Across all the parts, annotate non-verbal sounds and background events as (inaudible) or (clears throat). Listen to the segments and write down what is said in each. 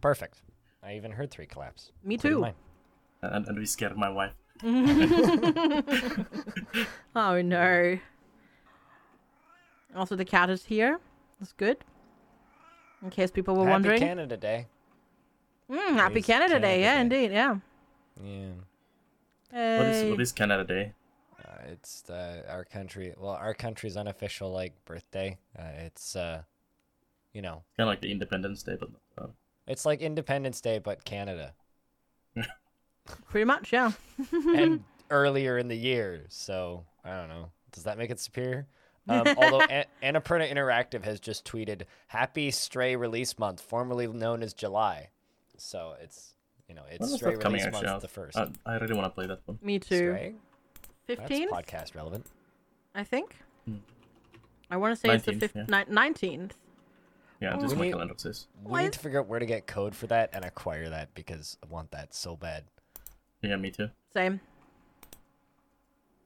Perfect. I even heard three collapse. Me too. mine. And, and we scared my wife. (laughs) Oh no. Also, the cat is here. That's good. In case people were Happy wondering. Canada Day. Mm, happy Canada, Canada Day. Yeah, Day. indeed. Yeah. Yeah. What is, Hey. what is Canada Day? Uh, it's uh, our country. Well, our country's unofficial like birthday. Uh, it's uh, you know, Kind of like the Independence Day, but it's like Independence Day but Canada, (laughs) Pretty much, yeah. (laughs) and earlier in the year. So I don't know. Does that make it superior? Um, (laughs) although A- Annapurna Interactive has just tweeted "Happy Stray Release Month," formerly known as July. So it's you know it's Stray that coming Release actually Month out? the first. I, I really want to play that one. Me too. Stray. That's podcast relevant. I think. Hmm. I want to say it's the 19th, fif- yeah. ni- 19th. Yeah, this We my need- calendar. We Why need to figure out where to get code for that and acquire that because I want that so bad. Yeah, me too. Same.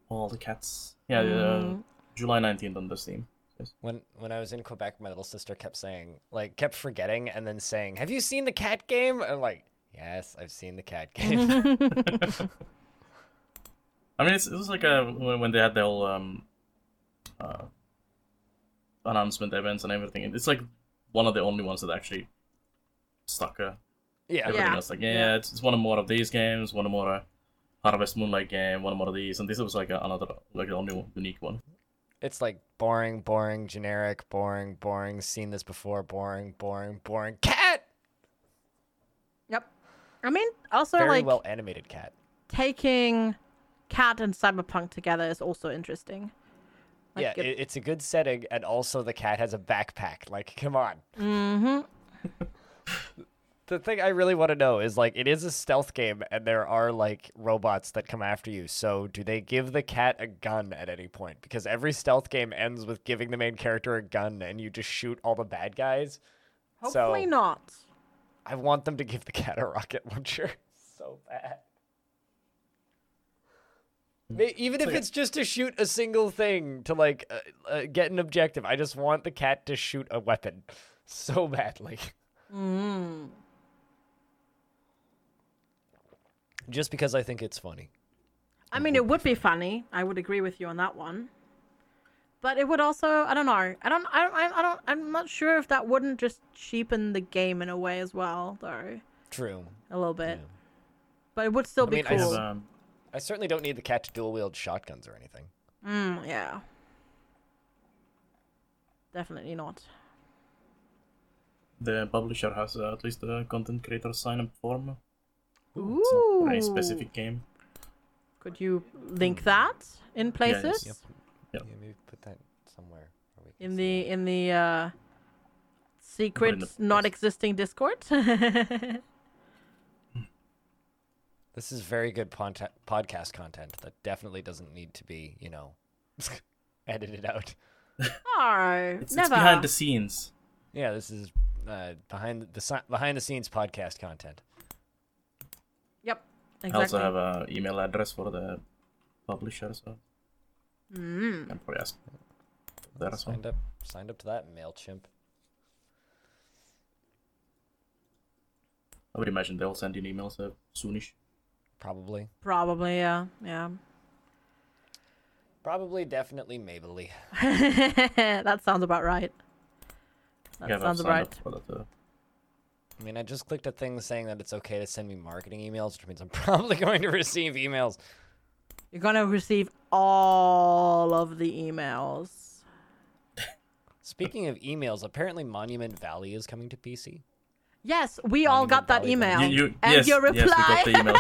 All the cats. Yeah, uh, Mm. July 19th on the Steam. Yes. When when I was in Quebec, my little sister kept saying, like, kept forgetting and then saying, "Have you seen the cat game?" And I'm like, "Yes, I've seen the cat game." (laughs) (laughs) I mean, it's, it was like a, when, when they had the whole um, uh, announcement events and everything. It's like one of the only ones that actually stuck. Uh, yeah, everything Yeah. else like, yeah, Yeah. It's, it's one more of these games, one of more uh, Harvest Moon-like game, one of more of these, and this was like another, like the only one- unique one. it's like boring, boring, generic, boring, boring. Seen this before, boring, boring, boring. Cat. Yep. I mean, also Very like well animated cat. taking cat and cyberpunk together is also interesting. Like, yeah, it- it, it's a good setting, and also the cat has a backpack. Like, come on. Mm-hmm. (laughs) the thing I really want to know is like it is a stealth game and there are like robots that come after you. So do they give the cat a gun at any point? Because every stealth game ends with giving the main character a gun and you just shoot all the bad guys. Hopefully so not. I want them to give the cat a rocket launcher (laughs) so bad. May- Even if it's just to shoot a single thing to like uh, uh, get an objective, I just want the cat to shoot a weapon (laughs) so badly. Mm. Just because I think it's funny. I mean, it would be funny. I would agree with you on that one. But it would also, I don't know. I don't, I don't, I don't, I'm not sure if that wouldn't just cheapen the game in a way as well, though. True. A little bit. Yeah. But it would still I be mean, I I cool. have um, I certainly don't need the cat to dual wield shotguns or anything. Mm, yeah. Definitely not. the publisher has uh, at least a content creator sign up form Ooh. for a specific game. Could you link that in places? Yep. Yeah, maybe put that somewhere. where we can In see the in the uh secret the not existing Discord? (laughs) it. This is very good ponta- podcast content that definitely doesn't need to be, you know, (laughs) edited out. oh, It's, it's never. behind the scenes. Yeah, this is uh, behind the, the si- behind the scenes podcast content. Yep. Exactly. I also have an email address for the publisher, so Mm. can probably ask there as well. Signed up, signed up to that Mailchimp. I would imagine they'll send you emails uh, soonish. Probably, Probably, yeah. Yeah. probably, definitely, maybe. (laughs) that sounds about right. That yeah, sounds about up for that. Uh, I mean, I just clicked a thing saying that it's okay to send me marketing emails, which means I'm (laughs) probably going to receive emails. You're gonna receive all of the emails. Speaking of emails, apparently Monument Valley is coming to PC. Yes, we all got that Valley email. you, you, and yes, your reply. yes, we got the email.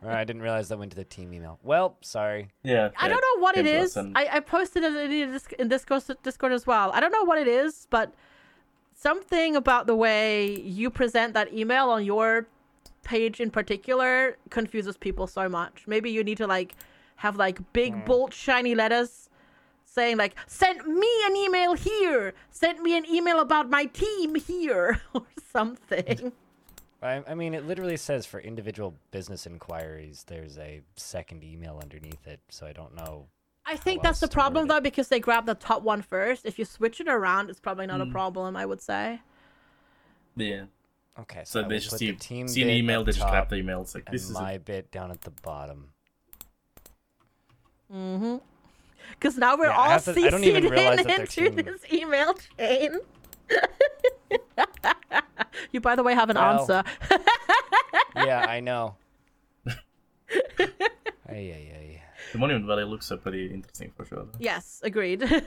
(laughs) I didn't realize that went to the team email. Well, sorry. yeah, I don't know what it came to us is. and- I, I posted it in, Dis- in Discord, Discord as well. I don't know what it is, but something about the way you present that email on your page in particular confuses people so much. Maybe you need to like have like big hmm. bold shiny letters saying like send me an email here, send me an email about my team here (laughs) or something. I, I mean, it literally says for individual business inquiries, there's a second email underneath it, so I don't know. I think that's the problem though, because they grab the top one first. If you switch it around, it's probably Hmm. not a problem. I would say. Yeah. Okay, So I they just see, the team see an email, they just grab the email. It's like this is my a, bit down at the bottom. Because now we're Yeah, all have to- I don't even CC'd in into team- this email chain. (laughs) you, by the way, have an Well. answer. (laughs) yeah, I know. (laughs) Ay, ay, ay. the Monument Valley looks uh, pretty interesting for sure. yes, agreed. I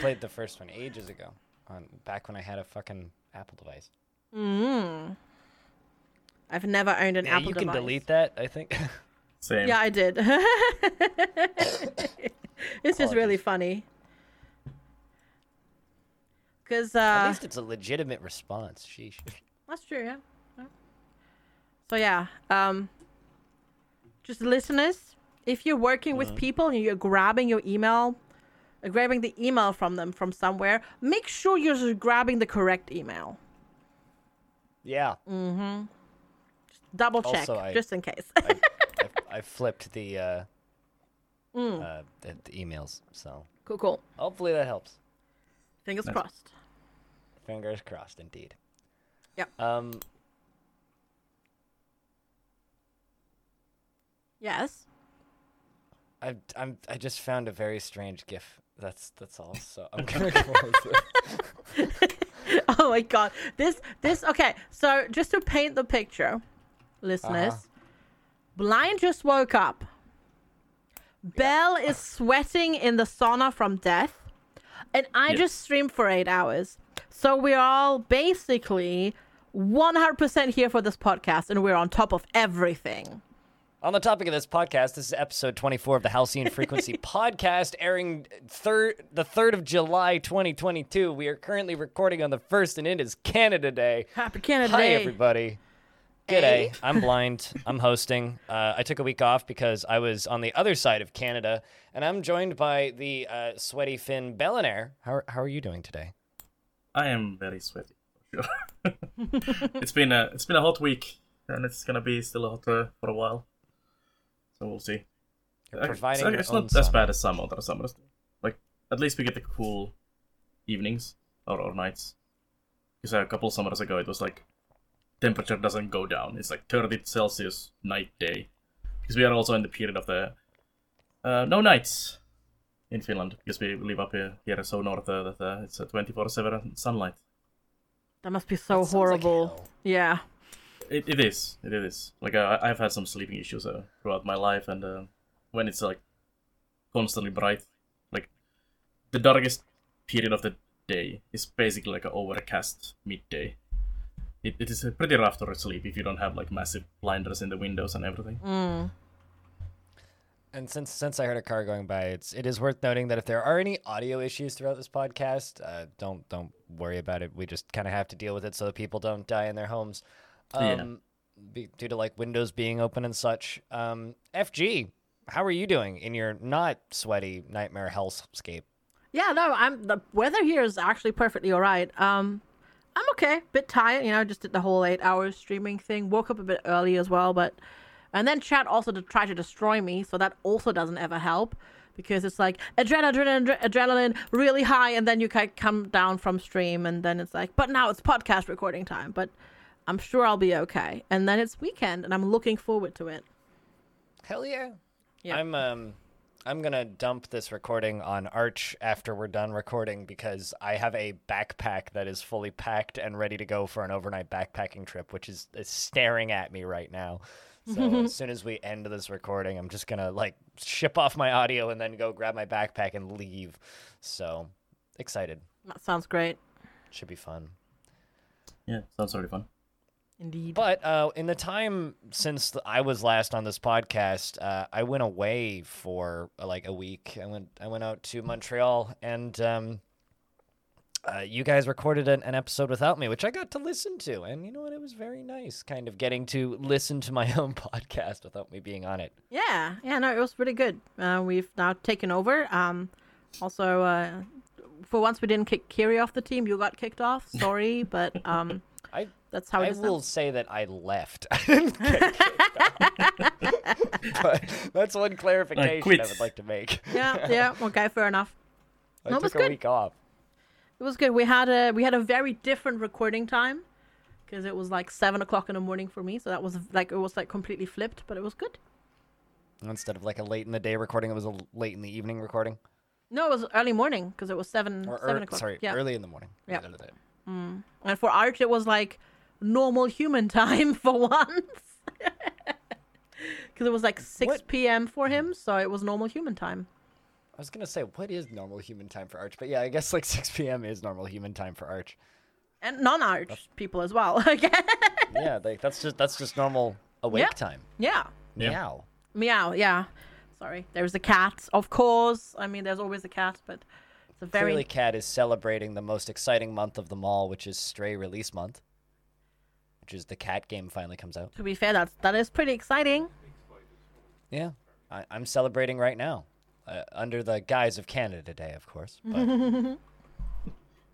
played the first one ages ago, on back when I had a fucking Apple device. mm. I've never owned an Yeah, Apple you can delete that. I think. Same. Yeah, I did. (laughs) it's just really funny. Because At uh, least it's a legitimate response. Sheesh. that's true, yeah. Yeah. So yeah, um, just listeners, if you're working with people and you're grabbing your email, uh, grabbing the email from them from somewhere, make sure you're just grabbing the correct email. Yeah. Double check, Also, I- just in case. I, I, I flipped the, uh, Mm. uh, the the emails, so cool, cool. hopefully that helps. Fingers Nice. crossed. Fingers crossed, indeed. Yep. Um. Yes. I I'm I just found a very strange GIF. That's that's all. (laughs) So I'm gonna close it. (laughs) oh my god this this okay so just to paint the picture listeners Uh-huh. Blind just woke up. Belle is sweating in the sauna from death. And i just streamed for eight hours. So we're all basically 100% here for this podcast and we're on top of everything. On the topic of this podcast, this is episode 24 of the Halcyon Frequency (laughs) podcast, airing third the 3rd of July 2022. We are currently recording on the 1st, and it is Canada Day. happy canada Hi, day. everybody. G'day. I'm blind. I'm hosting. Uh, I took a week off because I was on the other side of Canada, and I'm joined by the uh, sweaty Finn Bellinair. How, how are you doing today? I am very sweaty. (laughs) It's been a it's been a hot week, and it's gonna be still hot uh, for a while. So we'll see. You're Uh, providing it's, your it's own not as bad as some other summers. Like at least we get the cool evenings or, or nights. Because a couple summers ago it was like temperature doesn't go down. It's like 30 Celsius night day. Because we are also in the period of the uh, no nights in Finland. Because we live up here, here so north uh, that uh, it's a 24/7 sunlight. that must be so That sounds like horrible yeah It, it is. It is. Like I, I've had some sleeping issues uh, throughout my life, and uh, when it's like constantly bright, like the darkest period of the day is basically like an overcast midday. It, it is pretty rough to sleep if you don't have like massive blinders in the windows and everything. mm. And since since I heard a car going by, it's it is worth noting that if there are any audio issues throughout this podcast, uh, don't don't worry about it. We just kind of have to deal with it so that people don't die in their homes, Yeah. um, be, due to like windows being open and such. Um, FG, how are you doing in your not sweaty nightmare hellscape? Yeah, no, I'm the weather here is actually perfectly all right. Um, I'm okay. Bit tired, you know, just did the whole eight hours streaming thing. Woke up a bit early as well, but and then chat also to try to destroy me, so that also doesn't ever help because it's like adrenaline, adrenaline, adrenaline really high, and then you come down from stream, and then it's like, but now it's podcast recording time. But I'm sure I'll be okay. And then it's weekend, and I'm looking forward to it. Hell yeah. Yeah. I'm um I'm gonna dump this recording on Arch after we're done recording because I have a backpack that is fully packed and ready to go for an overnight backpacking trip, which is, is staring at me right now. (laughs) So as soon as we end this recording, I'm just gonna like ship off my audio and then go grab my backpack and leave. So excited. That sounds great. Should be fun. Yeah, sounds really fun. Indeed. But uh, in the time since I was last on this podcast, uh, I went away for uh, like a week. I went I went out to Montreal, and um, uh, you guys recorded an, an episode without me, which I got to listen to, and you know what? It was very nice, kind of getting to listen to my (laughs) own podcast without me being on it. Yeah, yeah, no, it was pretty good. Uh, we've now taken over. Um, also, uh, for once we didn't kick Kiri off the team. You got kicked off. Sorry, (laughs) but um, I That's how it I is. now. will say that I left. (laughs) I didn't get out. (laughs) but that's one clarification I quit. would like to make. Yeah, (laughs) yeah. Okay, fair enough. I No, it took was a good. week off. It was good. We had a we had a very different recording time because it was like seven o'clock in the morning for me. So that was like it was like completely flipped, but it was good. Instead of like a late in the day recording, it was a late in the evening recording. No, it was early morning because it was seven Or, seven ear- o'clock. sorry, yeah. early in the morning. Yeah. the other day. Mm. And for Arch, it was like normal human time (laughs) for once. (laughs) Because it was like 6 What- p.m. for him, so it was normal human time. I was gonna say, what is normal human time for Arch? But yeah, I guess like (laughs) 6 p.m. is normal human time for Arch. And non Arch people as well. Again. yeah, like that's just that's just normal awake Yeah. time. yeah. Yeah. Meow. Meow, yeah. Sorry. There's a cat, of course. I mean, there's always a cat, but it's a very. Clearly, Cat is celebrating the most exciting month of them all, which is Stray release month, which is the Cat game finally comes out. To be fair, that's, that is pretty exciting. Yeah, I, I'm celebrating right now, uh, under the guise of Canada Day, of course. (laughs) But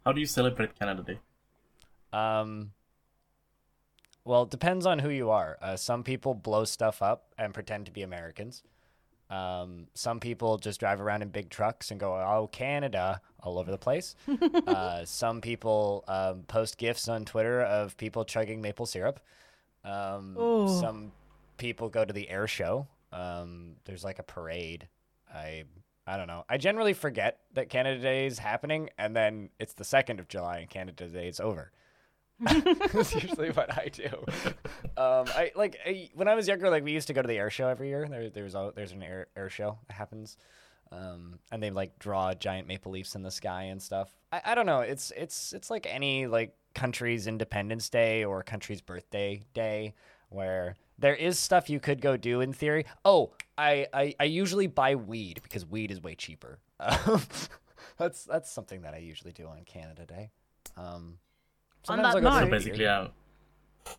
How do you celebrate Canada Day? um, well, it depends on who you are. Uh, some people blow stuff up and pretend to be Americans. Um, some people just drive around in big trucks and go, "Oh, Canada!" all over the place. (laughs) uh, some people um, post gifs on Twitter of people chugging maple syrup. Um, some people go to the air show. Um, there's like a parade. I I don't know. I generally forget that Canada Day is happening, and then it's the second of July, and Canada Day is over. (laughs) That's usually what I do. Um, I like I, when I was younger. Like we used to go to the air show every year. There, there's a, there's an air air show that happens, um, and they like draw giant maple leaves in the sky and stuff. I, I don't know. It's it's it's like any like country's Independence Day or country's birthday day where there is stuff you could go do in theory. Oh, I I, I usually buy weed because weed is way cheaper. Um, (laughs) that's that's something that I usually do on Canada Day. Um, On sometimes that I'll to note- So basically, a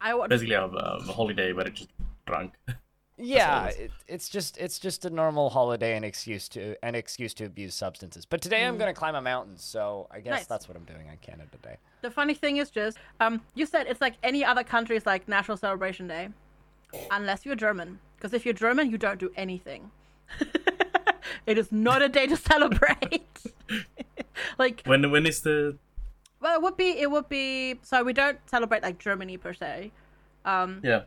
I wa- basically a, a holiday but it's just drunk. (laughs) Yeah, it it, it's just it's just a normal holiday and excuse to an excuse to abuse substances. But today I'm gonna climb a mountain, so I guess Mm. Nice. that's what I'm doing on Canada Day. The funny thing is just, um, you said it's like any other country's like National Celebration Day, unless you're German. Because if you're German, you don't do anything. (laughs) it is not a day to (laughs) celebrate. like, When when is the well, it would be, it would be. So we don't celebrate like Germany per se. Um, yeah?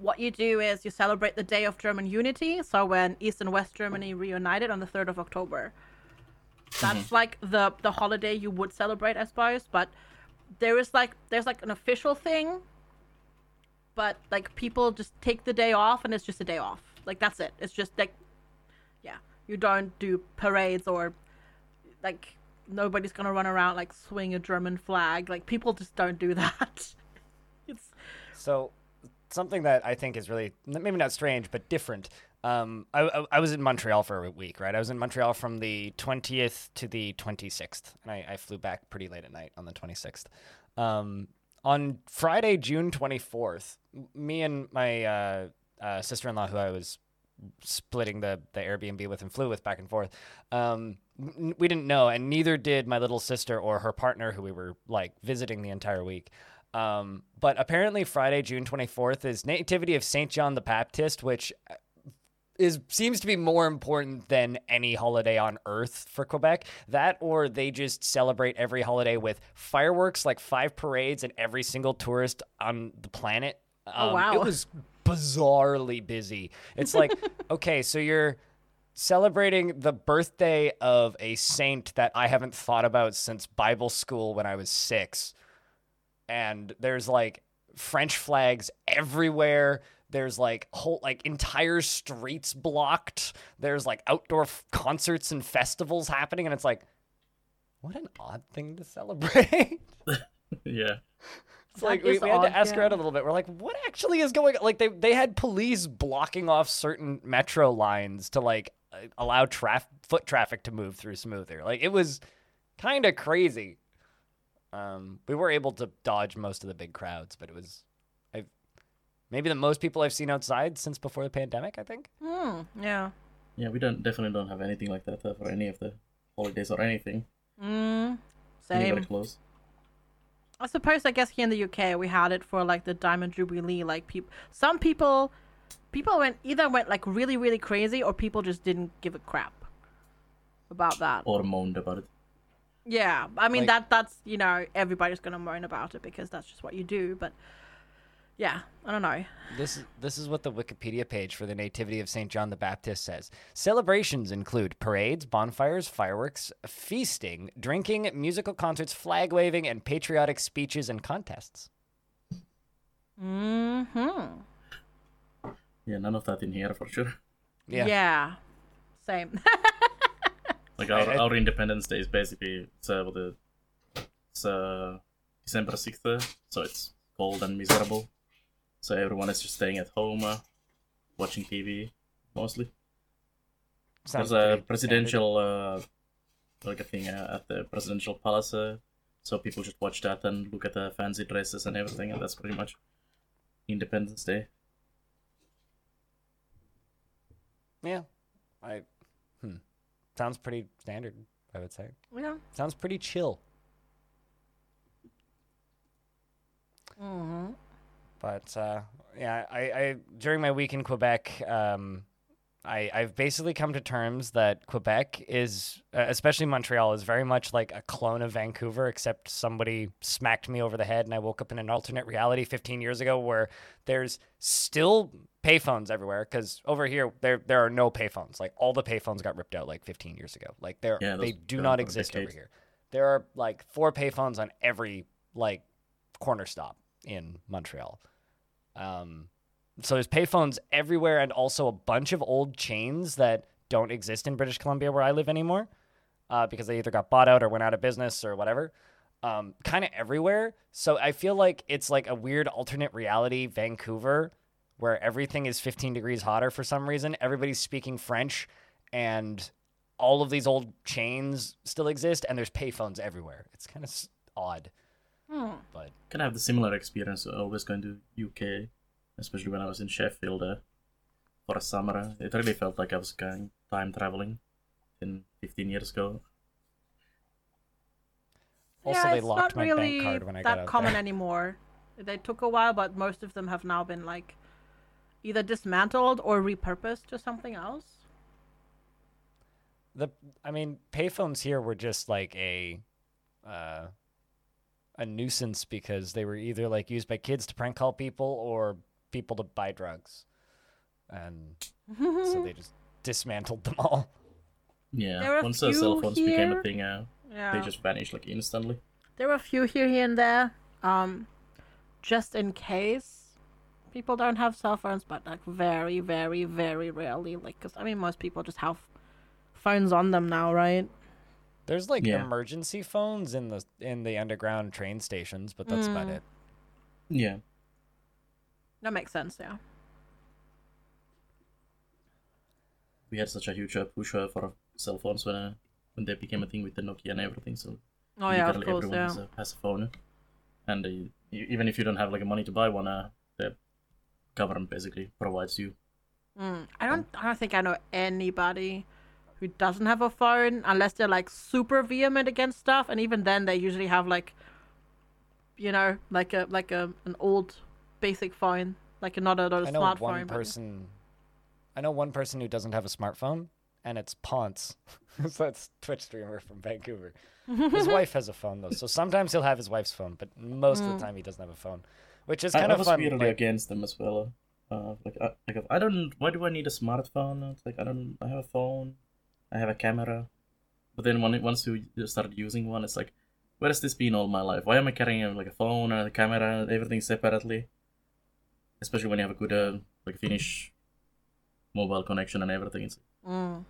what you do is you celebrate the Day of German Unity. So when East and West Germany reunited on the third of October, that's like the the holiday you would celebrate, I suppose. But there is like there's like an official thing, but like people just take the day off and it's just a day off. Like that's it. It's just like, yeah, you don't do parades or like nobody's gonna run around like swing a German flag. Like people just don't do that. (laughs) it's So something that I think is really maybe not strange but different. Um, I, I, I was in Montreal for a week, right? I was in Montreal from the 20th to the 26th, and I, I flew back pretty late at night on the 26th. Um, on Friday, June 24th, me and my uh, uh, sister-in-law, who I was splitting the, the Airbnb with and flew with back and forth. Um, n- we didn't know, and neither did my little sister or her partner, who we were like visiting the entire week. Um, but apparently, Friday, June 24th, is Nativity of Saint John the Baptist, which uh, is seems to be more important than any holiday on earth for Quebec. That or they just celebrate every holiday with fireworks, like five parades, and every single tourist on the planet. Um, wow. It was bizarrely busy. It's like, (laughs) okay, so you're celebrating the birthday of a saint that I haven't thought about since Bible school when I was six. And there's like French flags everywhere. There's like whole like entire streets blocked. There's like outdoor f- concerts and festivals happening, and it's like, what an odd thing to celebrate. (laughs) Yeah. It's like we, we had to odd, ask her out a little bit. We're like, what actually is going on? Like they they had police blocking off certain metro lines to like uh, allow traf- foot traffic to move through smoother. Like it was kind of crazy. Um, we were able to dodge most of the big crowds, but it was I maybe the most people I've seen outside since before the pandemic. I think. Hmm, yeah. Yeah, we don't definitely don't have anything like that uh, for any of the holidays or anything. Mm, Anywhere same. close. I suppose I guess here in the UK we had it for like the Diamond Jubilee. Like people, some people, people went either went like really really crazy or people just didn't give a crap about that. Or moaned about it. Yeah, I mean Like- that that's you know everybody's gonna moan about it because that's just what you do. But yeah, I don't know. This is this is what the Wikipedia page for the Nativity of Saint John the Baptist says. Celebrations include parades, bonfires, fireworks, feasting, drinking, musical concerts, flag waving, and patriotic speeches and contests. Hmm. Yeah, none of that in here for sure. Yeah. Yeah. Same. (laughs) Like our, our Independence Day is basically it's uh, the it's uh December sixth, so it's cold and miserable. So everyone is just staying at home, uh, watching TV mostly. Sounds There's a presidential uh, like a thing uh, at the presidential palace, uh, so people just watch that and look at the fancy dresses and everything, and that's pretty much Independence Day. Yeah. I hmm. Sounds pretty standard, I would say. yeah. Sounds pretty chill. hmm But uh, yeah, I, I during my week in Quebec, um, I I've basically come to terms that Quebec is, uh, especially Montreal, is very much like a clone of Vancouver, except somebody smacked me over the head, and I woke up in an alternate reality 15 years ago where there's still payphones everywhere. Because over here there there are no payphones. Like all the payphones got ripped out like 15 years ago. Like they're Yeah, they do not exist over here. There are like four payphones on every like corner stop in Montreal. Um, so there's payphones everywhere, and also a bunch of old chains that don't exist in British Columbia where I live anymore, uh, because they either got bought out or went out of business or whatever. Um, kind of everywhere. So I feel like it's like a weird alternate reality Vancouver, where everything is 15 degrees hotter for some reason. Everybody's speaking French, and all of these old chains still exist, and there's payphones everywhere. It's kind of odd, Hmm. but Kind of have the similar experience. Always going to UK, especially when I was in Sheffield uh, for a summer. It really felt like I was going time traveling in 15 years ago. Also, yeah, they it's locked not my really bank card when I that got common there. anymore. They took a while, but most of them have now been like either dismantled or repurposed to something else. The I mean, payphones here were just like a uh, a nuisance because they were either like used by kids to prank call people or people to buy drugs, and so they just dismantled them all. Yeah, There once uh, cell few phones became a thing, uh, yeah. they just vanished like instantly. There were a few here, here and there. Um, just in case people don't have cell phones, but like very, very, very rarely. Like, cause I mean, most people just have phones on them now, right? There's like Yeah. emergency phones in the in the underground train stations, but that's about Mm. it. Yeah, That makes sense. Yeah. we had such a huge uh, push uh, for cell phones when uh, when they became a thing with the Nokia and everything. So Oh yeah, of literally course. everyone Yeah. has, a, has a phone, and uh, even if you don't have like money to buy one, uh, the government basically provides you. Mm, I don't. I don't think I know anybody who doesn't have a phone unless they're like super vehement against stuff, and even then, they usually have like, you know, like a like a an old basic phone, like a, not a, not a I know smartphone. one but- person. I know one person who doesn't have a smartphone, and it's Ponce. (laughs) so that's Twitch streamer from Vancouver. His (laughs) wife has a phone though, so sometimes he'll have his wife's phone, but most of the time he doesn't have a phone, which is kind I of was fun. weirdly like- against them as well. Uh, like, I, like I don't. Why do I need a smartphone? It's like I don't. I have a phone. I have a camera. But then when, once you start using one, it's like, where has this been all my life? Why am I carrying like a phone and a camera and everything separately? Especially when you have a good uh, like Finnish mobile connection and everything, it's Mm.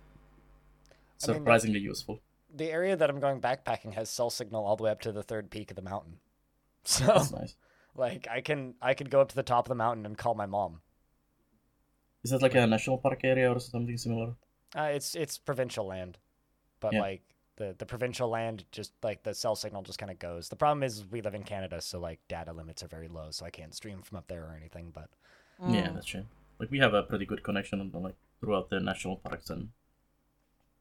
I mean, surprisingly useful. the area that I'm going backpacking has cell signal all the way up to the third peak of the mountain. (laughs) So That's nice. like I can I could go up to the top of the mountain and call my mom. Is that like a national park area or something similar? Uh, it's it's provincial land, but Yeah. like the the provincial land just like the cell signal just kind of goes. The problem is we live in Canada, so like data limits are very low, so I can't stream from up there or anything. But Yeah, that's true. Like we have a pretty good connection on, like throughout the national parks and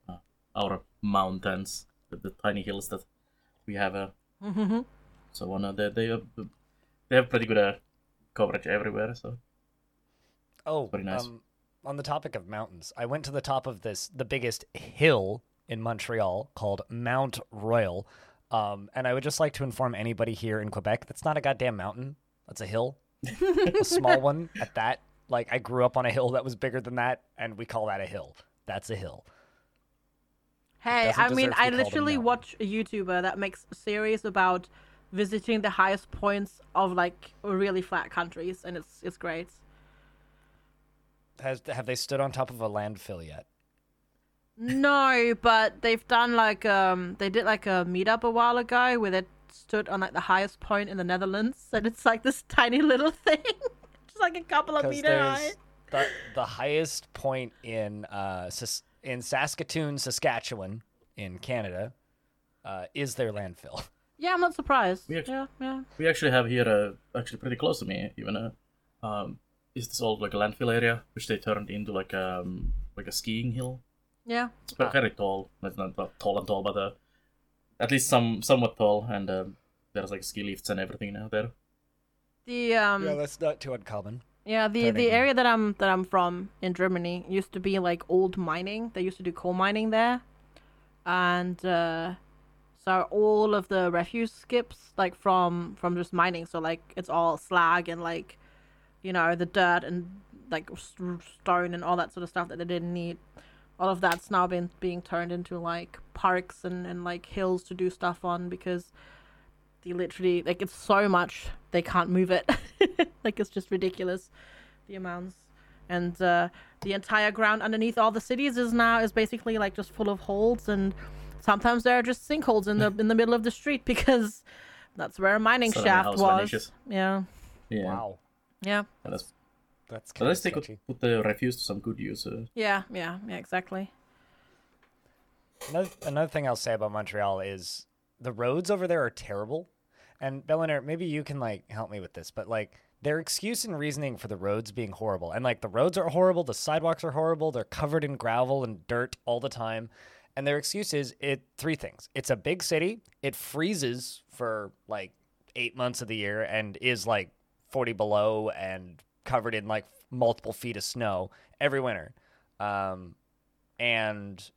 uh, our mountains, the, the tiny hills that we have. Uh, Mm-hmm. so on. Uh, they they have, they have pretty good uh, coverage everywhere. So Oh, pretty nice. um, on the topic of mountains, I went to the top of this, the biggest hill in Montreal called Mount Royal. Um, and I would just like to inform anybody here in Quebec that's not a goddamn mountain. That's a hill, a small one (laughs) at that. Like, I grew up on a hill that was bigger than that, and we call that a hill. That's a hill. Hey, I mean, I literally watch a YouTuber that makes a series about visiting the highest points of like really flat countries, and it's it's great. Has have they stood on top of a landfill yet? No, but they've done like um they did like a meetup a while ago where they stood on like the highest point in the Netherlands, and it's like this (laughs) tiny little thing, just like a couple of meters high. the the highest point in uh in Saskatoon, Saskatchewan, in Canada, uh, is their landfill. (laughs) Yeah, I'm not surprised. We actu- Yeah, yeah. we actually have here, uh, actually pretty close to me, even a um, is this old like a landfill area which they turned into like um like a skiing hill. Yeah. It's ve- very tall. It's not not tall and tall, but uh, at least some somewhat tall, and uh, there's like ski lifts and everything now there. The um yeah, that's not too uncommon. Yeah, the the area that I'm that I'm from in Germany used to be like old mining. They used to do coal mining there, and uh, so all of the refuse skips like from from just mining. So like it's all slag and like, you know, the dirt and like stone and all that sort of stuff that they didn't need. All of that's now been being turned into like parks and and like hills to do stuff on because they literally like it's so much they can't move it. (laughs) Like it's just ridiculous the amounts. And uh, the entire ground underneath all the cities is now is basically like just full of holes and sometimes there are just sinkholes in the (laughs) in the middle of the street because that's where a mining Suddenly shaft was. Yeah. Yeah, Wow, yeah and that's, that's but kind at of least they could put the refuse to some good use. Uh, yeah yeah yeah exactly Another, another thing I'll say about Montreal is the roads over there are terrible. And Bellinaire, maybe you can like help me with this, but like their excuse and reasoning for the roads being horrible, and like the roads are horrible, the sidewalks are horrible, they're covered in gravel and dirt all the time. And their excuse is it three things. It's a big city, it freezes for like eight months of the year and is like 40 below and covered in like multiple feet of snow every winter. Um, and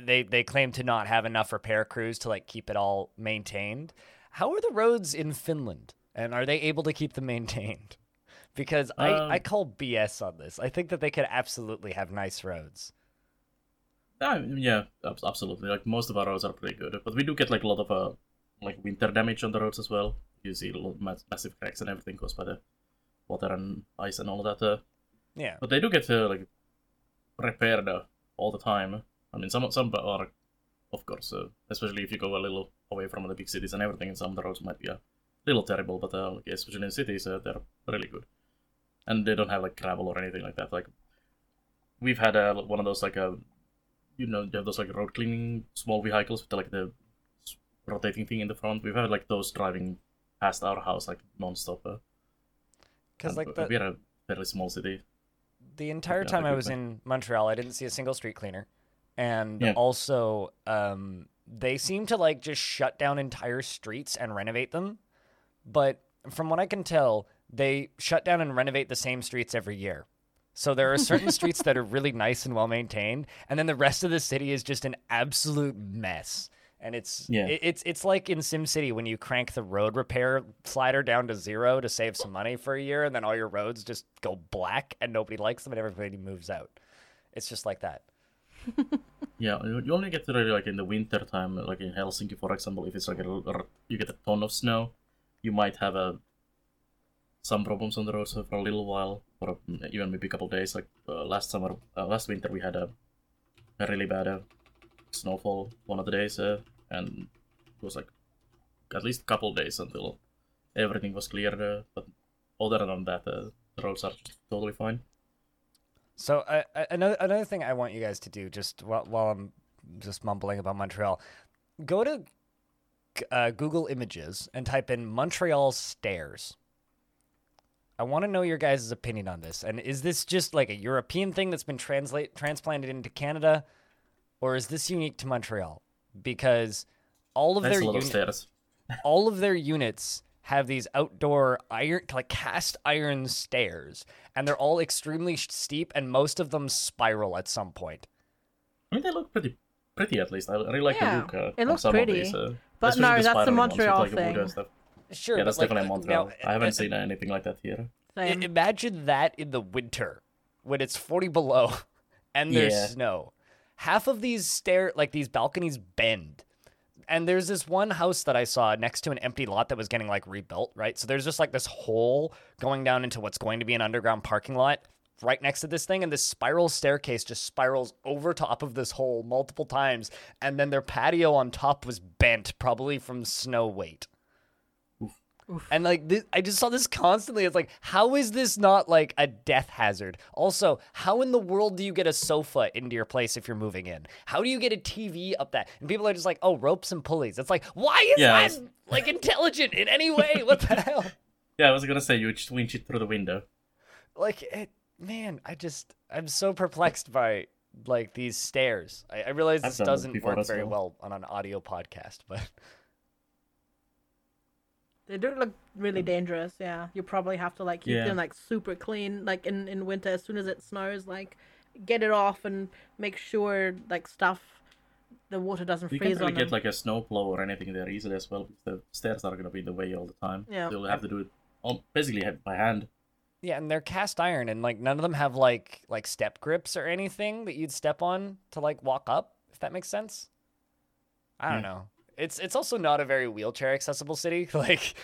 they they claim to not have enough repair crews to like keep it all maintained. How are the roads in Finland, and are they able to keep them maintained? (laughs) Because I, Um, I call BS on this. I think that they could absolutely have nice roads. Uh, yeah, absolutely. Like most of our roads are pretty good, but we do get like a lot of uh, like winter damage on the roads as well. You see a lot of massive cracks and everything caused by the water and ice and all of that. Uh, Yeah, but they do get uh, like repaired uh, all the time. I mean, some some are, of course, uh, especially if you go a little away from the big cities and everything. and Some of the roads might be a little terrible, but uh, like, especially in cities, uh, they're really good, and they don't have like gravel or anything like that. Like we've had uh, one of those like uh, you know, you have those like road cleaning small vehicles with like the rotating thing in the front. We've had like those driving past our house like non-stop. Uh, because like the we're a fairly small city. the entire time I was in Montreal, I didn't see a single street cleaner, and Yeah. also um, they seem to like just shut down entire streets and renovate them. But from what I can tell, they shut down and renovate the same streets every year. So there are certain streets that are really nice and well maintained, and then the rest of the city is just an absolute mess. And it's Yeah. it, it's it's like in SimCity when you crank the road repair slider down to zero to save some money for a year, and then all your roads just go black and nobody likes them and everybody moves out. It's just like that. (laughs) Yeah, you only get to really like in the winter time, like in Helsinki, for example, if it's like a, a- you get a ton of snow, you might have a some problems on the roads for a little while, or even maybe a couple days. Like uh, last summer, uh, last winter, we had a, a really bad uh, snowfall one of the days, uh, and it was like at least a couple days until everything was cleared. Uh, but other than that, uh, the roads are totally fine. So uh, uh, another another thing I want you guys to do, just while, while I'm just mumbling about Montreal, go to uh, Google Images and type in Montreal stairs. I want to know your guys' opinion on this. And is this just like a European thing that's been translate transplanted into Canada, or is this unique to Montreal? Because all of That's their a uni- stairs. (laughs) all of their units have these outdoor iron like cast iron stairs and they're all extremely steep and most of them spiral at some point I mean, they look pretty pretty at least. I really like Yeah, the look. Uh, it on looks some pretty. Of these, uh, But especially no, that's the spiraling ones with, Montreal like, the wood thing. stuff. sure Yeah, that's like, definitely Montreal. now, I haven't uh, seen anything like that here. Same. imagine that in the winter when it's 40 below (laughs) and there's Yeah. snow. Half of these stair like these balconies bend. And there's this one house that I saw next to an empty lot that was getting like rebuilt, right? So there's just like this hole going down into what's going to be an underground parking lot right next to this thing and this spiral staircase just spirals over top of this hole multiple times and then their patio on top was bent probably from snow weight. And like this, I just saw this constantly. It's like, how is this not like a death hazard? Also, how in the world do you get a sofa into your place if you're moving in? How do you get a TV up that? And people are just like, oh, ropes and pulleys. It's like, why is Yeah, that like intelligent in any way? What the hell? (laughs) Yeah, I was gonna say you just winch it through the window. Like, it, man, I just, I'm so perplexed by like these stairs. I, I realize I've this doesn't work very well. well on an audio podcast, but (laughs) They do look really dangerous. Yeah, you probably have to like keep Yeah. them like super clean. Like in in winter, as soon as it snows, like get it off and make sure like stuff, the water doesn't You freeze can't really get them. like a snow plow or anything there easily as well the stairs are gonna be in the way all the time. Yeah. So you'll have to do it all, basically by hand. Yeah, and they're cast iron, and like none of them have like like step grips or anything that you'd step on to like walk up. If that makes sense. I don't Yeah. know. It's it's also not a very wheelchair accessible city. (laughs) Like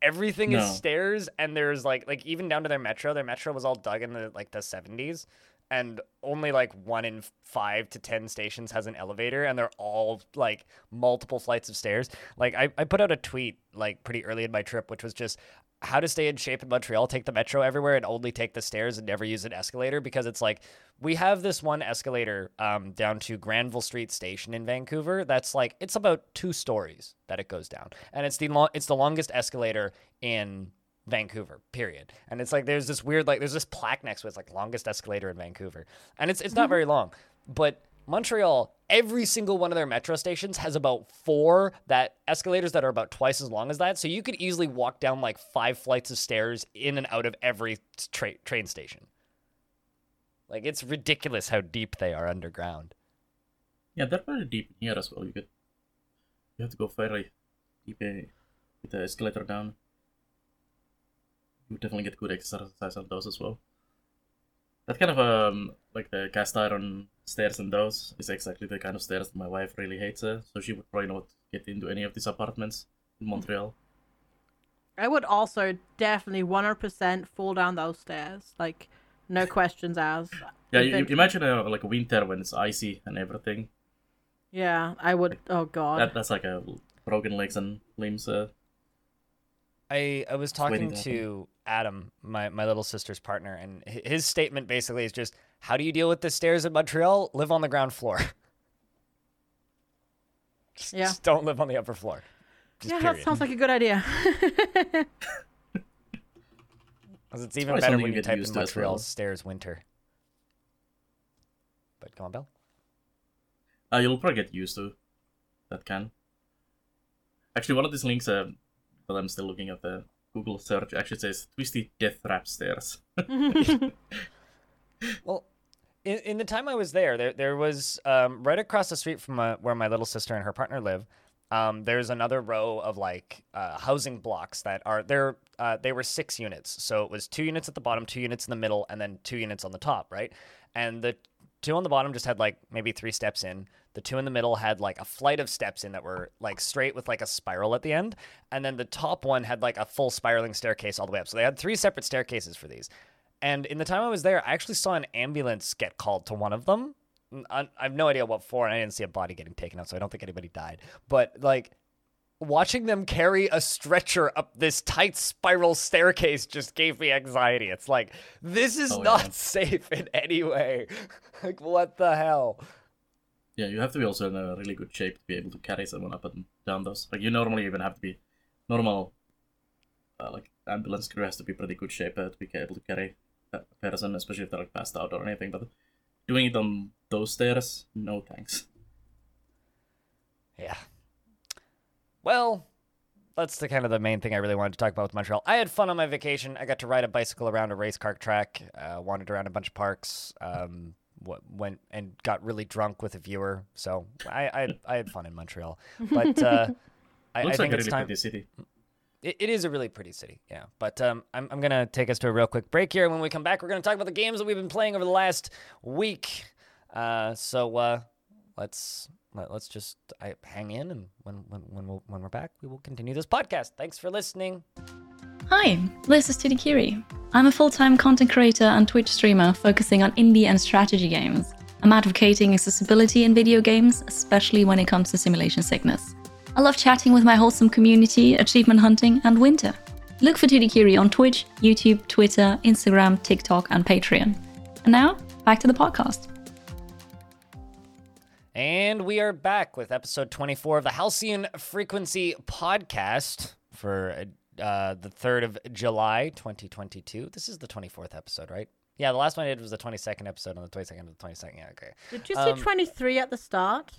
everything is stairs, and there's like like even down to their metro. Their metro was all dug in the like the seventies, and only like one in five to ten stations has an elevator, and they're all like multiple flights of stairs. Like I, I put out a tweet like pretty early in my trip, which was just how to stay in shape in Montreal, take the metro everywhere and only take the stairs and never use an escalator because it's like we have this one escalator um, down to Granville Street Station in Vancouver. That's like it's about two stories that it goes down, and it's the long it's the longest escalator in Vancouver. Period. And it's like there's this weird like there's this plaque next to it. It's like longest escalator in Vancouver, and it's it's not very long, but Montreal, every single one of their metro stations has about four that escalators that are about twice as long as that. So you could easily walk down like five flights of stairs in and out of every tra- train station. Like it's ridiculous how deep they are underground. Yeah, they're pretty deep here as well. You could you have to go very deep uh, with the escalator down. Definitely get good exercise on those as well. That kind of um like the cast iron stairs and those is exactly the kind of stairs that my wife really hates. Uh, so she would probably not get into any of these apartments in Montreal. I would also definitely 100% fall down those stairs. Like, no (laughs) questions asked. Yeah, you, you imagine uh, like winter when it's icy and everything. Yeah, I would. Oh god. That that's like a broken legs and limbs. Uh, I, I was talking to to Adam, my, my little sister's partner, and his statement basically is just, how do you deal with the stairs in Montreal? Live on the ground floor. (laughs) just, Yeah. just don't live on the upper floor. Just yeah, period. that sounds like a good idea. (laughs) 'Cause it's even probably better when you you type in used Montreal well. stairs winter. But come on, Bell. Uh, you'll probably get used to that can. Actually, one of these links uh, that I'm still looking at the Google search actually says twisty death trap stairs. (laughs) Well, in, in the time I was there, there there was um, right across the street from uh, where my little sister and her partner live. Um, there's another row of like uh, housing blocks that are there. Uh, they were six units, so it was two units at the bottom, two units in the middle, and then two units on the top, right? And the two on the bottom just had like maybe three steps in. The two in the middle had like a flight of steps in that were like straight with like a spiral at the end, and then the top one had like a full spiraling staircase all the way up. So they had three separate staircases for these. And in the time I was there, I actually saw an ambulance get called to one of them. I have no idea what for, and I didn't see a body getting taken out, so I don't think anybody died. But like watching them carry a stretcher up this tight spiral staircase just gave me anxiety. It's like this is Oh, not yeah. (laughs) safe in any way. like what the hell? Yeah, you have to be also in a really good shape to be able to carry someone up and down those. Like you normally even have to be normal. Uh, like ambulance crew has to be pretty good shape uh, to be able to carry a person, especially if they're like passed out or anything. But doing it on those stairs, no thanks. Yeah. well, that's the kind of the main thing I really wanted to talk about with Montreal. I had fun on my vacation. I got to ride a bicycle around a race car track, uh, wandered around a bunch of parks, um, w- went and got really drunk with a viewer. So I I, had- (laughs) I had fun in Montreal, but uh, (laughs) I, I think like a it's really time. pretty city. It, it is a really pretty city, yeah. But um, I'm, I'm going to take us to a real quick break here. When we come back, we're going to talk about the games that we've been playing over the last week. Uh, so uh, let's let, let's just I, hang in, and when when when, we'll, when we're back, we will continue this podcast. Thanks for listening. Hi, this is Tutti Kiri. I'm a full time content creator and Twitch streamer focusing on indie and strategy games. I'm advocating accessibility in video games, especially when it comes to simulation sickness. I love chatting with my wholesome community, achievement hunting, and winter. Look for Tutti Kiri on Twitch, YouTube, Twitter, Instagram, TikTok, and Patreon. And now, back to the podcast. And we are back with episode 24 of the Halcyon Frequency podcast for uh, the 3rd of July, 2022. This is the 24th episode, right? Yeah, the last one I did was the 22nd episode on the 22nd of the 22nd. Yeah, okay. Did you say Um, 23 at the start?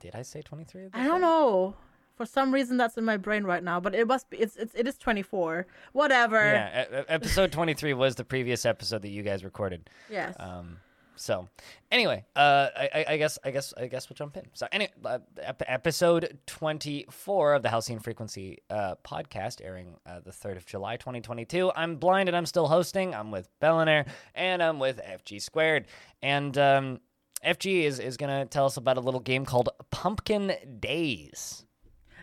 Did I say 23? I don't know. For some reason, that's in my brain right now, but it must be. It's it's it is 24. Whatever. Yeah, episode 23 was the previous episode that you guys recorded. Yes. Um, so anyway, uh, I, I- I guess I guess I guess we'll jump in. So anyway, uh, ep- episode 24 of the Halcyon Frequency uh, podcast, airing uh, the 3rd of July, 2022. I'm blind and I'm still hosting. I'm with Bellinair and I'm with FG Squared. And um, FG is is gonna tell us about a little game called Pumpkin Days.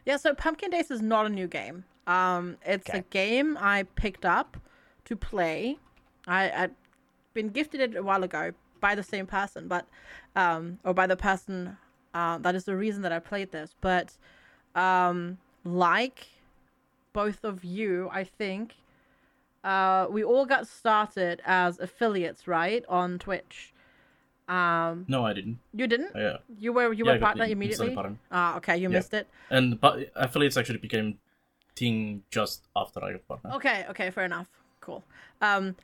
Yeah, so Pumpkin Days is not a new game. Um, it's Okay. a game I picked up to play. I I'd been gifted it a while ago by the same person, but um, or by the person uh, that is the reason that I played this. But um, like both of you, I think uh, we all got started as affiliates, right, on Twitch. Um, No, I didn't. you didn't. Yeah, You were you Yeah, were partner the immediately. partner. Ah, okay, you Yeah. missed it. and but affiliates actually became thing just after I got partner. Okay, okay, fair enough. Cool. Um,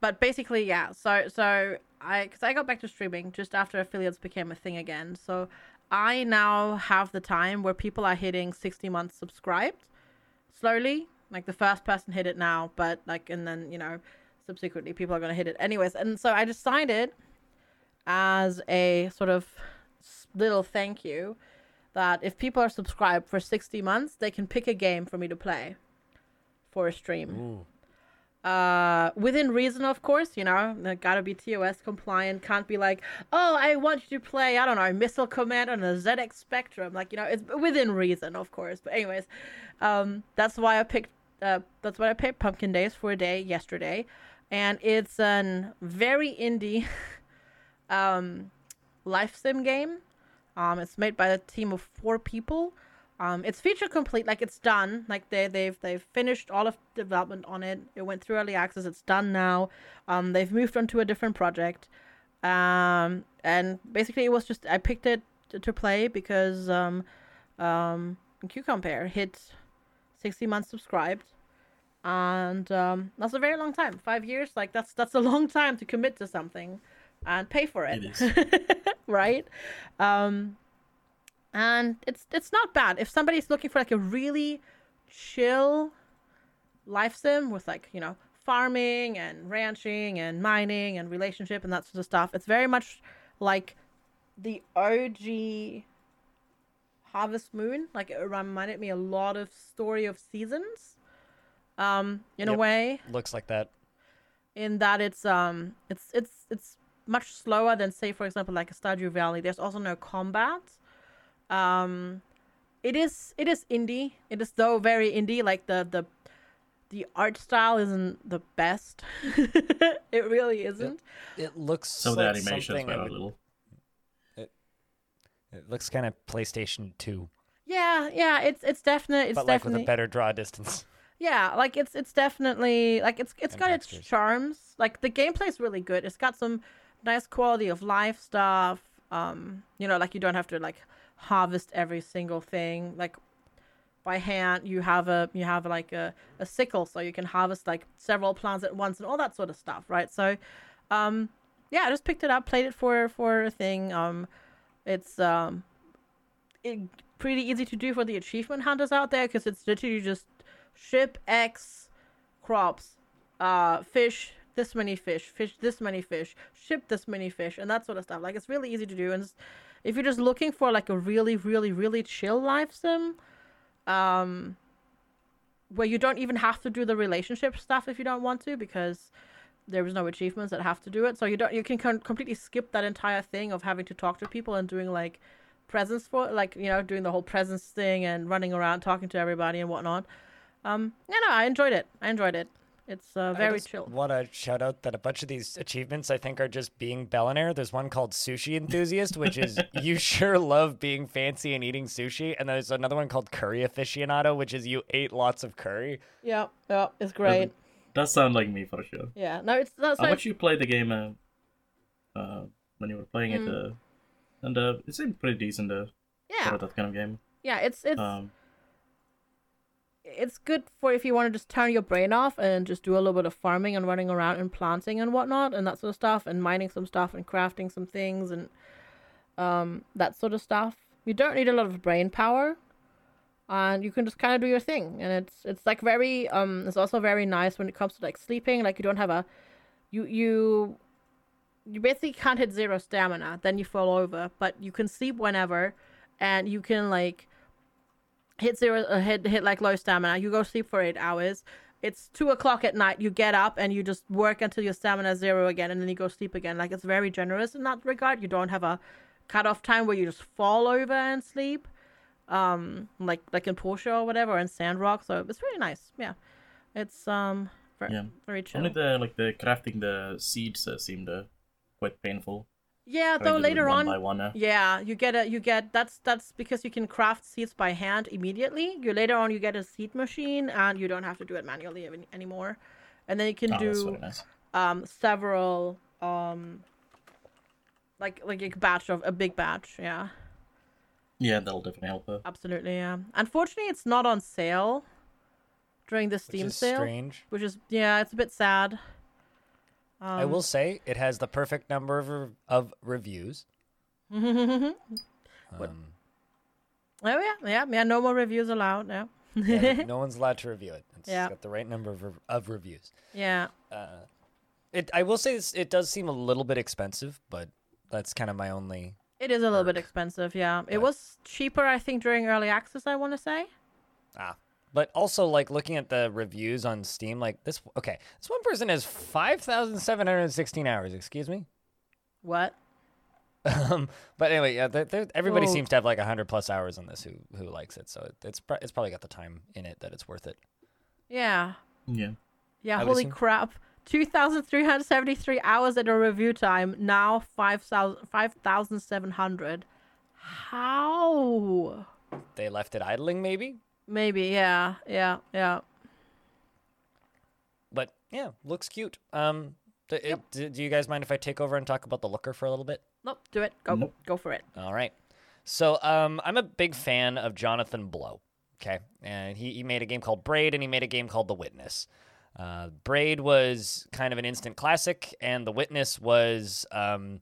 but basically, yeah. So, so I, because I got back to streaming just after affiliates became a thing again. So, I now have the time where people are hitting sixty months subscribed, slowly. Like the first person hit it now, but like, and then you know, subsequently people are gonna hit it anyways. And so I decided, as a sort of little thank you, that if people are subscribed for sixty months, they can pick a game for me to play for a stream. Uh, within reason, of course, you know, gotta be TOS compliant. Can't be like, oh, I want you to play, I don't know, Missile Command on a ZX Spectrum. Like, you know, it's within reason, of course. But anyways, um, that's why I picked. Uh, that's why I picked Pumpkin Days for a day yesterday, and it's an very indie, (laughs) um, life sim game. Um, it's made by a team of four people. Um, it's feature complete, like it's done. Like they they've they've finished all of development on it. It went through early access. It's done now. Um, they've moved on to a different project. Um, and basically it was just I picked it to, to play because um, um, Q Compare hit sixty months subscribed, and um, that's a very long time. Five years, like that's that's a long time to commit to something, and pay for it. (laughs) Right? Um, and it's it's not bad if somebody's looking for like a really chill life sim with like you know farming and ranching and mining and relationship and that sort of stuff. It's very much like the OG Harvest Moon. Like it reminded me a lot of Story of Seasons. Um, in a way Looks like that. in that it's um it's it's it's much slower than say for example like a Stardew Valley. There's also no combat. Um it is it is indie. It is though very indie like the the the art style isn't the best. (laughs) it really isn't. It looks Some of like the animations something were I a would- little. It it looks kind of PlayStation 2, Yeah, yeah, it's it's definitely it's but like with a better draw distance. Yeah, like it's it's definitely like it's it's And got its charms. Like the gameplay's really good. It's got some nice quality of life stuff. Um, you know, like you don't have to like harvest every single thing like by hand. You have a you have like a, a sickle so you can harvest like several plants at once and all that sort of stuff, right? So um yeah, I just picked it up, played it for for a thing. Um it's um it, pretty easy to do for the achievement hunters out there because it's literally just ship X crops, uh, fish this many fish, fish this many fish, ship this many fish, and that sort of stuff. Like it's really easy to do, and if you're just looking for like a really, really, really chill life sim, um, where you don't even have to do the relationship stuff if you don't want to because there is no achievements that have to do it. So you don't you can completely skip that entire thing of having to talk to people and doing like presence for like you know doing the whole presence thing and running around talking to everybody and whatnot. Um, yeah, no, I enjoyed it. I enjoyed it. It's uh, very I just chill. Want to shout out that a bunch of these achievements I think are just being Bellinaire. There's one called Sushi Enthusiast, which is (laughs) you sure love being fancy and eating sushi, and there's another one called Curry Aficionado, which is you ate lots of curry. Yeah, yeah, it's great. Does sound like me for sure. Yeah, no, it's that's How like much you played the game uh, uh, when you were playing Mm. it, uh, and uh, it seemed pretty decent uh, yeah, for that kind of game. yeah. It's it's Um, it's good for if you want to just turn your brain off and just do a little bit of farming and running around and planting and whatnot and that sort of stuff and mining some stuff and crafting some things and um that sort of stuff. You don't need a lot of brain power. And you can just kind of do your thing, and it's it's like very um. It's also very nice when it comes to like sleeping. Like you don't have a, you you, you basically can't hit zero stamina. Then you fall over, but you can sleep whenever, and you can like hit zero uh, hit hit like low stamina. You go sleep for eight hours. It's two o'clock at night. You get up and you just work until your stamina is zero again and then you go sleep again. Like it's very generous in that regard. You don't have a cut-off time where you just fall over and sleep um like like in Portia or whatever in sandrock so it's really nice. Yeah. It's um very, Yeah. very chill. only the like the crafting the seeds uh, seemed uh, quite painful. Yeah Trying though to do it later one on by one. Uh, Yeah, you get a you get that's that's because you can craft seeds by hand immediately. You later on you get a seed machine and you don't have to do it manually any- anymore. And then you can oh, do um several um like like a batch of a big batch, yeah. Yeah, that'll definitely help. Uh, Absolutely, yeah. Unfortunately it's not on sale during the Which Steam is sale. strange. Which is yeah, it's a bit sad. Um, I will say it has the perfect number of, re- of reviews. (laughs) oh Um, yeah, yeah, yeah, no more reviews allowed, yeah. yeah, (laughs) no one's allowed to review it. It's Yeah. got the right number of, of reviews. yeah. Uh, it. I will say this, it does seem a little bit expensive, but that's kind of my only. It is a little bit expensive, yeah. It was cheaper, I think, during early access. I want to say. Ah. But also, like looking at the reviews on Steam, like this. Okay, this one person has five thousand seven hundred sixteen hours. Excuse me. What? Um, but anyway, yeah, they're, they're- everybody Whoa. seems to have like hundred plus hours on this who who likes it. So it's it's probably got the time in it that it's worth it. Yeah, yeah. yeah. I Holy assume- crap! Two thousand three hundred seventy-three hours at a review time. Now five thousand five thousand seven hundred. How? They left it idling, maybe. Maybe. Yeah. Yeah. Yeah. But yeah, looks cute. Um, d- it, d- do you guys mind if I take over and talk about the looker for a little bit? Nope. Do it. Go. Nope. Go for it. All right. So um, I'm a big fan of Jonathan Blow. Okay, and he, he made a game called Braid, and he made a game called The Witness. Uh, Braid was kind of an instant classic, and The Witness was um,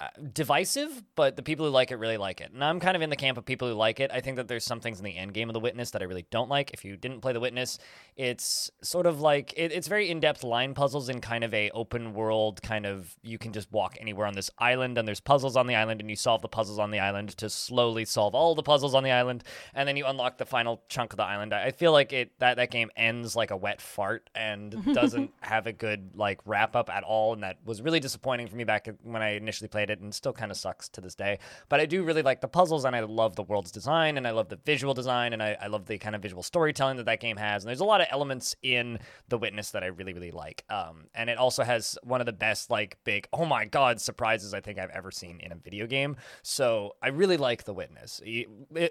Uh, divisive, but the people who like it really like it. And I'm kind of in the camp of people who like it. I think that there's some things in the end game of The Witness that I really don't like. If you didn't play The Witness, it's sort of like it, it's very in-depth line puzzles in kind of a open world kind of you can just walk anywhere on this island and there's puzzles on the island and you solve the puzzles on the island to slowly solve all the puzzles on the island and then you unlock the final chunk of the island. I I feel like it that that game ends like a wet fart and (laughs) doesn't have a good like wrap up at all and that was really disappointing for me back when I initially played it and still kind of sucks to this day. But I do really like the puzzles and I love the world's design and I love the visual design and I, I love the kind of visual storytelling that that game has. And there's a lot of elements in The Witness that I really, really like. Um, and it also has one of the best, like, big, oh my God, surprises I think I've ever seen in a video game. So I really like The Witness,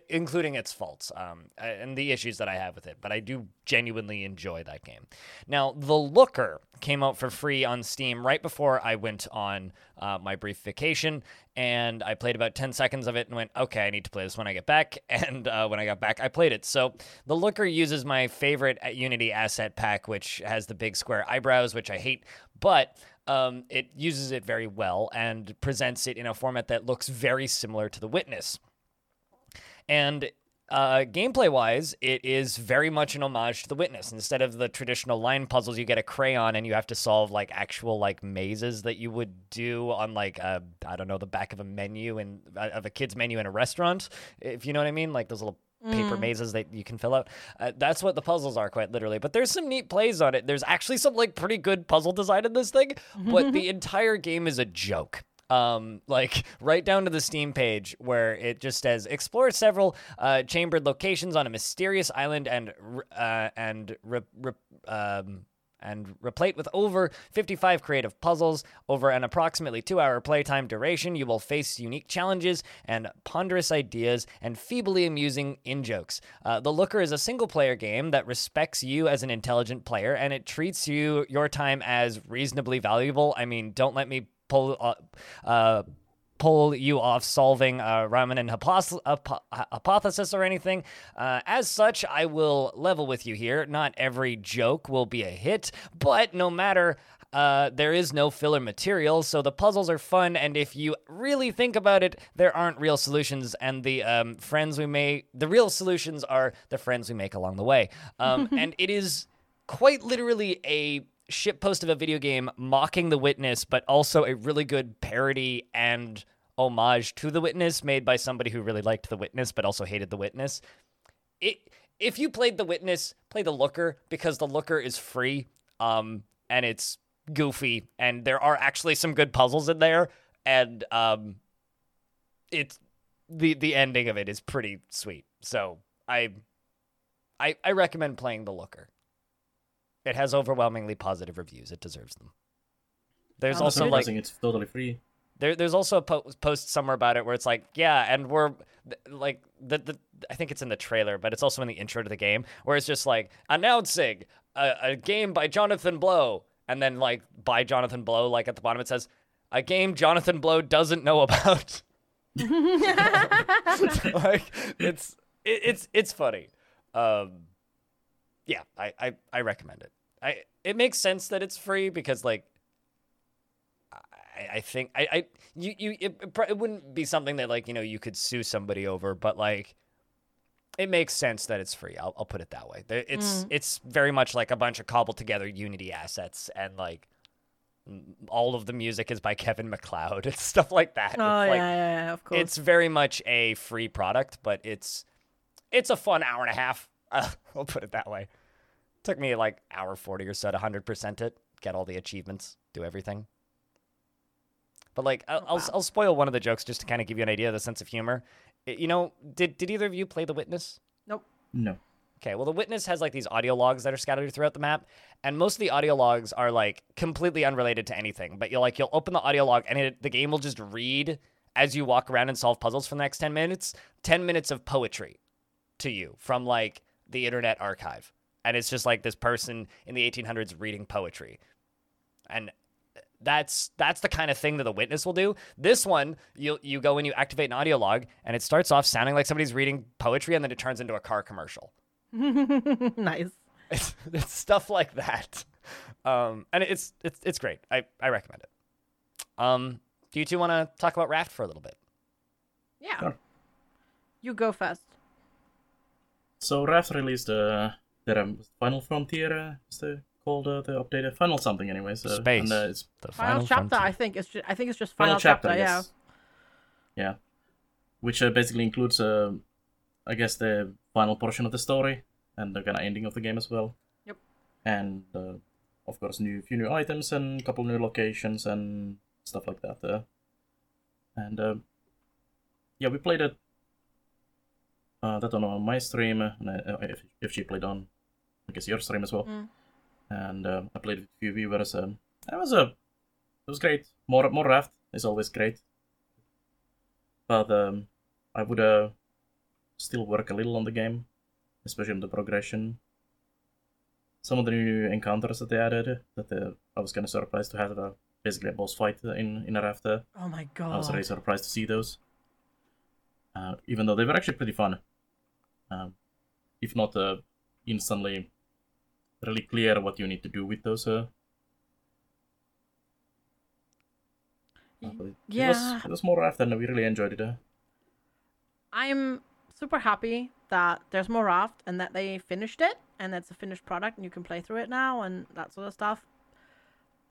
including its faults um, and the issues that I have with it. But I do genuinely enjoy that game. Now, The Looker came out for free on Steam right before I went on uh, my brief vacation, and I played about 10 seconds of it and went, okay, I need to play this when I get back. (laughs) And uh, when I got back, I played it. So the Looker uses my favorite Unity asset pack, which has the big square eyebrows, which I hate, but um, it uses it very well and presents it in a format that looks very similar to The Witness. And uh, gameplay wise, it is very much an homage to The Witness. Instead of the traditional line puzzles, you get a crayon and you have to solve like actual like mazes that you would do on like I I don't know the back of a menu and of a kid's menu in a restaurant, if you know what I mean, like those little paper mazes that you can fill out. Uh, that's what the puzzles are, quite literally. But there's some neat plays on it. There's actually some like pretty good puzzle design in this thing, but (laughs) the entire game is a joke. Um, like (laughs) right down to the Steam page where it just says explore several uh, chambered locations on a mysterious island and uh, and re- re- um, and replete with over 55 creative puzzles over an approximately two hour playtime duration. You will face unique challenges and ponderous ideas and feebly amusing in jokes. Uh, the Looker is a single player game that respects you as an intelligent player and it treats you your time as reasonably valuable. I mean, don't let me pull uh, uh, pull you off solving a Riemann hypos- hypo- hypothesis or anything. Uh, as such, I will level with you here. Not every joke will be a hit, but no matter. Uh, there is no filler material, so the puzzles are fun. And if you really think about it, there aren't real solutions, and the um, friends we make, the real solutions are the friends we make along the way. Um, (laughs) and it is quite literally a shitpost of a video game mocking the witness, but also a really good parody and homage to the witness made by somebody who really liked the witness but also hated the witness. It if you played the witness, play the looker because the looker is free um and it's goofy and there are actually some good puzzles in there and um it's the the ending of it is pretty sweet. So I I I recommend playing the looker. It has overwhelmingly positive reviews. It deserves them. There's Sounds also like it's totally free. there, there's also a po- post somewhere about it where it's like, yeah, and we're like the, the I think it's in the trailer, but it's also in the intro to the game where it's just like announcing a, a game by Jonathan Blow, and then like by Jonathan Blow, like at the bottom it says a game Jonathan Blow doesn't know about. (laughs) like it's it, it's it's funny. Um, yeah, I, I I recommend it. I it makes sense that it's free because like I, I think I, I you you it, it, it wouldn't be something that like you know you could sue somebody over, but like it makes sense that it's free. I'll I'll put it that way. It's it's very much like a bunch of cobbled together Unity assets and like all of the music is by (laughs) Kevin MacLeod. and stuff like that. Oh It's yeah, like, yeah, yeah, of course. it's very much a free product, but it's it's a fun hour and a half. Uh, (laughs) I'll put it that way. Took me like hour forty or so to hundred percent it, get all the achievements, do everything. But like, I'll, oh, I'll I'll spoil one of the jokes just to kind of give you an idea of the sense of humor. You know, did did either of you play The Witness? nope. No. Okay, well, the witness has like these audio logs that are scattered throughout the map, and most of the audio logs are like completely unrelated to anything. But you'll like you'll open the audio log, and it, the game will just read as you walk around and solve puzzles for the next ten minutes. Ten minutes of poetry to you from like the Internet Archive, and it's just like this person in the 1800s reading poetry, and that's that's the kind of thing that the witness will do. This one, you you go and you activate an audio log, and it starts off sounding like somebody's reading poetry, and then it turns into a car commercial. (laughs) nice. It's, it's stuff like that, um, and it's it's it's great. I I recommend it. Um, do you two want to talk about Raft for a little bit? Yeah. Sure. You go first. So Raft released uh, their um, Final Frontier, uh, is the called uh, the updated Final something, anyways. Uh, Space. And, uh, it's The Final, chapter. Frontier. I think it's just. I think it's just final, final, chapter, Yeah. yes. Yeah. Which uh, basically includes, uh, I guess, the final portion of the story and the kind of ending of the game as well. Yep. And uh, of course, new few new items and a couple new locations and stuff like that. Uh, and uh, yeah, we played it. Uh, that on uh, my stream, uh, and uh, if, if she played on, I guess your stream as well. Mm. And uh, I played with a few viewers. Um, it was a, it was great. More more raft is always great but um, I would uh, still work a little on the game, especially on the progression. Some of the new encounters that they added, that uh, I was kind of surprised to have uh, basically a boss fight in in a raft. uh, Oh my god! I was really surprised to see those, uh, even though they were actually pretty fun. Um, if not uh, instantly really clear what you need to do with those. Uh, but it, it yeah. was, it was more raft, and we really enjoyed it. Uh. I'm super happy that there's more Raft and that they finished it and it's a finished product and you can play through it now and that sort of stuff.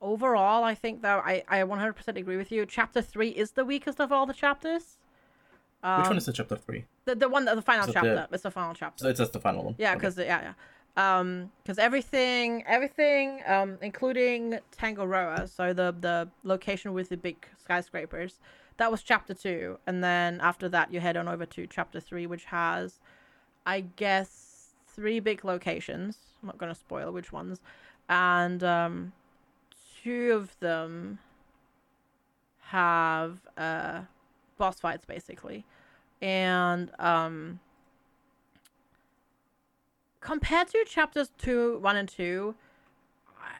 Overall, I think that I, I 100% agree with you. Chapter 3 is the weakest of all the chapters. Um, Which one is the chapter three? the, the one, the final Is it chapter. the- It's the final chapter. So it's just the final one. Yeah, Okay. because yeah, yeah, um, because everything, everything, um, including Tangaroa, so the the location with the big skyscrapers, that was chapter two, and then after that you head on over to chapter three, which has, I guess, three big locations. I'm not gonna spoil which ones, and um, two of them have uh boss fights basically, and um compared to chapters two, one, and two,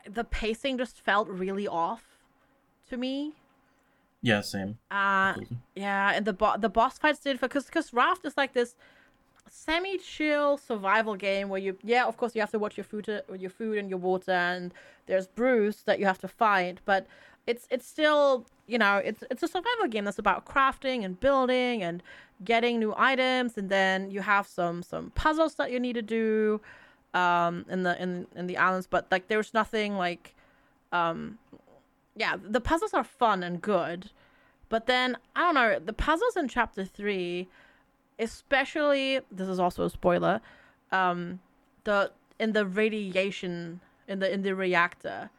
the pacing just felt really off to me. Yeah, same. Uh, yeah, and the bo- the boss fights did for because because Raft is like this semi chill survival game where you yeah of course you have to watch your food to, your food and your water and there's Bruce that you have to fight but it's it's still you know it's it's a survival game that's about crafting and building and getting new items and then you have some some puzzles that you need to do um in the in in the islands but like there's nothing like um yeah the puzzles are fun and good but then i don't know the puzzles in chapter 3 especially this is also a spoiler um the in the radiation in the in the reactor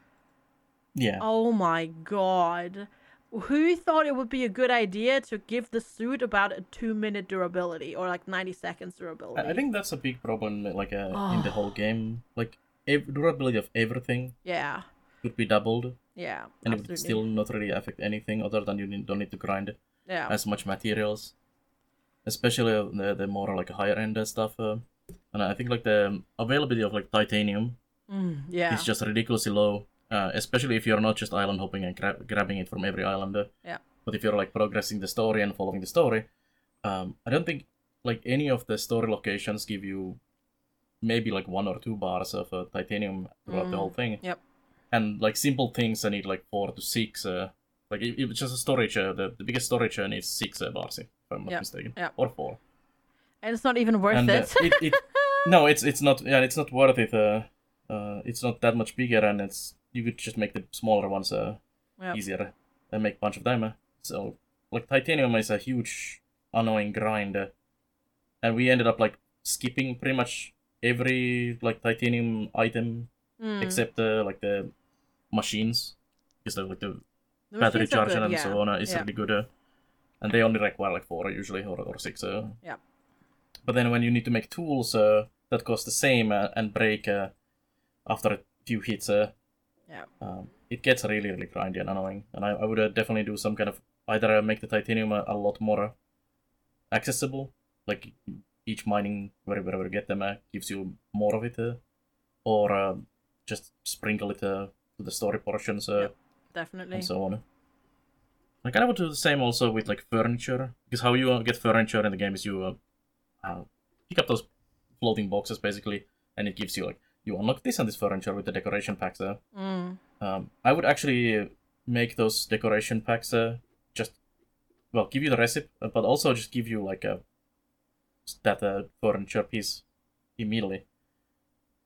Yeah. oh my god who thought it would be a good idea to give the suit about a two minute durability or like 90 seconds durability? I think that's a big problem, like uh, in the whole game. Like ev- durability of everything yeah. could be doubled, yeah and it would still not really affect anything other than you need, don't need to grind yeah. as much materials, especially the, the more like higher end stuff. Uh, and I think like the availability of like titanium Mm, yeah. is just ridiculously low, uh, especially if you're not just island hopping and gra- grabbing it from every island. uh, yeah But if you're like progressing the story and following the story, um, I don't think like any of the story locations give you maybe like one or two bars of uh, titanium throughout the Mm, whole thing. yep And like simple things, I need like four to six. Uh, like if, if it's just a storage, uh, the, the biggest storage uh, needs six uh, bars, if I'm not Yep, mistaken, yep. or four. and it's not even worth and it it, it (laughs) no, it's it's not. Yeah, it's not worth it. Uh, uh, it's not that much bigger, and it's you could just make the smaller ones uh, Yep. easier and make a bunch of them. uh. So like titanium is a huge annoying grind, uh, and we ended up like skipping pretty much every like titanium item Mm, except uh, like the machines, because they're like the the battery charger good, and yeah. so on uh, is yeah. really good. Uh, and they only require like four usually or, or six. Uh. Yeah. But then when you need to make tools uh, that cost the same uh, and break uh, after a few hits, uh, yeah um, it gets really really grindy and annoying. And I, I would uh, definitely do some kind of either uh, make the titanium a, a lot more accessible, like each mining wherever wherever you get them uh, gives you more of it, uh, or uh, just sprinkle it uh, to the story portions. Uh, Yep. definitely and so on. I kind of would do the same also with like furniture, because how you uh, get furniture in the game is you uh, uh, pick up those floating boxes basically, and it gives you like you unlock this and this furniture with the decoration packs there. mm, Um, I would actually make those decoration packs uh, just well give you the recipe, uh, but also just give you like a that uh, furniture piece immediately.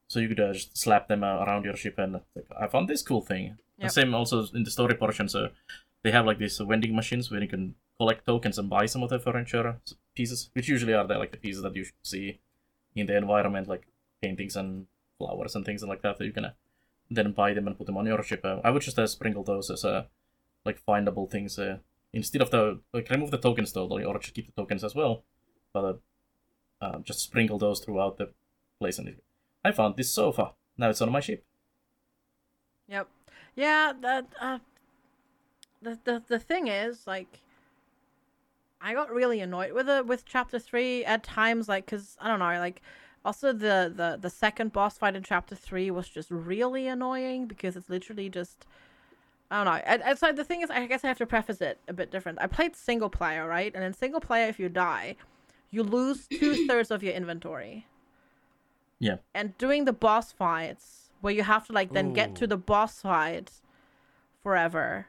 So you could uh, just slap them uh, around your ship and like, I found this cool thing. Yep. The same also in the story portions. Uh, they have like these vending machines where you can collect tokens and buy some of the furniture pieces, which usually are the like the pieces that you see in the environment, like paintings and flowers and things like that. That you can uh, then buy them and put them on your ship. Uh, I would just uh, sprinkle those as uh, like findable things uh, instead of the like remove the tokens totally, or just keep the tokens as well, but uh, uh, just sprinkle those throughout the place. And I found this sofa. Now it's on my ship. Yep. Yeah, that uh the the the thing is like I got really annoyed with it with chapter 3 at times like cuz I don't know, like also the the the second boss fight in chapter 3 was just really annoying because it's literally just I don't know. I, like the thing is, I guess I have to preface it a bit different. I played single player, right? And in single player, if you die, you lose (clears throat) two thirds of your inventory. Yeah. And doing the boss fights, where you have to like then get to the boss fight forever,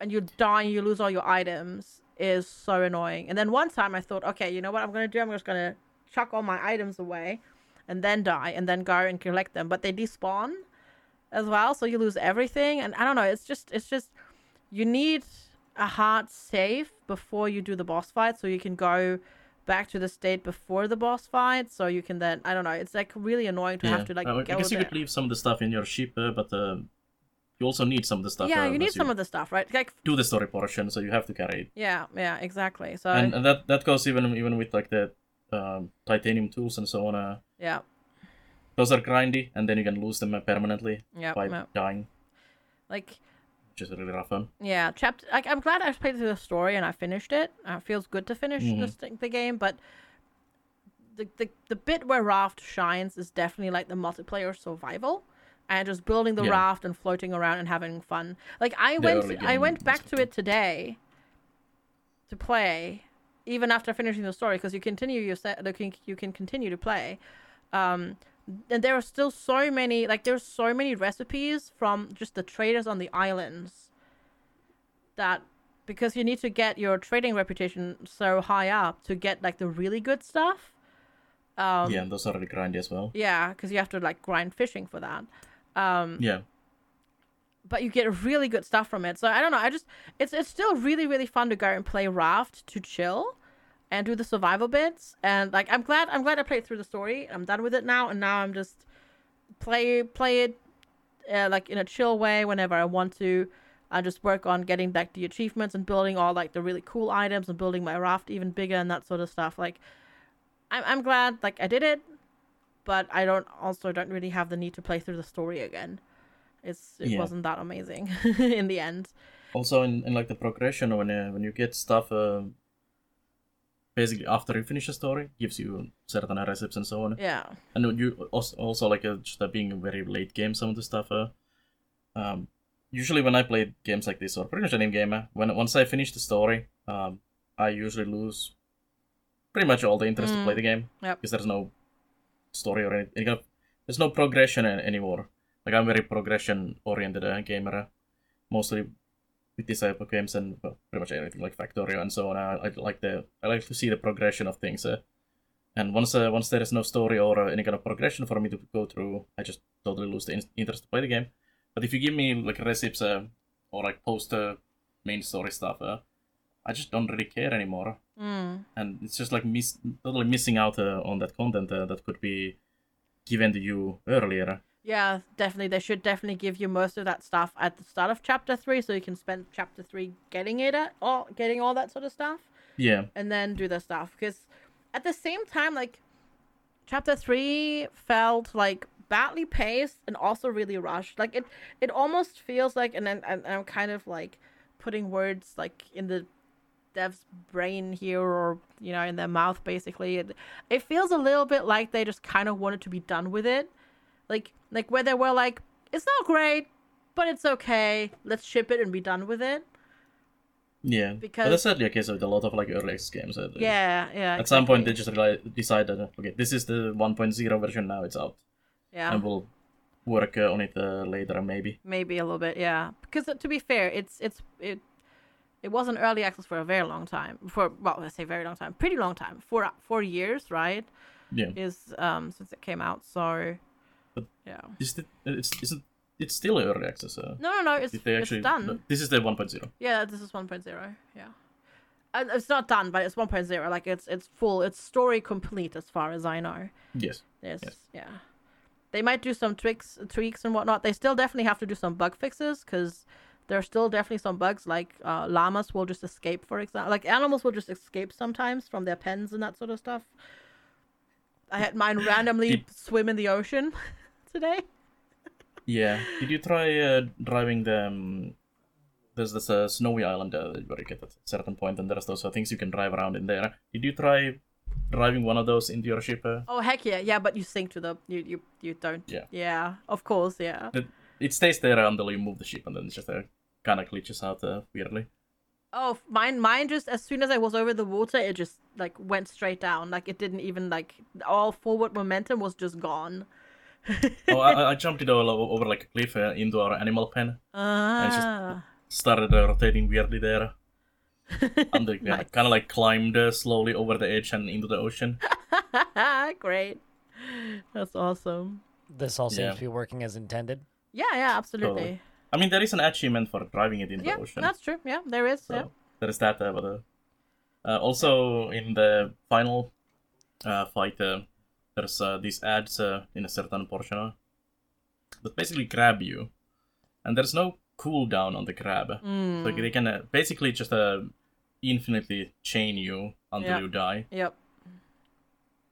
and you die, and you lose all your items. is so annoying. And then one time I thought, okay, you know what I'm gonna do? I'm just gonna chuck all my items away, and then die, and then go and collect them. But they despawn as well, so you lose everything. And I don't know. It's just it's just you need a hard save before you do the boss fight, so you can go back to the state before the boss fight, so you can then I don't know. It's like really annoying to have to like I go guess you there. could leave some of the stuff in your ship, uh, but uh, you also need some of the stuff. yeah, uh, you need some of the stuff, right? Like do the story portion, so you have to carry it. yeah, yeah, exactly. So And, and that that goes even even with like the um, titanium tools and so on. Uh, yeah, those are grindy, and then you can lose them uh, permanently yeah, by yeah. dying, like which is really rough fun. Yeah, chapter. Like, I'm glad I played through the story and I finished it. Uh, it feels good to finish Mhm. this the game, but the, the the bit where Raft shines is definitely like the multiplayer survival, and just building the Yeah. raft and floating around and having fun. Like I The went, I went back to it today to play, even after finishing the story, because you continue your set. You can you can continue to play. Um, and there are still so many like there's so many recipes from just the traders on the islands that because you need to get your trading reputation so high up to get like the really good stuff um yeah, and those are really grindy as well. yeah because you have to like grind fishing for that um Yeah, but you get really good stuff from it. So i don't know i just it's it's still really really fun to go and play raft to chill and do the survival bits. And like i'm glad i'm glad i played through the story. I'm done with it now and now i'm just play play it uh, like in a chill way whenever i want to. I just work on getting back the achievements and building all like the really cool items and building my raft even bigger and that sort of stuff. Like i'm, I'm glad like i did it but i don't also don't really have the need to play through the story again it's it Yeah. wasn't that amazing (laughs) in the end. Also in, in like the progression when uh, when you get stuff uh, basically after you finish a story gives you certain recipes and so on. Yeah. And you also, also like uh, just uh, being a very late game some of the stuff uh, um, usually when i play games like this or pretty much any game uh, when once i finish the story um, i usually lose pretty much all the interest to play the game Yep. because there's no story or any, any kind of there's no progression anymore like i'm very progression oriented uh, gamer uh, mostly with this type of games and well, pretty much anything like Factorio and so on. I, I like the I like to see the progression of things. Uh, and once uh, once there is no story or uh, any kind of progression for me to go through, I just totally lose the in- interest to play the game. But if you give me like recipes uh, or like post uh, main story stuff, uh, I just don't really care anymore. mm. And it's just like miss totally missing out uh, on that content uh, that could be given to you earlier. Yeah, definitely. They should definitely give you most of that stuff at the start of chapter three, so you can spend chapter three getting it at all, getting all that sort of stuff, Yeah, and then do the stuff. Because at the same time, like chapter three felt like badly paced and also really rushed. Like it, it almost feels like, and then and I'm kind of like putting words like in the dev's brain here or you know in their mouth basically it, it feels a little bit like they just kind of wanted to be done with it like like where they were like it's not great but it's okay let's ship it and be done with it yeah. but Because- that's certainly a case with a lot of like early access games. uh, yeah yeah At some point, they just decided, okay, this is the 1.0 version now, it's out. yeah And we'll work uh, on it uh, later, maybe. maybe a little bit yeah because uh, to be fair it's it's it it wasn't early access for a very long time for well i say very long time pretty long time four four years right Yeah. is um since it came out so But- yeah Is it, it's, isn't, it's still early access. Uh, no no no it's, they actually, it's done this is the 1.0. Yeah, this is 1.0. Yeah. And it's not done, but it's 1.0. Like it's it's full. It's story complete as far as I know. Yes. Yes. Yes. Yeah. They might do some tweaks, tweaks and whatnot. They still definitely have to do some bug fixes because there are still definitely some bugs. Like uh, llamas will just escape, for example. Like animals will just escape sometimes from their pens and that sort of stuff. I had mine (laughs) randomly Did- swim in the ocean (laughs) today. Yeah. Did you try uh, driving the. Um, there's this uh, snowy island uh, where you get at a certain point, and there's those uh, things you can drive around in there. Did you try driving one of those into your ship? Uh? Oh heck yeah, yeah! But you sink to the you you you don't. Yeah. Yeah, of course, yeah. It, it stays there until you move the ship, and then it just uh, kind of glitches out uh, weirdly. Oh, mine, mine just as soon as I was over the water, it just like went straight down. Like it didn't even like all forward momentum was just gone. Oh, I, I jumped it all over like a cliff uh, into our animal pen. it's just- Ah, Started uh, rotating weirdly there. under (laughs) Nice. kind of like climbed uh, slowly over the edge and into the ocean. (laughs) Great. That's awesome. This all seems Yeah. to be working as intended. Yeah, yeah, absolutely. Totally. I mean, there is an achievement for driving it into Yeah, the ocean. that's true. Yeah, there is. So Yeah. there is that. Uh, but uh, uh, also in the final uh, fight, uh, there's uh, these ads uh, in a certain portion uh, that basically grab you, and there's no cooldown on the grab. Mm. So they can uh, basically just uh, infinitely chain you until Yeah. you die. Yep.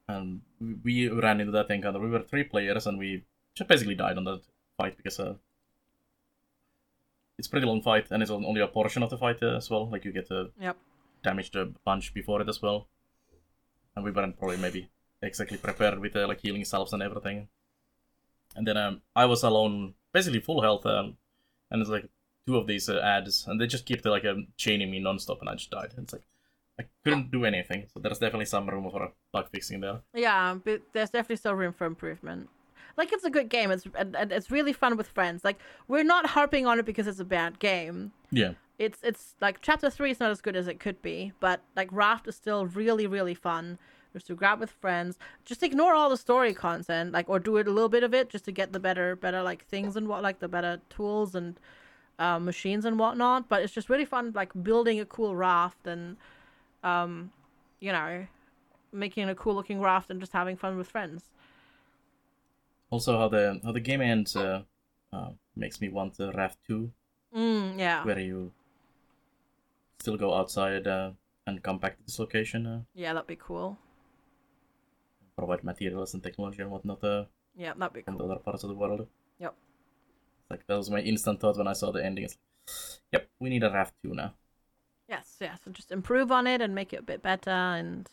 And we we ran into that encounter. We were three players, and we just basically died on that fight because uh, it's a pretty long fight, and it's only a portion of the fight uh, as well. Like you get uh, Yep. damaged a bunch before it as well, and we weren't probably maybe exactly prepared with uh, like healing salves and everything. And then um, I was alone, basically full health, um, and it's like two of these uh, ads, and they just keep the, like um, chaining me non-stop, and I just died. It's like I couldn't do anything, so there's definitely some room for bug fixing there. Yeah, but there's definitely still room for improvement. Like it's a good game. It's and, and it's really fun with friends. Like we're not harping on it because it's a bad game. Yeah. It's it's like chapter three is not as good as it could be, but like Raft is still really really fun. Just to grab with friends. Just ignore all the story content, like or do it a little bit of it just to get the better better like things and what like the better tools and uh, machines and whatnot. But it's just really fun like building a cool raft and um, you know, making a cool looking raft and just having fun with friends. Also, how the how the game ends uh, uh, makes me want uh, Raft Two Mm, yeah. where you still go outside uh, and come back to this location, uh, Yeah, that'd be cool. Provide materials and technology and whatnot uh, Yeah, that'd be from the cool. other parts of the world. Yep. Like that was my instant thought when I saw the ending. It's like, yep, we need a Raft Two now. Yes, yes. And just improve on it and make it a bit better and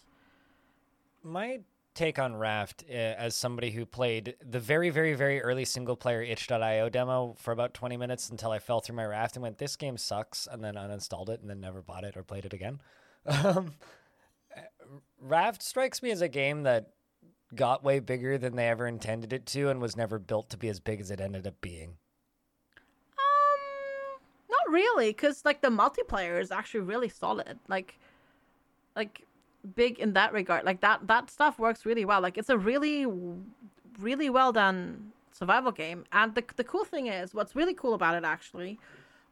My take on Raft, uh, as somebody who played the very, very, very early single player itch.io demo for about 20 minutes until I fell through my Raft and went, this game sucks, and then uninstalled it and then never bought it or played it again. (laughs) Um, Raft strikes me as a game that got way bigger than they ever intended it to and was never built to be as big as it ended up being. um not really cuz like the multiplayer is actually really solid. Like like big in that regard. Like that that stuff works really well. Like it's a really really well done survival game. And the the cool thing is what's really cool about it actually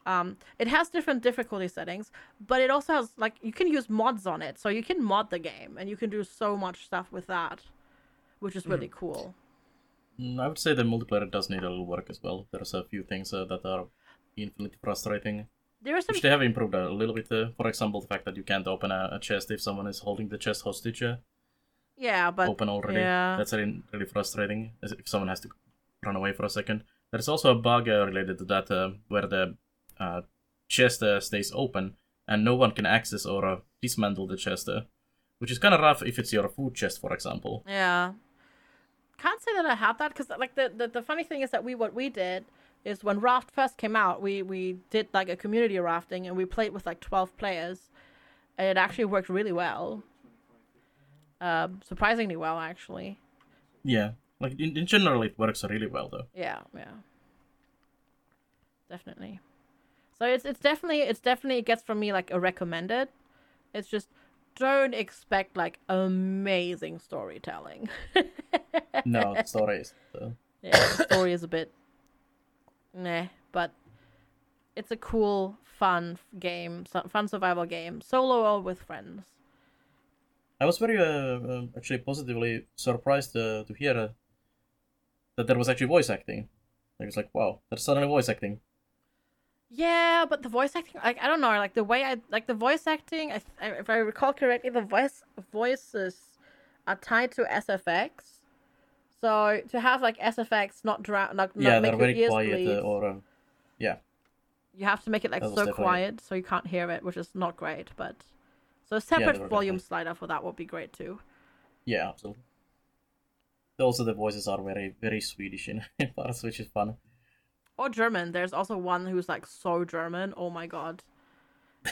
um, it has different difficulty settings, but it also has like you can use mods on it, so you can mod the game and you can do so much stuff with that, which is really cool. Mm, I would say the multiplayer does need a little work as well. There's a few things uh, that are infinitely frustrating, There are some which they have improved a little bit. Uh, for example, the fact that you can't open a, a chest if someone is holding the chest hostage uh, yeah, but open already. yeah. That's really, really frustrating if someone has to run away for a second. There's also a bug uh, related to that uh, where the uh, chest uh, stays open and no one can access or uh, dismantle the chest, uh, which is kind of rough if it's your food chest, for example. Yeah. Can't say that I have that because like the, the the funny thing is that we what we did is when Raft first came out, we we did like a community rafting and we played with like twelve players, and it actually worked really well. Um, surprisingly well actually. Yeah, like in, in general, it works really well though. Yeah, yeah. Definitely. So it's it's definitely it's definitely it gets from me like a recommended. It's just don't expect like amazing storytelling. (laughs) No, (laughs) the story is. Uh, Yeah, the story is a bit nah, but it's a cool, fun game, fun survival game, solo or with friends. I was very uh, uh, actually positively surprised uh, to hear uh, that there was actually voice acting. I was like, wow, there's suddenly voice acting. Yeah, but the voice acting, like I don't know, like the way I like the voice acting. I, I- if I recall correctly, the voice voices are tied to SFX. So to have like SFX not drown, like not yeah, make they're your very ears quiet, bleed, uh, or uh, yeah, you have to make it like so quiet so you can't hear it, which is not great. But so a separate were volume definitely- slider for that would be great too. yeah, absolutely. Also, the voices are very, very Swedish in, (laughs) in parts, which is fun. or German. There's also one who's like so German. Oh my god.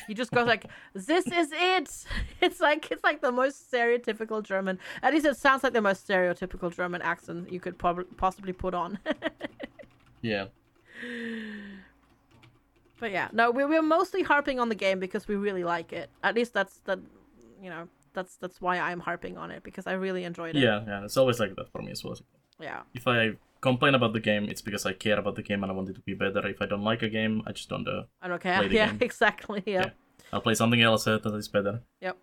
He just goes like, "This is it." (laughs) It's like it's like the most stereotypical German. At least it sounds like the most stereotypical German accent you could prob- possibly put on. (laughs) Yeah. But yeah, no, we we're mostly harping on the game because we really like it. At least that's the, you know, that's that's why I'm harping on it because I really enjoyed it. Yeah, yeah, it's always like that for me as well. Yeah. If I complain about the game, it's because I care about the game and I want it to be better. If I don't like a game, I just don't. Uh, I don't care. Play the (laughs) Yeah, game. exactly. Yeah. Yeah. I'll play something else that is better. Yep.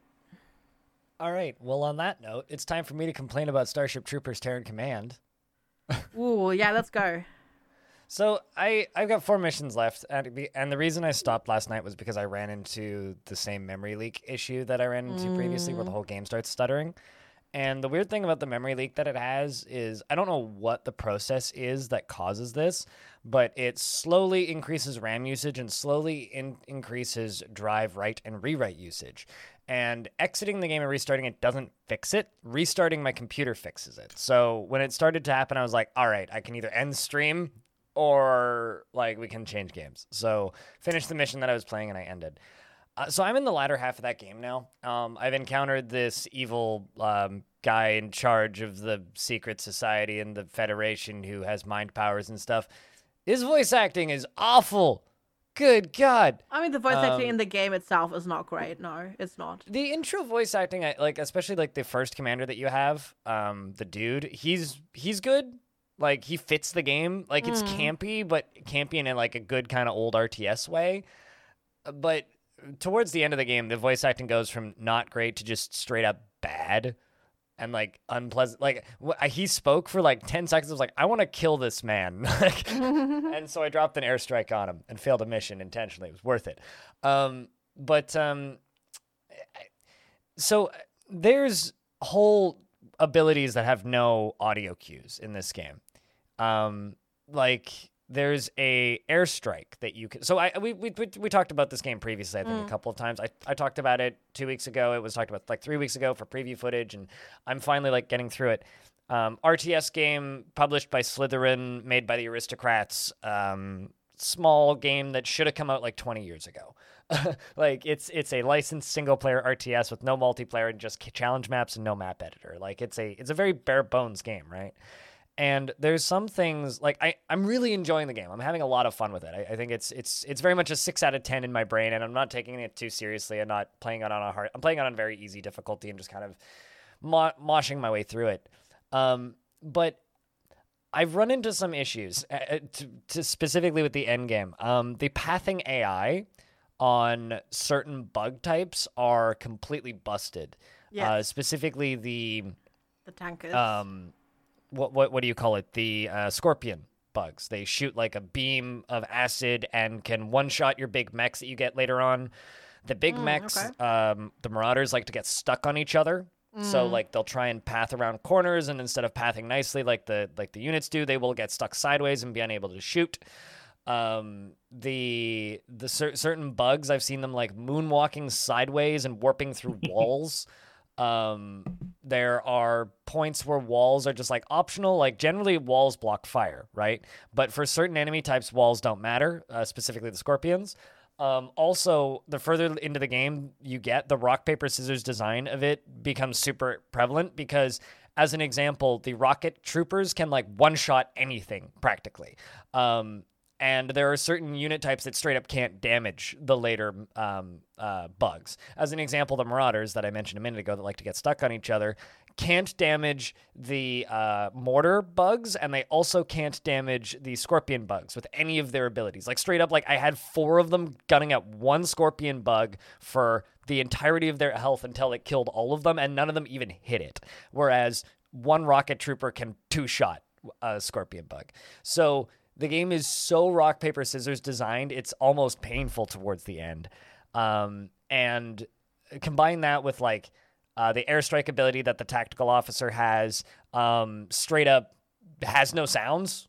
All right. Well, on that note, it's time for me to complain about Starship Troopers Terran Command. (laughs) Ooh, yeah. Let's go. So I I've got four missions left, and and the reason I stopped last night was because I ran into the same memory leak issue that I ran into previously, where the whole game starts stuttering. And the weird thing about the memory leak that it has is I don't know what the process is that causes this, but it slowly increases RAM usage and slowly in- increases drive write and rewrite usage. And exiting the game and restarting it doesn't fix it. Restarting my computer fixes it. So when it started to happen, I was like, all right, I can either end stream or like we can change games. So finish the mission that I was playing and I ended. Uh, so I'm in the latter half of that game now. Um, I've encountered this evil um, guy in charge of the secret society and the Federation who has mind powers and stuff. His voice acting is awful. Good God. I mean, the voice acting Um, in the game itself is not great. No, it's not. The intro voice acting, I like, especially like the first commander that you have, um, the dude. He's he's good. Like he fits the game. Like it's campy, but campy in like a good kind of old RTS way. But towards the end of the game, the voice acting goes from not great to just straight up bad and like unpleasant. Like wh- he spoke for like ten seconds. I was like, I want to kill this man. (laughs) Like, (laughs) and so I dropped an airstrike on him and failed a mission intentionally. It was worth it. Um, but um, so there's whole abilities that have no audio cues in this game. Um, like there's a airstrike that you can. So I we, we we talked about this game previously. I think a couple of times. I I talked about it two weeks ago. It was talked about like three weeks ago for preview footage, and I'm finally like getting through it. Um, RTS game published by Slitherine, made by the Aristocrats. Um, small game that should have come out like 20 years ago. (laughs) like it's it's a licensed single player RTS with no multiplayer and just challenge maps and no map editor. Like it's a it's a very bare bones game, right? And there's some things like I I'm really enjoying the game. I'm having a lot of fun with it. I, I think it's it's it's very much a six out of ten in my brain, and I'm not taking it too seriously. I'm not playing it on a hard. I'm playing it on very easy difficulty and just kind of mo- moshing my way through it. Um, but I've run into some issues, uh, uh, to, to specifically with the end game. Um, the pathing AI on certain bug types are completely busted. Uh, specifically the The tankers. um, what what what do you call it? The uh, scorpion bugs. They shoot like a beam of acid and can one shot your big mechs that you get later on. The big mechs, okay. um, the marauders like to get stuck on each other. So like they'll try and path around corners, and instead of pathing nicely like the like the units do, they will get stuck sideways and be unable to shoot. Um, the the cer- certain bugs I've seen them like moonwalking sideways and warping through (laughs) walls. Um, there are points where walls are just like optional. Like generally, walls block fire, right? But for certain enemy types, walls don't matter. Uh, specifically, the scorpions. Um, also, the further into the game you get, the rock paper scissors design of it becomes super prevalent because, as an example, the rocket troopers can like one shot anything practically. Um, and there are certain unit types that straight up can't damage the later um, uh, bugs. As an example, the Marauders that I mentioned a minute ago that like to get stuck on each other can't damage the uh, mortar bugs, and they also can't damage the scorpion bugs with any of their abilities. Like straight up, like I had four of them gunning at one scorpion bug for the entirety of their health until it killed all of them, and none of them even hit it. Whereas one rocket trooper can two shot a scorpion bug. So the game is so rock paper scissors designed it's almost painful towards the end. Um, and combine that with like uh, the airstrike ability that the tactical officer has um, straight up has no sounds.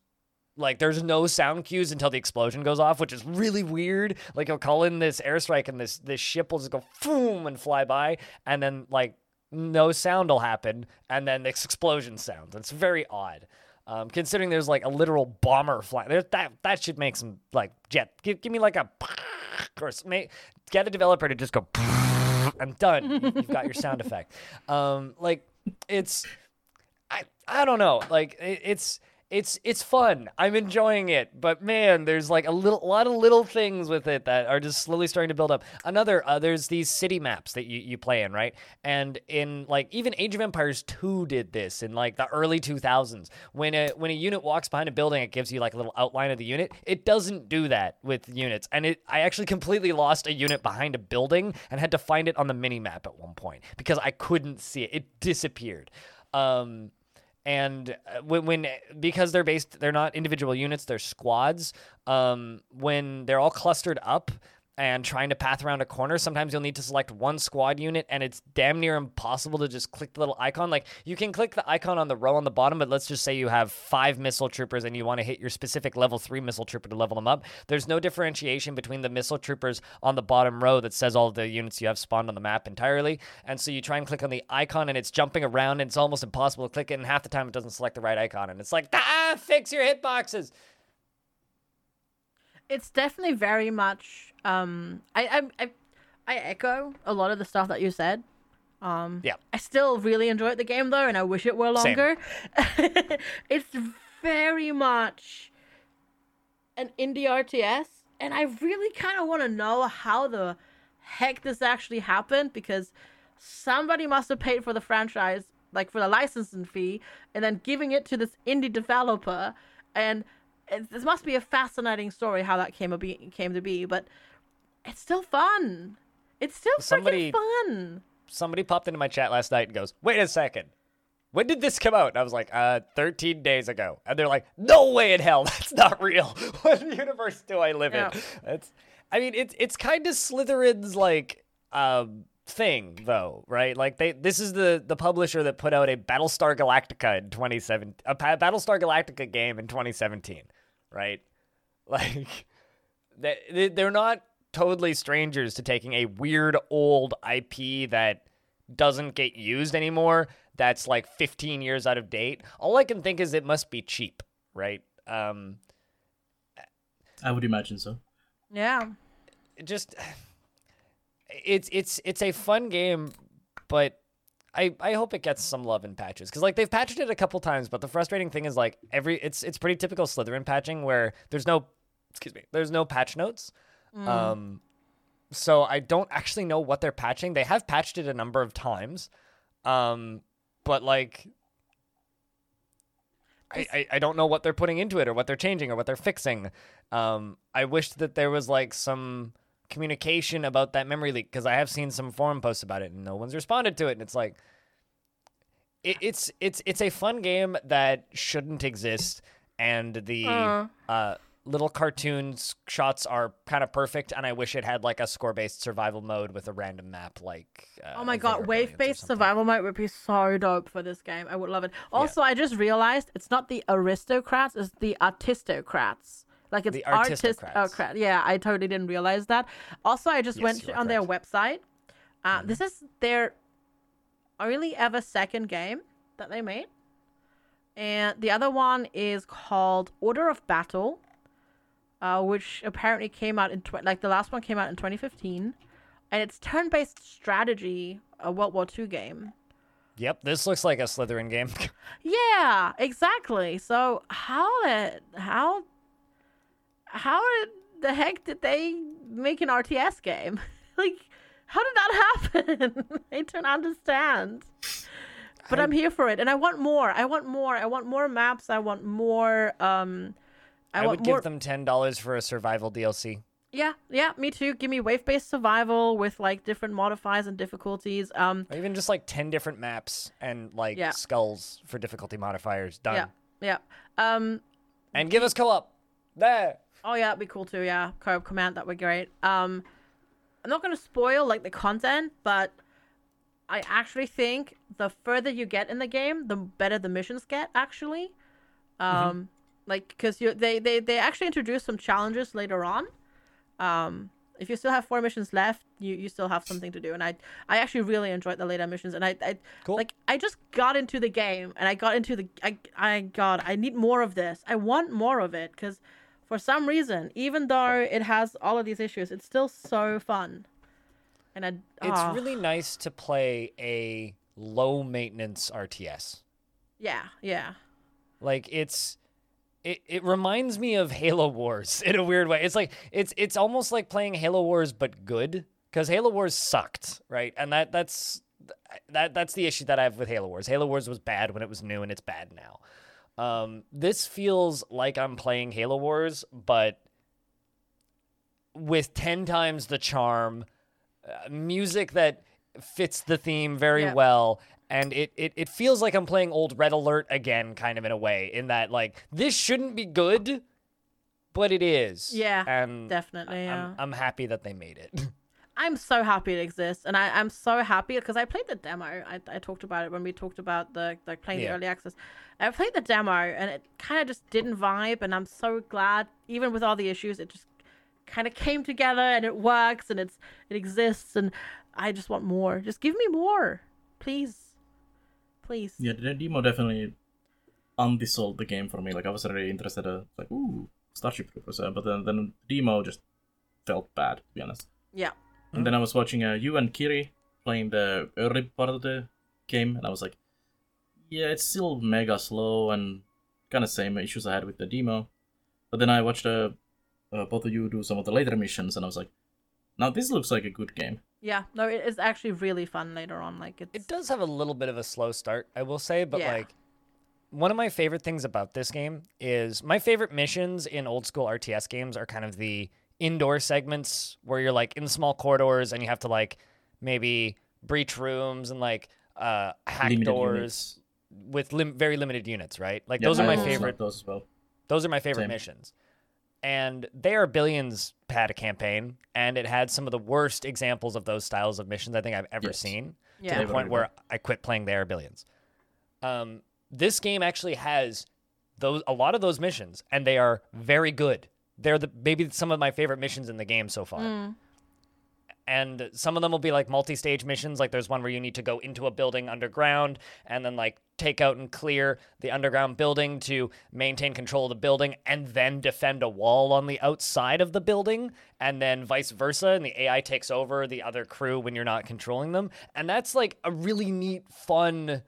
Like there's no sound cues until the explosion goes off which is really weird. Like he'll call in this airstrike and this this ship will just go boom and fly by and then like no sound will happen and then this explosion sounds. It's very odd um, considering there's like a literal bomber flying, there, that that should make some like jet. Give, give me like a (laughs) or may, get a developer to just go. (laughs) I'm done. You- You've got your sound effect. Um, like it's, I I don't know. Like it, it's it's it's fun. I'm enjoying it, but man, there's like a little, a lot of little things with it that are just slowly starting to build up. Another, uh, there's these city maps that you, you play in, right? And in like even Age of Empires 2 did this in like the early 2000s. When a when a unit walks behind a building, it gives you like a little outline of the unit. It doesn't do that with units, and it I actually completely lost a unit behind a building and had to find it on the mini map at one point because I couldn't see it. It disappeared. Um, and uh, when, when because they're based they're not individual units they're squads um, when they're all clustered up and trying to path around a corner sometimes you'll need to select one squad unit and it's damn near impossible to just click the little icon. Like you can click the icon on the row on the bottom but let's just say you have five missile troopers and you want to hit your specific level 3 missile trooper to level them up. There's no differentiation between the missile troopers on the bottom row that says all the units you have spawned on the map entirely. And so you try and click on the icon and it's jumping around and it's almost impossible to click it and half the time it doesn't select the right icon. And it's like ah fix your hitboxes it's definitely very much um I, I I I echo a lot of the stuff that you said. Um Yeah. I still really enjoyed the game though and I wish it were longer. (laughs) it's very much an indie RTS and I really kind of want to know how the heck this actually happened because somebody must have paid for the franchise like for the licensing fee and then giving it to this indie developer and it, this must be a fascinating story how that came to be came to be but it's still fun it's still Somebody- freaking fun somebody popped into my chat last night and goes, "Wait a second, when did this come out?" And I was like, "Uh, 13 days ago." And they're like, "No way in hell, (laughs) that's not real. (laughs) what universe do I live Yeah. in?" It's, I mean, it's it's kind of Slitherine's like um thing though, right? Like they this is the the publisher that put out a Battlestar Galactica in 2017, a Battlestar Galactica game in 2017, right? (laughs) Like they they- they're not totally strangers to taking a weird old IP that doesn't get used anymore that's like 15 years out of date all i can think is it must be cheap right um I would imagine so. yeah just (sighs) it's it's it's a fun game but I, I hope it gets some love in patches because like they've patched it a couple times, but the frustrating thing is like every it's it's pretty typical Slitherine patching where there's no excuse me there's no patch notes, um, so I don't actually know what they're patching. They have patched it a number of times, um, but like I, I, I don't know what they're putting into it or what they're changing or what they're fixing. Um, I wish that there was like some communication about that memory leak because I have seen some forum posts about it and no one's responded to it. And it's like, it, it's it's it's a fun game that shouldn't exist, and the Uh. uh, little cartoons shots are kind of perfect. And I wish it had like a score based survival mode with a random map. Like uh, Oh my god, wave based survival mode would be so dope for this game. I would love it. Also, I just realized it's not the aristocrats, it's the artistocrats. Like it's The artist oh, crap. Yeah, I totally didn't realize that. Also, I just Yes, went on their website. Uh, This is their only ever second game that they made. And the other one is called Order of Battle, uh, which apparently came out in tw- like the last one came out in 2015, and it's turn-based strategy, a World War II game. Yep, this looks like a Slitherine game. (laughs) Yeah, exactly. So how did how how the heck did they make an RTS game? (laughs) like how did that happen? (laughs) I don't understand. But I, am here for it, and I want more. I want more. I want more maps. I want more. Um, I, I, want would more. give them ten dollars for a survival DLC. Yeah, yeah, me too. Give me wave-based survival with like different modifiers and difficulties. Um, Or even just like 10 different maps and like Yeah. skulls for difficulty modifiers. Done. yeah, yeah. Um, And give us co op. There. Oh yeah, it'd be cool too. Yeah, co-op command that would be great. Um, I'm not gonna spoil like the content, but I actually think the further you get in the game, the better the missions get. Actually, um, like because you they they they actually introduce some challenges later on. Um, if you still have four missions left, you you still have something to do, and I I actually really enjoyed the later missions, and I I Cool. like I just got into the game, and I got into the I I God I need more of this. I want more of it because for some reason, even though it has all of these issues, it's still so fun. And I, It's ah, really nice to play a low maintenance RTS. yeah, yeah, Like it's it, it reminds me of Halo Wars (laughs) in a weird way. It's like it's it's almost like playing Halo Wars but good because Halo Wars sucked, right? And that that's that that's the issue that I have with Halo Wars. Halo Wars was bad when it was new, and it's bad now. Um, this feels like I'm playing Halo Wars, but with ten times the charm, uh, music that fits the theme very Yeah. well. And it, it, it feels like I'm playing old Red Alert again, kind of in a way, in that like this shouldn't be good, but it is. Yeah, and definitely, yeah. I'm, I'm happy that they made it. (laughs) I'm so happy it exists, and I, I'm so happy because I played the demo. I, I talked about it when we talked about the like playing Yeah. the early access. I played the demo, and it kind of just didn't vibe, and I'm so glad, even with all the issues, it just kind of came together, and it works, and it's it exists, and I just want more. Just give me more, please, please. Yeah, the demo definitely undisold the game for me. Like I was really interested. Uh, like ooh, Starship Troopers, uh, but then then demo just felt bad to be honest. Yeah. And then I was watching uh, you and Kiri playing the early part of the game, and I was like, yeah, it's still mega slow and kind of same issues I had with the demo. But then I watched uh, uh, both of you do some of the later missions, and I was like, now this looks like a good game. Yeah, no, it is actually really fun later on. Like it's It does have a little bit of a slow start, I will say, but Yeah. like one of my favorite things about this game is my favorite missions in old school RTS games are kind of the indoor segments where you're like in small corridors and you have to like maybe breach rooms and like uh hack Limited doors units. with lim- very limited units, right? Like Yeah, those are my favorite Those as well. those are my favorite Same. missions. And They Are Billions had a campaign, and it had some of the worst examples of those styles of missions I think I've ever Yes. seen. Yeah. To They the were point where I quit playing They Are Billions. Um, this game actually has those a lot of those missions, and they are very good. They're the maybe some of my favorite missions in the game so far. Mm. And some of them will be like multi-stage missions. Like there's one where you need to go into a building underground and then like take out and clear the underground building to maintain control of the building and then defend a wall on the outside of the building and then vice versa and the AI takes over the other crew when you're not controlling them. And that's like a really neat fun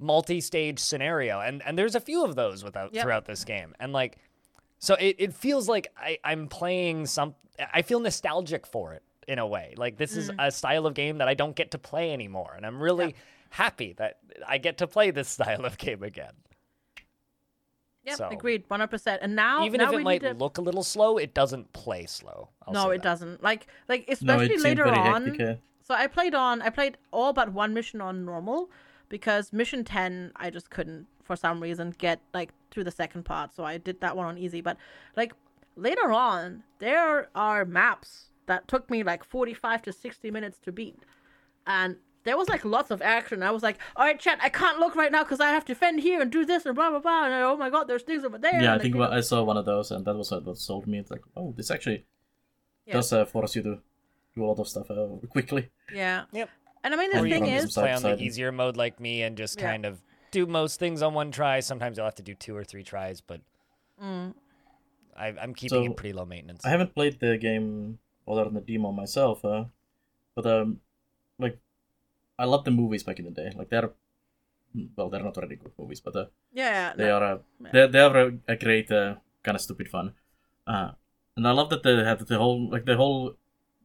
multi-stage scenario. And and there's a few of those without Yep. throughout this game. And like so it, it feels like I, I'm playing some I feel nostalgic for it in a way. Like this is mm. a style of game that I don't get to play anymore. And I'm really happy that I get to play this (laughs) style of game again. yeah, so- agreed, one hundred percent. And now, Even now if it might to... look a little slow, it doesn't play slow. I'll no, it that. doesn't. Like, like especially it seemed later on. hectic. So I played on. I played all but one mission on normal, because mission ten I just couldn't for some reason get like through the second part. So I did that one on easy. But like later on, there are maps that took me like forty five to sixty minutes to beat, and there was like lots of action. I was like, all right, chat, I can't look right now because I have to fend here and do this and blah blah blah. And oh my god, there's things over there. yeah, I think like, I saw one of those, and that was what what sold me. It's like, oh, this actually Yeah. does uh, force you to do a lot of stuff uh, quickly. yeah. Yep. And I mean, the Or you thing can is, play on the easier mode like me and just Yeah. kind of do most things on one try. Sometimes you'll have to do two or three tries, but Mm. I, I'm keeping So, it pretty low maintenance. I haven't played the game other than the demo myself, uh, but um, like, I love the movies back in the day. Like they're, well, they're not really good movies, but uh, yeah, they no. are uh, Yeah. they they are a, a great uh, kind of stupid fun. Uh, and I love that they had the whole like the whole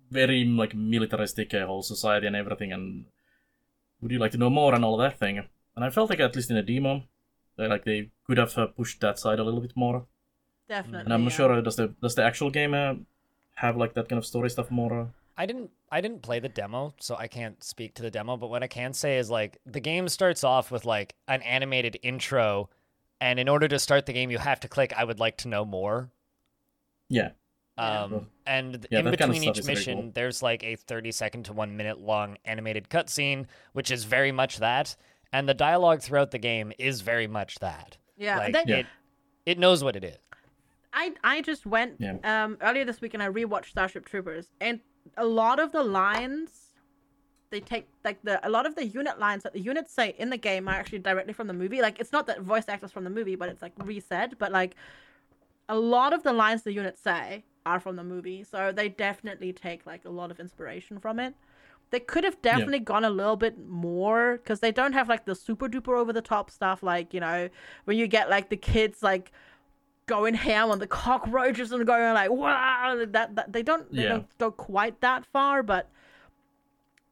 very like militaristic uh, whole society and everything. And would you like to know more and all that thing? And I felt like at least in the demo, they, like they could have uh, pushed that side a little bit more. definitely. And I'm not yeah. sure uh, does the does the actual game uh, have like that kind of story stuff more? Uh, I didn't I didn't play the demo, so I can't speak to the demo, but what I can say is like the game starts off with like an animated intro and in order to start the game you have to click I would like to know more. yeah, Yeah. Um and Yeah, in that kind of between each mission cool. there's like a 30 second to 1 minute long animated cutscene which is very much that and the dialogue throughout the game is very much that. Yeah, Like that- Yeah. it it knows what it is. I I just went Yeah. um earlier this week and I rewatched Starship Troopers and a lot of the lines they take like the a lot of the unit lines that the units say in the game are actually directly from the movie. Like it's not that voice actors from the movie, but it's like resaid. But like a lot of the lines the units say are from the movie, so they definitely take like a lot of inspiration from it. They could have definitely gone a little bit more because they don't have like the super duper over the top stuff, like you know when you get like the kids like going ham on the cockroaches and going like wow that, that they don't they Yeah. don't go quite that far but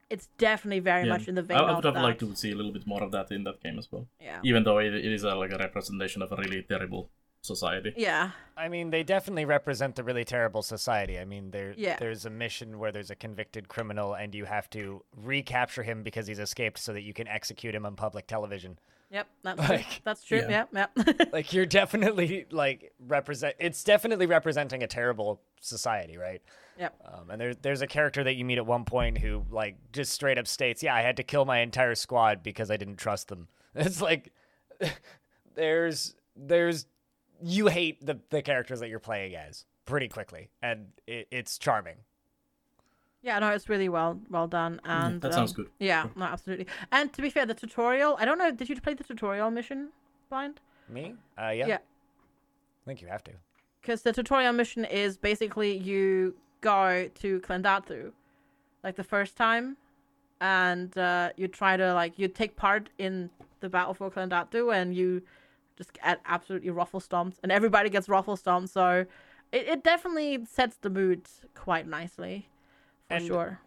it's definitely very Yeah. much in the vein I, would have that. liked to see a little bit more of that in that game as well. yeah Even though it, it is a, like a representation of a really terrible society. yeah I mean, they definitely represent the really terrible society. I mean, there Yeah. there's a mission where there's a convicted criminal and you have to recapture him because he's escaped so that you can execute him on public television. yep that's (laughs) true. Like, that's true yeah. yeah yeah (laughs) Like you're definitely like represent it's definitely representing a terrible society, right? yep Um, and there's there's a character that you meet at one point who like just straight up states, "Yeah, I had to kill my entire squad because I didn't trust them." (laughs) It's like there's there's you hate the the characters that you're playing as pretty quickly, and it, it's charming. Yeah, no, it's really well well done, and that sounds um, good. Yeah, no, absolutely. And to be fair, the tutorial. I don't know. Did you play the tutorial mission, Blind? Me? Uh, yeah. Yeah. I think you have to. Because the tutorial mission is basically you go to Klendathu, like the first time, and uh, you try to like you take part in the battle for Klendathu, and you just get absolutely ruffle stomped, and everybody gets ruffle stomped. So it, it definitely sets the mood quite nicely, for And- sure.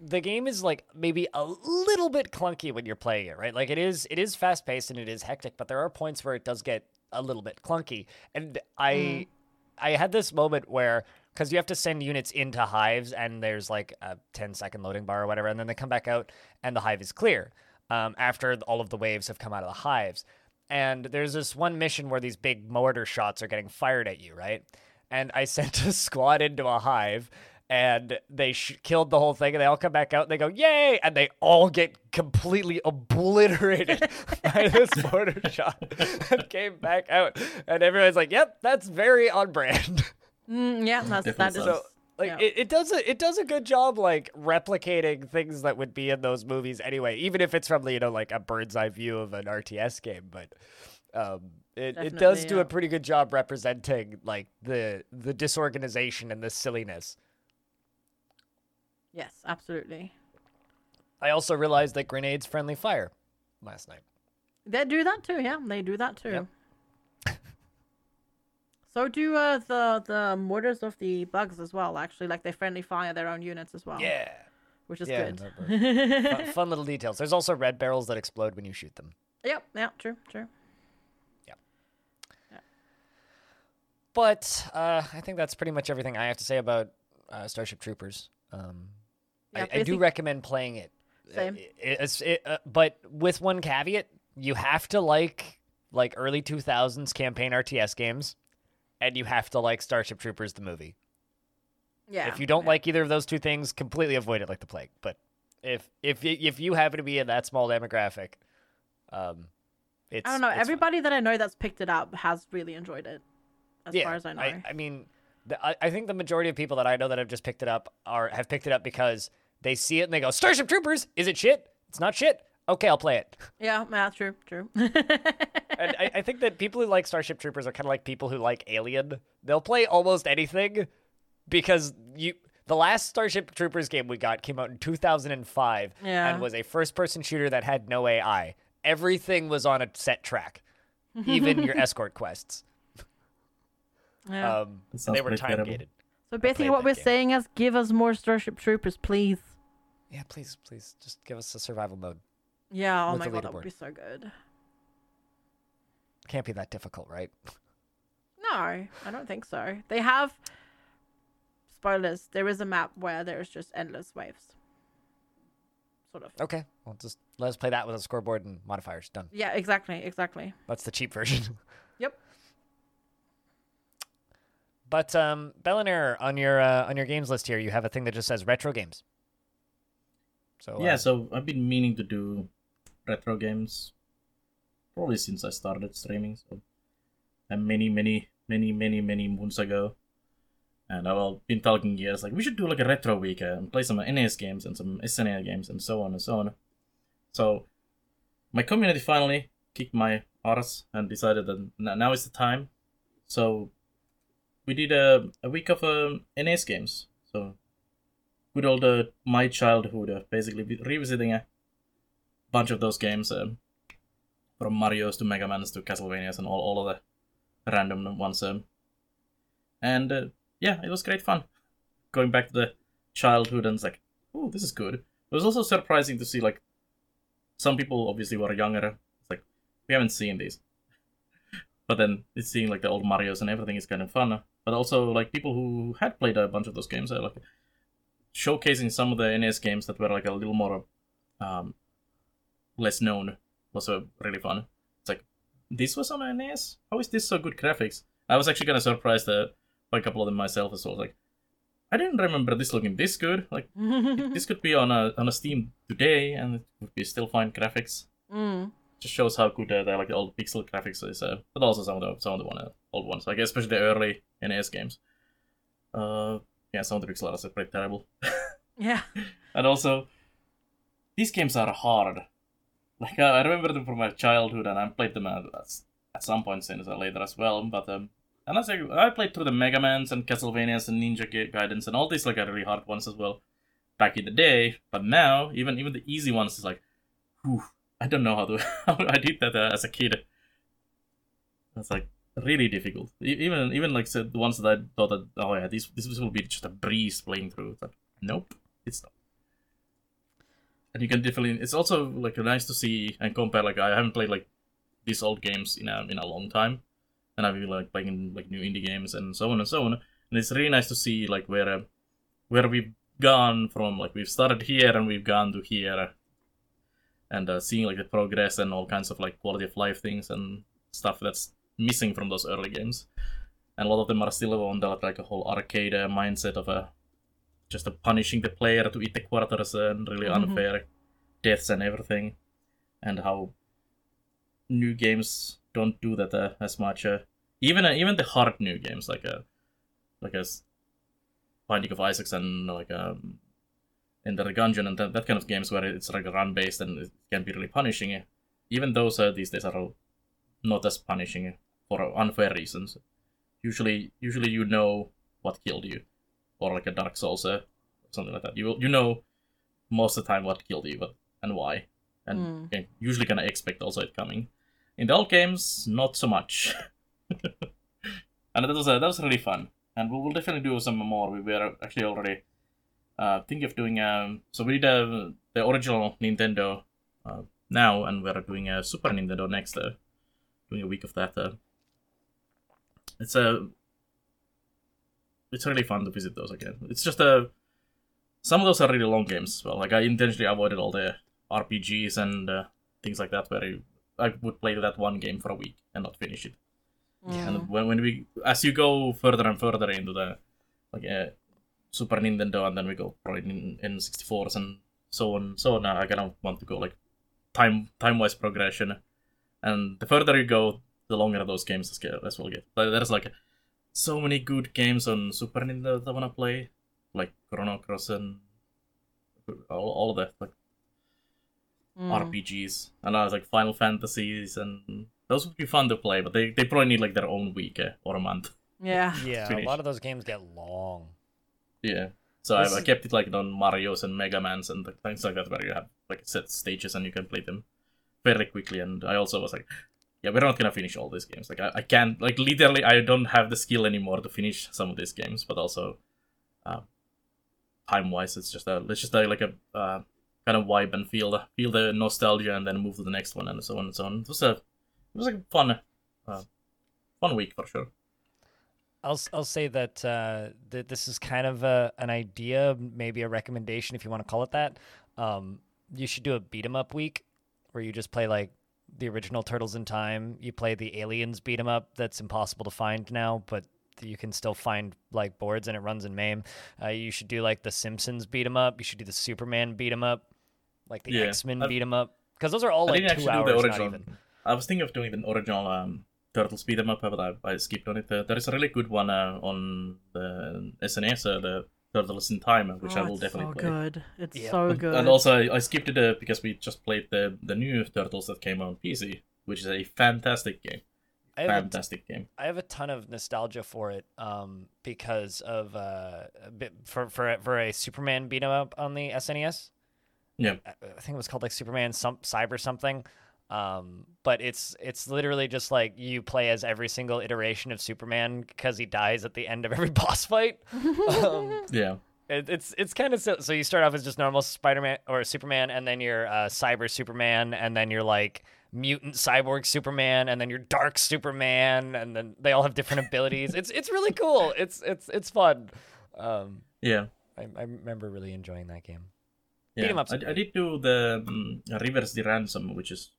the game is like maybe a little bit clunky when you're playing it, right? Like it is it is fast paced and it is hectic, but there are points where it does get a little bit clunky. And I I had this moment where because you have to send units into hives and there's like a 10 second loading bar or whatever, and then they come back out and the hive is clear um, after all of the waves have come out of the hives. And there's this one mission where these big mortar shots are getting fired at you, right? And I (laughs) sent a squad into a hive and they sh- killed the whole thing and they all come back out and they go yay! And they all get completely obliterated (laughs) by this (laughs) mortar shot and came back out. And everyone's like yep that's very on brand. Mm, yeah, that's that Definitely so like yeah. it, it does a it does a good job like replicating things that would be in those movies anyway even if it's from you know like a bird's eye view of an rts game but um it, it does Definitely, do a pretty good job representing like the the disorganization and the silliness Yes, absolutely. i also realized that grenades friendly fire last night They do that too. Yeah, they do that too. Yep. So do uh, the the mortars of the bugs as well. Actually, like they friendly fire their own units as well. yeah which is Yeah, good. (laughs) fun, fun little details there's also red barrels that explode when you shoot them yep. Yeah. True. True. Yeah. But uh, I think that's pretty much everything I have to say about uh, Starship Troopers. Um, Yeah, I, I do recommend playing it. Uh, Same. it- it's- it, uh, but with one caveat, you have to like like early 2000s campaign RTS games, and you have to like Starship Troopers the movie. Yeah. If you don't yeah. like either of those two things, completely avoid it like the plague. But if if if you happen to be in that small demographic, um, it's I don't know. it's fine. Everybody that I know that's picked it up has really enjoyed it. As far as I know. I, mean, the, I, I think the majority of people that I know that have just picked it up are have picked it up because they see it and they go, Starship Troopers, is it shit? It's not shit. Okay, I'll play it. yeah. Yeah. True. True. (laughs) And I, I think that people who like Starship Troopers are kind of like people who like Alien. They'll play almost anything because you. The last Starship Troopers game we got came out in 2005 Yeah. and was a first-person shooter that had no AI. Everything was on a set track, even your (laughs) escort quests. yeah. Um, and they were pretty time gated. so basically, what we're game. saying is, give us more Starship Troopers, please. Yeah, please, please, just give us a survival mode. Yeah. Oh With my god, that would be so good. Can't be that difficult, right? No, I don't think so. They have spoilers. There is a map where there's just endless waves. Sort of. Okay, well, just let us play that with a scoreboard and modifiers. Done. Yeah, exactly, exactly. That's the cheap version. (laughs) Yep. But um, Bellinair, on your uh, on your games list here, you have a thing that just says retro games. So Yeah, uh, so I've been meaning to do retro games probably since I started streaming. So, and many, many, many, many, many moons ago. And I've been talking years like we should do like a retro week uh, and play some NES games and some SNES games and so on and so on. So, my community finally kicked my arse and decided that now is the time. So, we did a, a week of um, NES games. So, good old uh, my childhood, uh, basically revisiting a bunch of those games, um, from Mario's to Mega Man's to Castlevanias and all, all of the random ones. Um, and uh, yeah, it was great fun. Going back to the childhood and it's like, oh, this is good. It was also surprising to see like some people obviously were younger. It's like we haven't seen these, (laughs) but then it's seeing like the old Mario's and everything is kind of fun. But also like people who had played a bunch of those games are like showcasing some of the NES games that were like a little more um, less known was uh, really fun. It's like this was on NES. How is this so good graphics? I was actually kind of surprised uh, by a couple of them myself as well. Like I didn't remember this looking this good. Like (laughs) this could be on a on a Steam today, and it would be still fine graphics. Mm. Just shows how good uh, the like the old pixel graphics is. Uh, but also some of the some of the one uh, old ones, like especially the early NES games. Uh, yeah, some of the pixel art are pretty terrible. (laughs) Yeah. and also, these games are hard. Like I remember them from my childhood, and I played them at, at some point later as well. But um, and I say I played through the Mega Mans and Castlevanias and Ninja Gaidens and all these like really hard ones as well back in the day. But now, even even the easy ones is like, whew, I don't know how to (laughs) how I did that uh, as a kid. It's like really difficult. Even even like so the ones that I thought that oh yeah this this will be just a breeze playing through. Like nope, it's not. And you can definitely. It's also like nice to see and compare. Like I haven't played like these old games in a in a long time, and I've been like playing like new indie games and so on and so on. And it's really nice to see like where uh, where we've gone from. Like we've started here and we've gone to here, and uh, seeing like the progress and all kinds of like quality of life things and stuff that's missing from those early games. And a lot of them are still on the like a whole arcade uh, mindset of a just punishing the player to eat the quarters and really Mhm. unfair deaths and everything, and how new games don't do that uh, as much. Uh, even uh, even the hard new games like uh, like as Binding of Isaacs and like um, Enter the Gungeon and that, that kind of games where it's like run based and it can be really punishing. Even those uh, these days are not as punishing for unfair reasons. Usually, usually you know what killed you, or like a Dark Souls or something like that. You you know most of the time what killed you, but and why, and Mm. usually of expect also it coming. In the old games, not so much. (laughs) and that was uh, that was really fun, and we will definitely do some more. We were actually already uh, thinking of doing um. So we did uh, the original Nintendo uh, now, and we're doing a Super Nintendo next. Uh, doing a week of that. Uh, it's a. It's really fun to visit those again. It's just a. Some of those are really long games as well. Like I intentionally avoided all the RPGs and uh, things like that, where you, I would play that one game for a week and not finish it. Mm. And when, when we, as you go further and further into the, like uh, Super Nintendo, and then we go probably in N64s and so on, so on. I kind of want to go like time time wise progression, and the further you go, the longer those games as well get. But there's like so many good games on Super Nintendo that I wanna play, like Chrono Cross and all, all of that, like Mm. RPGs, and I was like Final Fantasies, and those would be fun to play, but they, they probably need like their own week uh, or a month. Yeah. (laughs) Yeah, a lot of those games get long. Yeah. So I, This I kept it like on Mario's and Mega Man's and things like that, where you have like set stages and you can play them fairly quickly. And I also was like, yeah, we're not gonna finish all these games. Like I, I can't like literally I don't have the skill anymore to finish some of these games, but also uh, time wise, it's just a let's just uh, like a uh, kind of vibe and feel the feel the nostalgia and then move to the next one and so on and so on. It was a it was like a fun uh, fun week for sure. I'll I'll say that uh, that this is kind of a, an idea, maybe a recommendation if you want to call it that. Um, you should do a beat 'em up week where you just play like the original Turtles in Time. You play the Aliens beat 'em up that's impossible to find now, but you can still find like boards and it runs in MAME. Uh, you should do like the Simpsons beat 'em up. You should do the Superman beat 'em up, like the Yeah, X Men beat 'em up, because those are all I like two hours, the not even. I was thinking of doing the original um, Turtles beat 'em up, but I, I skipped on it. Uh, there is a really good one uh, on the SNES, uh, the Turtles in Time, which I Oh, will it's definitely so play. good. It's Yeah. so good. And also, I, I skipped it uh, because we just played the the new Turtles that came out on PC, which is a fantastic game. I have a Fantastic game. I have a ton of nostalgia for it um, because of uh, a bit, for for for a Superman beat 'em up on the SNES. Yeah. I I think it was called like Superman some Cyber something. Um, but it's it's literally just like you play as every single iteration of Superman because he dies at the end of every (laughs) boss fight. um, (laughs) Yeah. it, it's it's kind of so, so you start off as just normal Spider-Man or Superman, and then you're uh, Cyber Superman, and then you're like mutant cyborg Superman, and then you're Dark Superman, and then they all have different (laughs) abilities. It's it's really cool. It's it's it's fun. Um, Yeah. I, I remember really enjoying that game. Yeah. I, I did do the um, River City Ransom, which is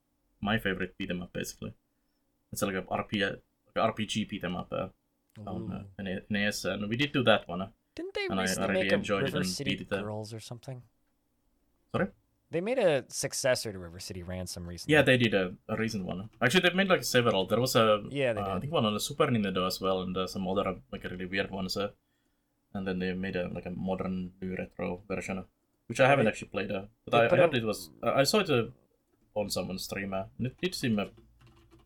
my favorite beat 'em up basically. It's like a RPG, like RPG beat 'em up uh, on uh, NES, and we did do that one. uh, Didn't they and I- I recently really make a enjoyed River City beat it up. Girls or something? Sorry. They made a successor to River City Ransom recently. Yeah, they did a, a recent one. Actually, they've made like several. There was a Yeah, uh, I think one on the Super Nintendo as well, and uh, some other uh, like really weird ones. Uh, and then they made a like a modern new retro version, uh, which I haven't They- actually played. Uh, but I, I heard a- it was. Uh, I saw it on someone's stream, uh, and it did seem uh,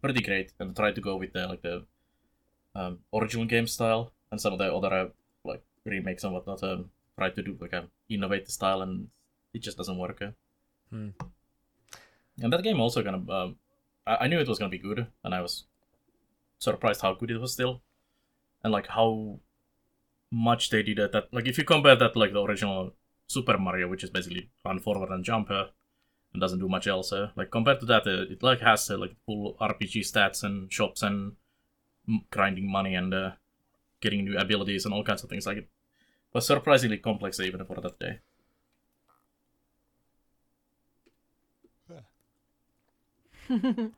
pretty great. And tried to go with the like the um, original game style, and some of the other uh, like remakes and whatnot. Um, tried to do like an innovative style, and it just doesn't work. Uh. Hmm. And that game also kind of, um, I, I knew it was gonna be good, and I was surprised how good it was still, and like how much they did at that. Like if you compare that to, like the original Super Mario, which is basically run forward and jump, uh, and doesn't do much else. Uh, like compared to that, uh, it like has uh, like full RPG stats and shops and m- grinding money and uh, getting new abilities and all kinds of things. Like it was surprisingly complex even for that day. (laughs)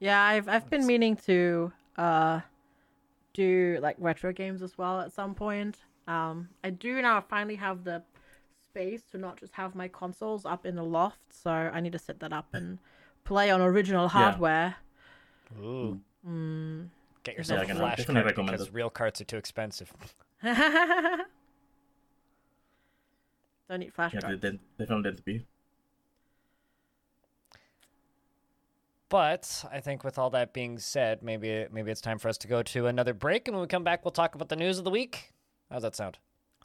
Yeah, I've I've been meaning to uh do like retro games as well at some point. Um I do now finally have the space to not just have my consoles up in the loft, so I need to set that up and play on original hardware. Ooh. Mm. Get yourself I a can flash definitely card recommend because real carts are too expensive. (laughs) (laughs) Don't need flash Yeah, drive. they, they, they found it to be. But I think with all that being said, maybe maybe it's time for us to go to another break, and when we come back, we'll talk about the news of the week. How's that sound?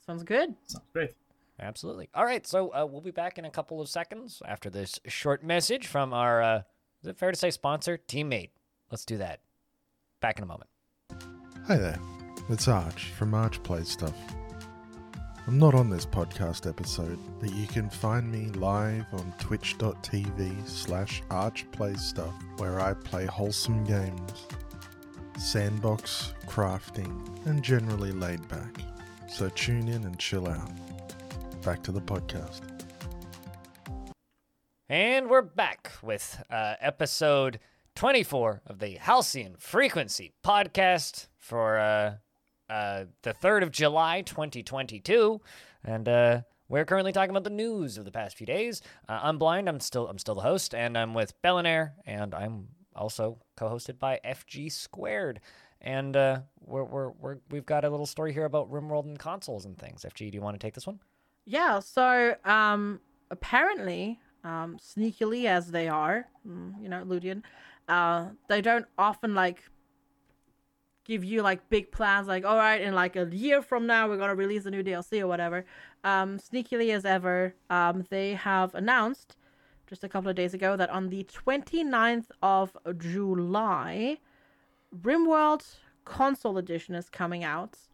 Sounds good. Sounds great. Absolutely. All right, so uh, we'll be back in a couple of seconds after this short message from our, uh, is it fair to say sponsor, teammate? Let's do that. Back in a moment. Hey there, it's Arch from Arch Plays Stuff. I'm not on this podcast episode, but you can find me live on twitch.tv slash archplaystuff, where I play wholesome games, sandbox, crafting, and generally laid back. So tune in and chill out. Back to the podcast. And we're back with uh, episode 24 of the Halcyon Frequency podcast for uh, uh, the 3rd of July, 2022. And uh, we're currently talking about the news of the past few days. Uh, I'm blind. I'm still I'm still the host, and I'm with Bellinair, and I'm also co-hosted by FG Squared. And uh, we're, we're, we're, we've got a little story here about RimWorld and consoles and things. FG, do you want to take this one? Yeah, so um apparently, um sneakily as they are, mm, you know, Ludeon, uh they don't often like give you like big plans like all right in like a year from now we're to release a new DLC or whatever. Um sneakily as ever, um they have announced just a couple of days ago that on the 29th of July, RimWorld Console Edition is coming out.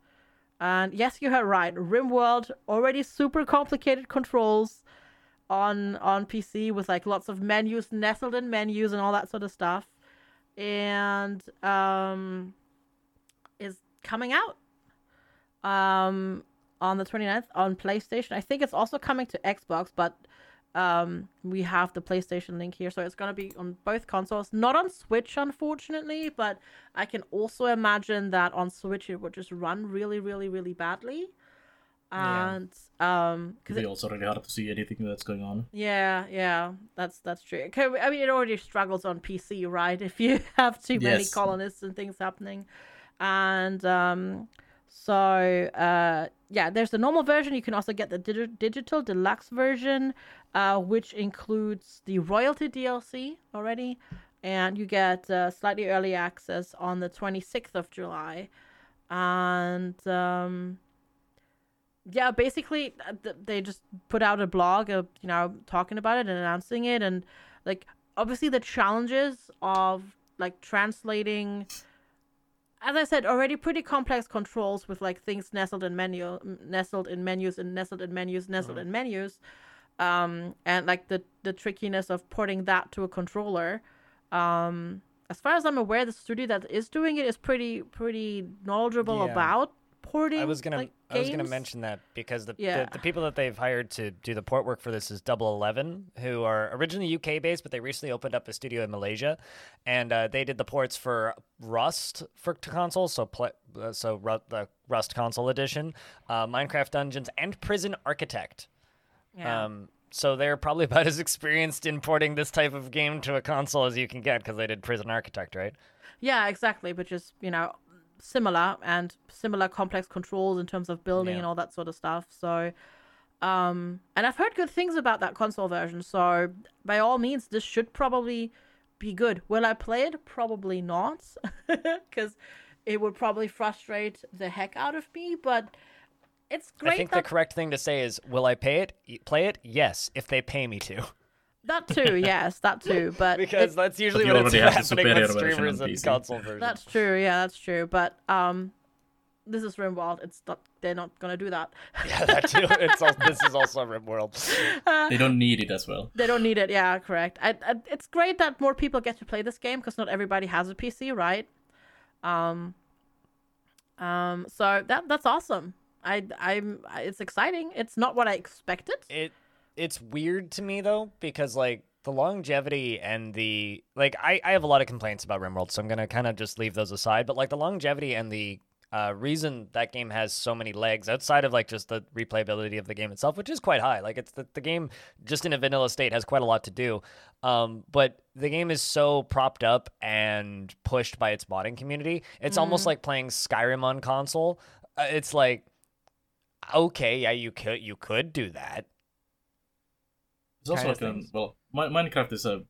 And yes, you heard right. RimWorld already super complicated controls on on PC with like lots of menus nestled in menus and all that sort of stuff. And um is coming out um on the 29th on PlayStation. I think it's also coming to Xbox, but um we have the PlayStation link here, so it's going to be on both consoles. Not on Switch unfortunately, but I can also imagine that on Switch it would just run really really really badly. Yeah. And um cuz It's also really hard to see anything that's going on. yeah, yeah, that's that's true. I mean, it already struggles on PC, right? (laughs) If you have too many Yes. colonists and things happening, and um, so uh, yeah, there's the normal version. You can also get the digi- digital deluxe version, uh, which includes the royalty DLC already, and you get uh, slightly early access on the 26th of July, and um, yeah, basically uh, th- they just put out a blog of you know talking about it and announcing it, and like obviously the challenges of like translating as I said, already pretty complex controls with like things nestled in menu, nestled in menus, and nestled in menus, nestled in menus, um, and like the the trickiness of porting that to a controller. Um, as far as I'm aware, the studio that is doing it is pretty pretty knowledgeable Yeah. about porting. I was gonna like, I was gonna mention that because the, Yeah. the the people that they've hired to do the port work for this is Double Eleven, who are originally UK based, but they recently opened up a studio in Malaysia, and uh, they did the ports for Rust for to console, so pla uh, so Ru- the Rust console edition, uh, Minecraft Dungeons, and Prison Architect. Yeah. Um, so they're probably (laughs) about as experienced in porting this type of game to a console as you can get because they did Prison Architect, right? Yeah, exactly. Which is, you know, similar and similar complex controls in terms of building Yeah. and all that sort of stuff. So, um, and I've heard good things about that console version. So, by all means, this should probably be good. Will I play it? Probably not, (laughs) because it would probably frustrate the heck out of me. But it's great I think that the correct thing to say is, will I pay it? Play it? Yes, if they pay me to. (laughs) that too. (laughs) Yes, that too. But it- because that's usually what it's already have the happening with superior streamers and PC. console versions. That's true. Yeah, that's true. But um, this is RimWorld. It's not. They're not gonna do that. (laughs) yeah, that too. It's all, this is also RimWorld. (laughs) They don't need it as well. They don't need it. Yeah, correct. I, I, it's great that more people get to play this game because not everybody has a PC, right? Um. Um. So that that's awesome. I I'm. It's exciting. It's not what I expected. It it's weird to me though because like the longevity and the like I, I have a lot of complaints about RimWorld, so I'm gonna kind of just leave those aside. But like the longevity and the uh, reason that game has so many legs outside of like just the replayability of the game itself, which is quite high. Like it's the, the game just in a vanilla state has quite a lot to do. Um, but the game is so propped up and pushed by its modding community. It's almost like playing Skyrim on console. Uh, it's like okay, yeah, you could you could do that. It's also like of um, well, Mi- Minecraft is a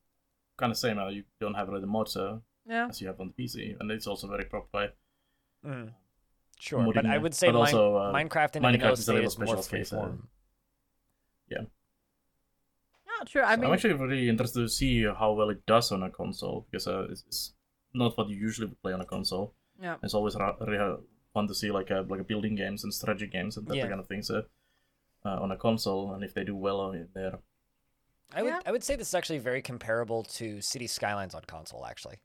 kind of same. Uh, you don't have really the mods uh, Yeah. as you have on the PC, and it's also very propped by Sure, modding, but I would say Mine- also, uh, Minecraft in Minecraft is a little special case, uh, freeform. Yeah, true. I So mean, I'm actually really interested to see how well it does on a console because uh, it's, it's not what you usually play on a console. yeah. It's always ra- really fun to see like uh, like building games and strategy games and that Yeah. kind of things uh, uh, on a console, and if they do well on it there. I would Yeah. I would say this is actually very comparable to City Skylines on console. Actually,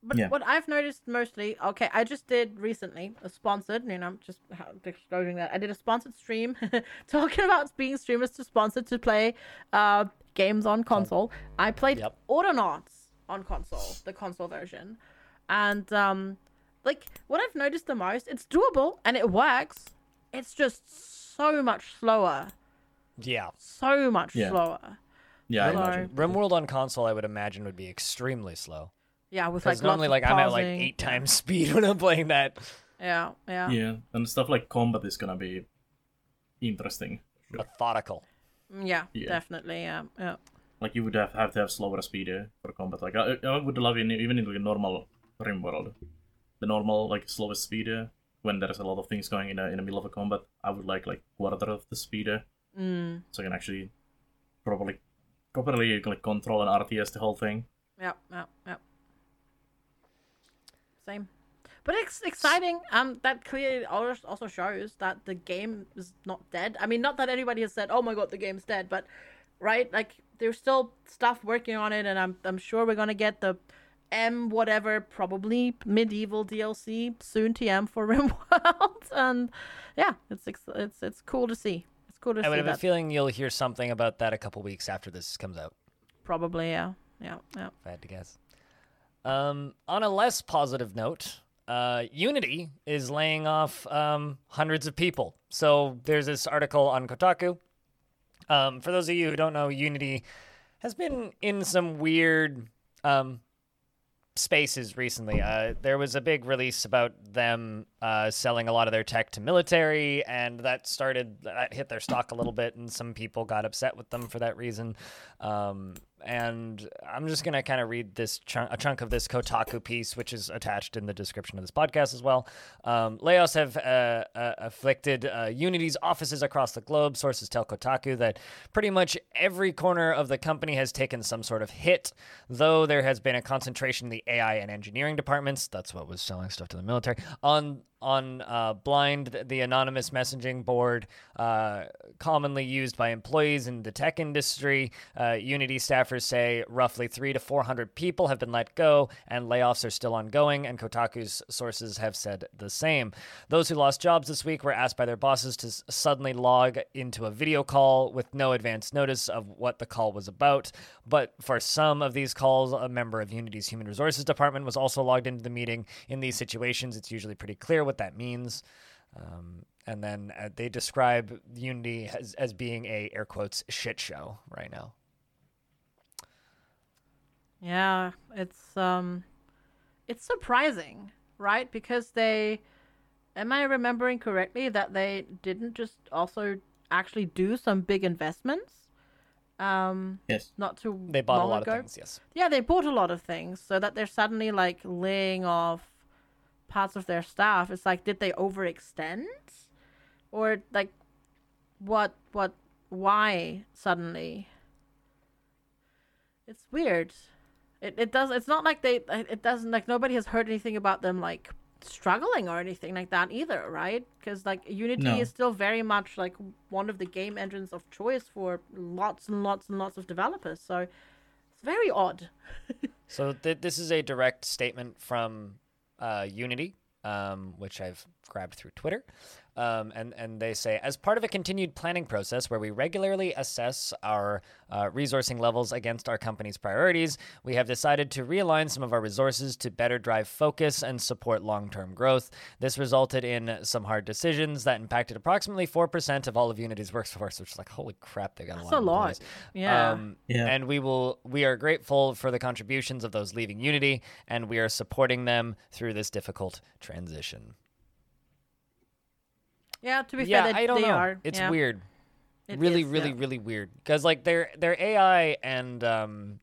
But Yeah. what I've noticed mostly, okay, I just did recently a sponsored, you know, I'm just disclosing that I did a sponsored stream (laughs) talking about being streamers to sponsored to play uh, games on console. I played Yep. Autonauts on console, the console version, and um, like what I've noticed the most, it's doable and it works. It's just so much slower, yeah, so much Yeah. slower. Yeah, I Hello. imagine. RimWorld on console I would imagine would be extremely slow. Yeah, with Because like normally, lots like of I'm at like pausing. eight times (laughs) speed when I'm playing that. Yeah, yeah, Yeah, and stuff like combat is gonna be interesting. Methodical. Mm, yeah, Yeah. definitely. Yeah, yeah. Like you would have, have to have slower speed uh, for combat. Like I, I would love in even in like a normal RimWorld, the normal like slowest speed uh, when there's a lot of things going in, a, in the middle of a combat. I would like like quarter of the speed, uh, Mm, so I can actually properly properly like control and RTS the whole thing. yeah, yeah, yeah. Same. But it's exciting. Um, that clearly al- also shows that the game is not dead. I mean, not that anybody has said, "Oh my god, the game's dead," but right, like there's still stuff working on it, and I'm I'm sure we're gonna get the M whatever, probably medieval DLC soon. TM for (laughs) RimWorld, and yeah, it's it's it's cool to see. Cool to I see would have that. a feeling you'll hear something about that a couple weeks after this comes out. Probably, yeah, yeah, yeah. If I had to guess. Um, on a less positive note, uh, Unity is laying off um, hundreds of people. So there's this article on Kotaku. Um, for those of you who don't know, Unity has been in some weird um, spaces recently. Uh, there was a big release about them uh, selling a lot of their tech to military, and that started that hit their stock a little bit, and some people got upset with them for that reason. Um, and I'm just gonna kind of read this chunk, a chunk of this Kotaku piece, which is attached in the description of this podcast as well. Um, layoffs have uh, uh, afflicted uh, Unity's offices across the globe. Sources tell Kotaku that pretty much every corner of the company has taken some sort of hit, though there has been a concentration in the AI and engineering departments. That's what was selling stuff to the military. On on uh, Blind, the anonymous messaging board uh, commonly used by employees in the tech industry. Uh, Unity staffers say roughly three to 400 people have been let go, and layoffs are still ongoing, and Kotaku's sources have said the same. Those who lost jobs this week were asked by their bosses to s- suddenly log into a video call with no advance notice of what the call was about. But for some of these calls, a member of Unity's human resources department was also logged into the meeting. In these situations, it's usually pretty clear what that means. Um, and then uh, they describe Unity as, as being a air quotes shit show right now. Yeah, it's um it's surprising, right? Because they am I remembering correctly that they didn't just also actually do some big investments? Um Yes. not too They bought a lot ago. of things, yes. Yeah, they bought a lot of things so that they're suddenly like laying off parts of their staff. It's like did they overextend? Or like what what why suddenly? It's weird. It it does it's not like they it doesn't like nobody has heard anything about them like struggling or anything like that either, right? Cuz like Unity No. is still very much like one of the game engines of choice for lots and lots and lots of developers. So it's very odd. (laughs) So th- this is a direct statement from uh, Unity, um, which I've grabbed through Twitter. Um, and, and they say, as part of a continued planning process where we regularly assess our uh, resourcing levels against our company's priorities, we have decided to realign some of our resources to better drive focus and support long term growth. This resulted in some hard decisions that impacted approximately 4% of all of Unity's workforce, which is like, holy crap, they got a That's lot. a of lot. employees. Yeah. Um, Yeah. And we will we are grateful for the contributions of those leaving Unity and we are supporting them through this difficult transition. Yeah, to be yeah, fair, they, I don't they know. are. It's yeah. weird. It really, is, really, yeah. really weird. Because like their their AI and um,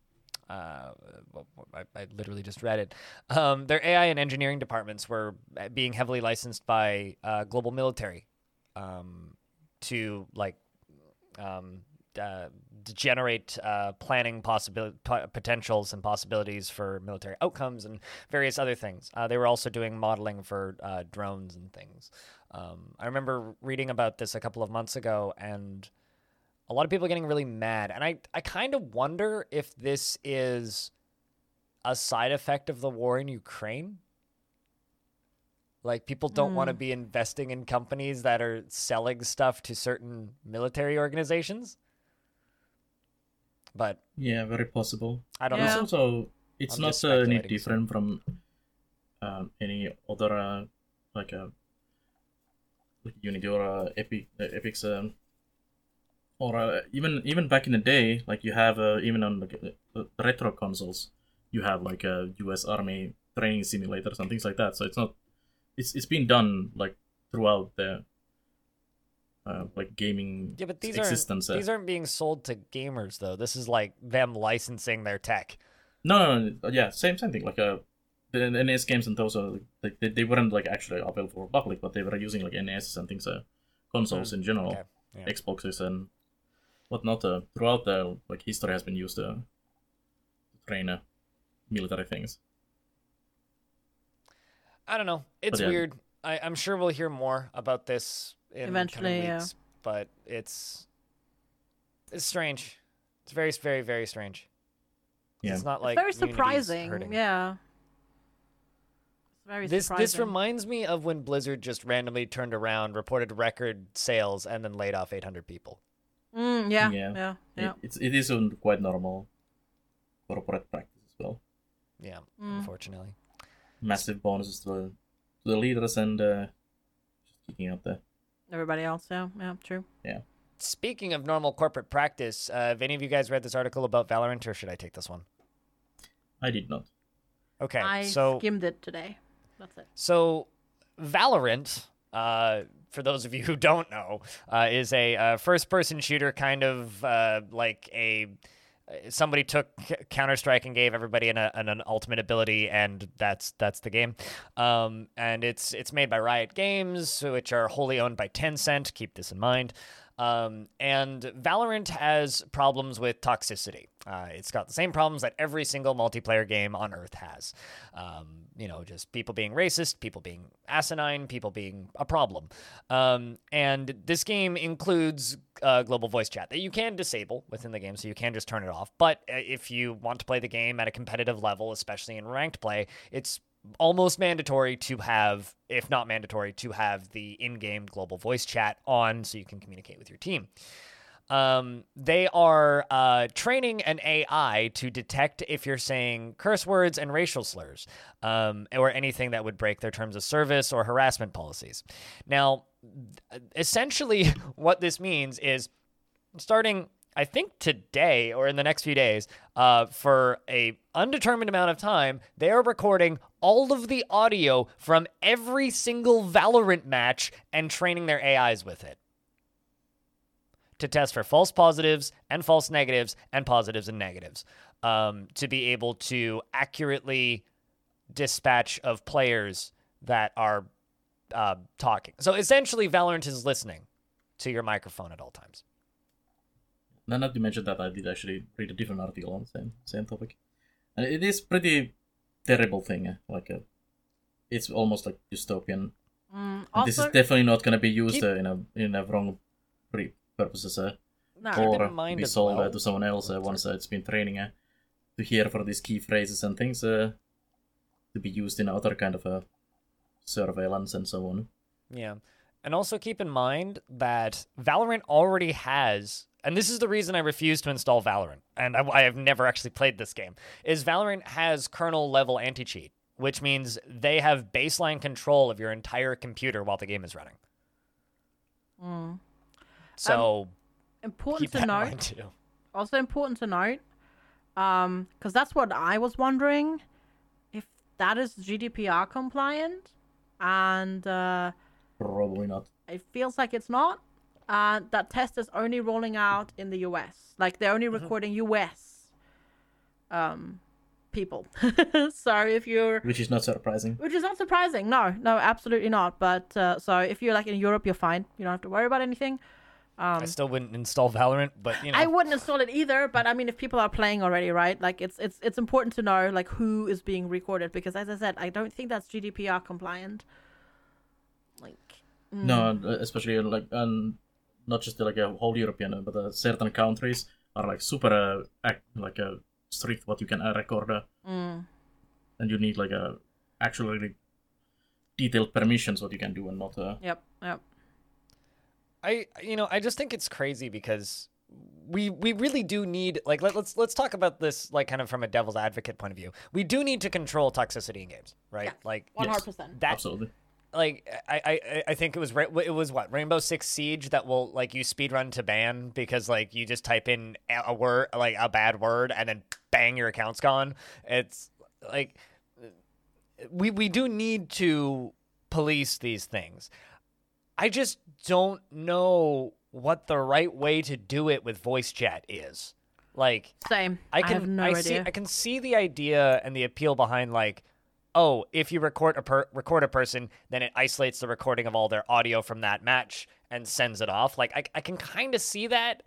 uh, well, I, I literally just read it. Um, their AI and engineering departments were uh, being heavily licensed by uh, global military um, to like um, uh, generate uh, planning possibility p- potentials and possibilities for military outcomes and various other things. Uh, they were also doing modeling for uh, drones and things. Um, I remember reading about this a couple of months ago, and a lot of people are getting really mad. And I, I kind of wonder if this is a side effect of the war in Ukraine. Like people don't want to be investing in companies that are selling stuff to certain military organizations. But Yeah, very possible. I don't Yeah. It's also it's I'm not uh, any speculating, so- different from um, any other uh, like uh, like Unity or uh, Epic uh, Epic's um, or uh, even even back in the day, like you have uh, even on like, uh, uh, retro consoles, you have like a U.S. Army training simulators and things like that. So it's not it's it's been done like throughout the uh, like gaming Yeah, but these existence. aren't uh, these aren't being sold to gamers though. This is like them licensing their tech. No, no, no, yeah, same same thing. Like uh, the NES games and those are like they, they weren't like actually available for public, but they were using like NES and things, uh, consoles in general, Okay. Yeah. Xboxes and whatnot. Uh, throughout the like history has been used uh, to train uh, military things. I don't know. It's yeah. weird. I, I'm sure we'll hear more about this in Eventually, coming yeah. weeks, but it's it's strange. It's very, very, very strange. Yeah, It's not It's like very surprising. Yeah. It's very This surprising. this reminds me of when Blizzard just randomly turned around, reported record sales, and then laid off 800 people. Mm, yeah, Yeah. yeah, yeah. It, it's it is a quite normal corporate practice as well. Yeah, Mm. unfortunately. Massive bonuses to the, to the leaders and uh, just kicking out the Everybody else, yeah, yeah, true. Yeah. Speaking of normal corporate practice, uh, have any of you guys read this article about Valorant, or should I take this one? I did not. Okay, I so skimmed it today. That's it. So, Valorant, uh, for those of you who don't know, uh, is a uh, first-person shooter, kind of uh, like a somebody took Counter Strike and gave everybody an, an, an ultimate ability, and that's that's the game. Um, and it's it's made by Riot Games, which are wholly owned by Tencent. Keep this in mind. Um, and Valorant has problems with toxicity. Uh, it's got the same problems that every single multiplayer game on Earth has. Um, you know, just people being racist, people being asinine, people being a problem. Um, and this game includes uh, global voice chat that you can disable within the game, so you can just turn it off. But uh, if you want to play the game at a competitive level, especially in ranked play, it's almost mandatory to have, if not mandatory, to have the in game global voice chat on so you can communicate with your team. Um, they are uh, training an AI to detect if you're saying curse words and racial slurs, um, or anything that would break their terms of service or harassment policies. Now, essentially, (laughs) what this means is starting I think today or in the next few days, uh, for a undetermined amount of time, they are recording all of the audio from every single Valorant match and training their AIs with it to test for false positives and false negatives and positives and negatives um, to be able to accurately dispatch of players that are uh, talking. So essentially, Valorant is listening to your microphone at all times. Now, not to mention that I did actually read a different article on the same same topic, and it is pretty terrible thing. eh, Like a, it's almost like dystopian. Mm, And this is definitely not going to be used Keep- uh, in a in a wrong pre- purposes, uh, in or be sold uh, to someone else uh, once uh, it's been training uh, to hear for these key phrases and things uh, to be used in other kind of uh, surveillance and so on. Yeah. And also keep in mind that Valorant already has, and this is the reason I refuse to install Valorant, and I, I have never actually played this game, is Valorant has kernel level anti cheat, which means they have baseline control of your entire computer while the game is running. Mm. So Important keep to note. also important to note um because that's what i was wondering if that is gdpr compliant and uh Probably not. it feels like it's not uh that test is only rolling out in the us like they're only recording us um people (laughs) so if you're Which is not surprising. which is not surprising no no absolutely not but uh, so if you're like in europe you're fine you don't have to worry about anything um I still wouldn't install Valorant, but you know, I wouldn't install it either, but I mean, if people are playing already, right? Like, it's it's it's important to know like who is being recorded because, as I said, I don't think that's GDPR compliant. Like, mm, No, uh, especially uh, like um, not just like a whole European, uh, but uh, certain countries are like super uh, act, like uh, strict what you can uh, record, uh, mm, and you need like a actually really detailed permissions what you can do and not. Uh, yep, yep. I you know I just think it's crazy because we we really do need like let, let's let's talk about this like kind of from a devil's advocate point of view. We do need to control toxicity in games, right? Yeah. Like One hundred percent. that absolutely. Like I, I I think it was it was what Rainbow Six Siege that will like you speed run to ban because like you just type in a word like a bad word and then bang your account's gone. It's like we we do need to police these things. I just don't know what the right way to do it with voice chat is. Like Same. I can have no I idea. see I can see the idea and the appeal behind like oh if you record a per- record a person then it isolates the recording of all their audio from that match and sends it off like I I can kind of see that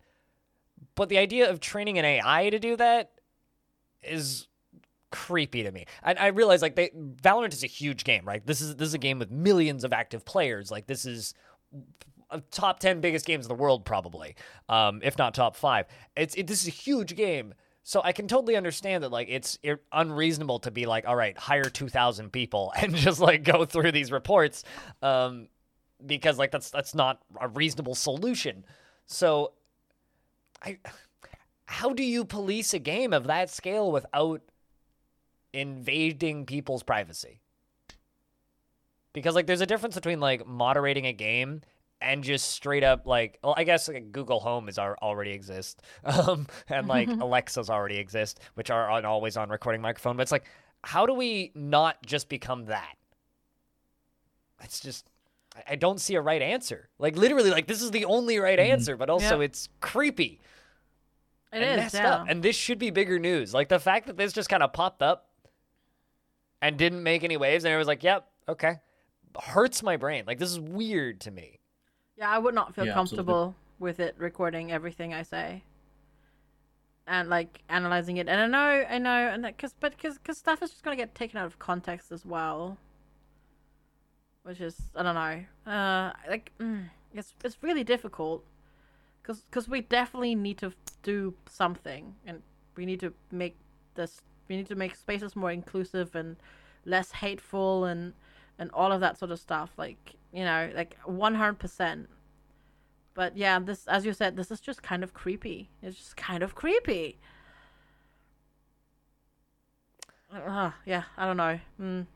but the idea of training an AI to do that is creepy to me. And I realize like they Valorant is a huge game, right? This is this is a game with millions of active players. Like this is top 10 biggest games in the world probably. Um if not top 5. It's it, this is a huge game. So I can totally understand that like it's unreasonable to be like all right, hire 2000 people (laughs) and just like go through these reports um because like that's that's not a reasonable solution. So I how do you police a game of that scale without invading people's privacy? Because like there's a difference between like moderating a game and just straight up like well I guess like Google Home is al- already exist (laughs) um and like Alexa's already exist which are on always on recording microphone but it's like how do we not just become that? It's just I- I don't see a right answer. Like literally like this is the only right answer but also Yeah. it's creepy. It and is, messed yeah. up. And this should be bigger news. Like the fact that this just kind of popped up and didn't make any waves, and it was like, "Yep, okay," hurts my brain. Like this is weird to me. Yeah, I would not feel Yeah, absolutely. comfortable with it recording everything I say. And like analyzing it, and I know, I know, and because, but because, because stuff is just gonna get taken out of context as well, which is, I don't know, uh, like, mm, it's it's really difficult, because because we definitely need to do something, and we need to make this, we need to make spaces more inclusive and less hateful, and and all of that sort of stuff, like you know, like one hundred percent. But yeah, this, as you said, this is just kind of creepy. It's just kind of creepy. Uh, yeah, I don't know. Mm.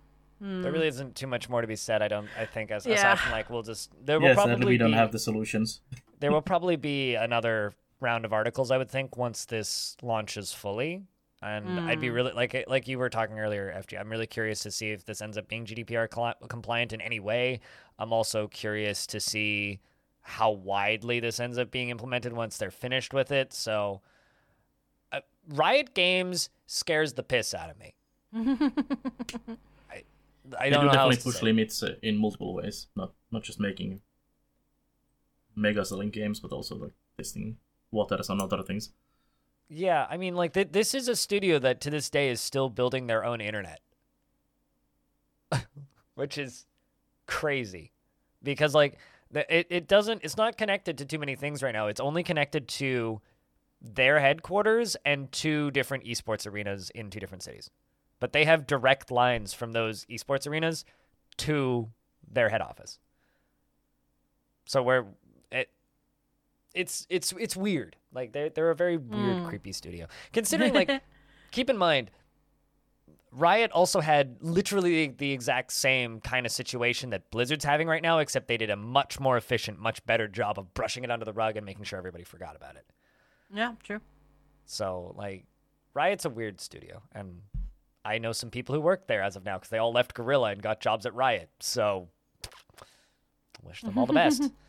Mm. There really isn't too much more to be said. I don't. I think as Yeah. aside from like we'll just there will probably sadly we don't be, have the solutions. (laughs) there will probably be another round of articles. I would think once this launches fully. And I'd be Mm. really like like you were talking earlier, FG. I'm really curious to see if this ends up being GDPR cli- compliant in any way. I'm also curious to see how widely this ends up being implemented once they're finished with it. So, uh, Riot Games scares the piss out of me. (laughs) I They don't do know how definitely push limits uh, in multiple ways, not not just making mega selling games, but also like testing waters and other things. Yeah, I mean, like th- this is a studio that to this day is still building their own internet, (laughs) which is crazy, because like it it doesn't it's not connected to too many things right now. It's only connected to their headquarters and two different esports arenas in two different cities, but they have direct lines from those esports arenas to their head office. So where it it's it's it's weird. Like they're they're a very weird, Mm. creepy studio. Considering like (laughs) keep in mind Riot also had literally the exact same kind of situation that Blizzard's having right now, except they did a much more efficient, much better job of brushing it under the rug and making sure everybody forgot about it. yeah, true. So, like, Riot's a weird studio, and I know some people who work there as of now because they all left Gorilla and got jobs at Riot. So, wish them all the best. (laughs)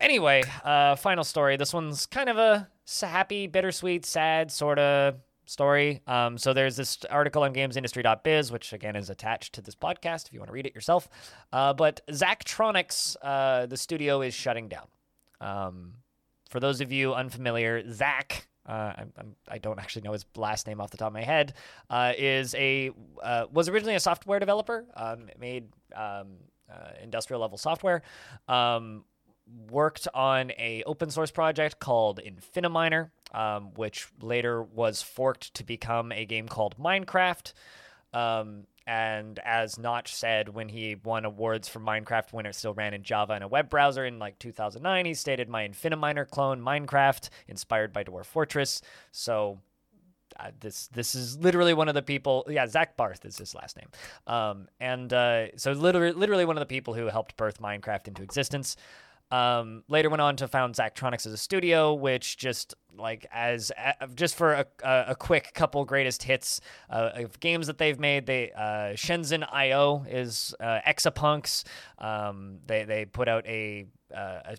anyway, uh, final story. This one's kind of a happy, bittersweet, sad sort of story. Um, so there's this article on GamesIndustry.biz, which again is attached to this podcast if you want to read it yourself. Uh, but Zachtronics, uh, the studio, is shutting down. Um, for those of you unfamiliar, Zach. Uh, I'm, I don't actually know his last name off the top of my head. Uh, is a uh, was originally a software developer. Um, made um, uh, industrial level software. Worked on a open source project called Infiniminer, um, which later was forked to become a game called Minecraft. Um, and as Notch said when he won awards for Minecraft when it still ran in Java and a web browser in like 2009, he stated my Infiniminer clone Minecraft, inspired by Dwarf Fortress. So uh, this this is literally one of the people. Yeah, Zach Barth is his last name. Um, and uh, so literally literally one of the people who helped birth Minecraft into existence. Um, later went on to found Zachtronics as a studio, which just like as uh, just for a, a, quick couple greatest hits uh, of games that they've made. They uh, Shenzhen IO is uh, Exapunks. Um, they they put out a uh,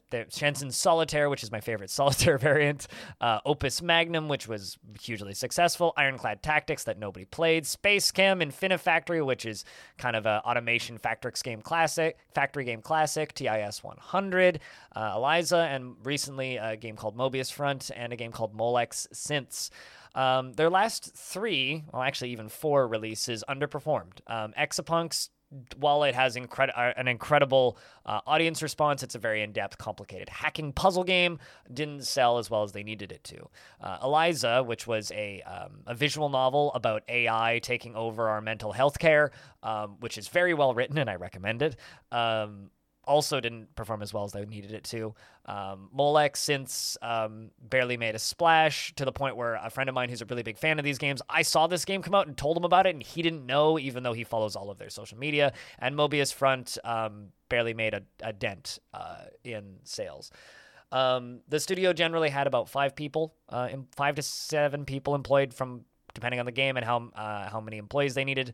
Solitaire, which is my favorite (laughs) solitaire variant, uh, Opus Magnum, which was hugely successful, Ironclad Tactics that nobody played, SpaceChem, Infinifactory, which is kind of an automation Factrix game classic, factory game classic, TIS 100, uh, Eliza, and recently a game called Mobius Front and a game called Molek-Syntez. Um, their last three, well, actually even four releases underperformed. Um, Exapunks while it has uh, an incredible uh, audience response, it's a very in depth, complicated hacking puzzle game. Didn't sell as well as they needed it to. Uh, Eliza, which was a, um, a visual novel about AI taking over our mental health care, um, which is very well written and I recommend it. Um, also didn't perform as well as they needed it to. Um, Molek-Syntez um, barely made a splash to the point where a friend of mine who's a really big fan of these games, I saw this game come out and told him about it, and he didn't know, even though he follows all of their social media. And Mobius Front um, barely made a, a dent uh, in sales. Um, the studio generally had about five people, uh, five to seven people employed from depending on the game and how uh, how many employees they needed.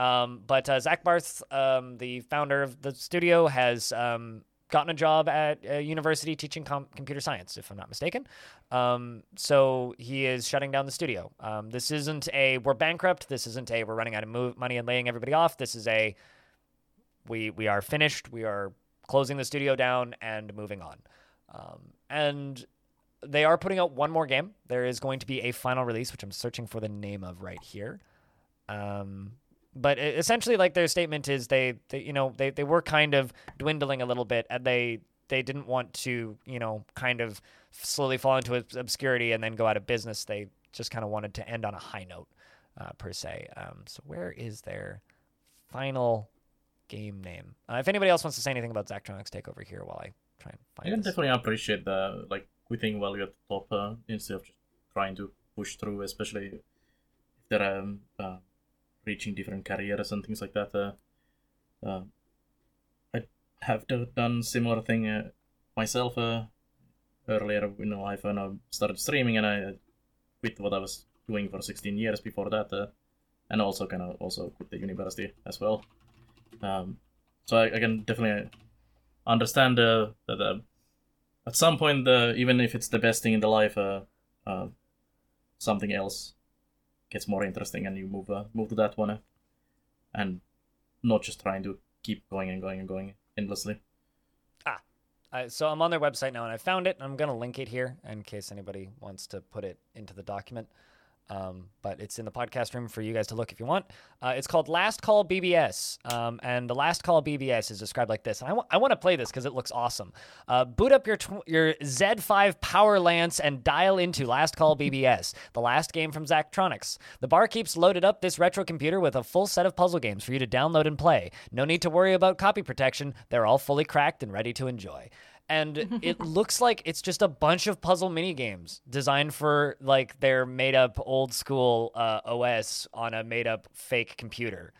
Um, but uh, Zach Barth, um, the founder of the studio, has um, gotten a job at a university teaching com- computer science, if I'm not mistaken. Um, so he is shutting down the studio. Um, this isn't a we're bankrupt. This isn't a we're running out of money and laying everybody off. This is a we we are finished. We are closing the studio down and moving on. Um, and they are putting out one more game. There is going to be a final release, which I'm searching for the name of right here. Um, but essentially, like their statement is, they, they you know they, they were kind of dwindling a little bit, and they they didn't want to you know kind of slowly fall into obscurity and then go out of business. They just kind of wanted to end on a high note, uh, per se. Um, so where is their final game name? Uh, if anybody else wants to say anything about Zachtronics, take over here while I try and I find can this. definitely appreciate the like quitting while you're at the top uh, instead of just trying to push through, especially if there are um, uh, reaching different careers and things like that. Uh, uh, I have do- done similar thing uh, myself uh, earlier in life when I started streaming, and I quit what I was doing for 16 years before that, uh, and also kind of also quit the university as well. Um, so I, I can definitely understand uh, that uh, at some point, uh, even if it's the best thing in the life, uh, uh, something else gets more interesting, and you move uh, move to that one, uh, and not just trying to keep going and going and going endlessly. Uh, so I'm on their website now, and I found it. I'm gonna link it here in case anybody wants to put it into the document. Um, but it's in the podcast room for you guys to look if you want. Uh, it's called Last Call BBS, um, and the Last Call BBS is described like this. And I wa- I want to play this because it looks awesome. Uh, boot up your tw- your Z5 Power Lance and dial into Last Call BBS, (laughs) the last game from Zachtronics. The bar keeps loaded up this retro computer with a full set of puzzle games for you to download and play. No need to worry about copy protection; they're all fully cracked and ready to enjoy and it (laughs) looks like it's just a bunch of puzzle mini games designed for like their made up old school uh, OS on a made up fake computer.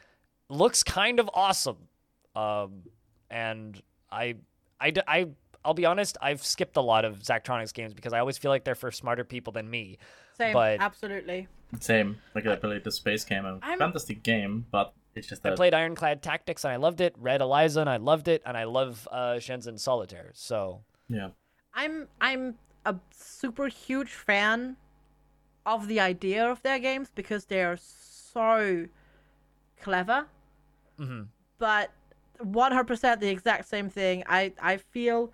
Looks kind of awesome, um, and I'll be honest. I've skipped a lot of Zachtronics games because I always feel like they're for smarter people than me. Same, But- absolutely. Same, like I played the Space game, a I'm- fantastic game, but it's just I played Ironclad Tactics and I loved it. Read Eliza and I loved it, and I love uh, Shenzhen Solitaire. So yeah, I'm I'm a super huge fan of the idea of their games because they're so clever. mhm. But 100% the exact same thing. I I feel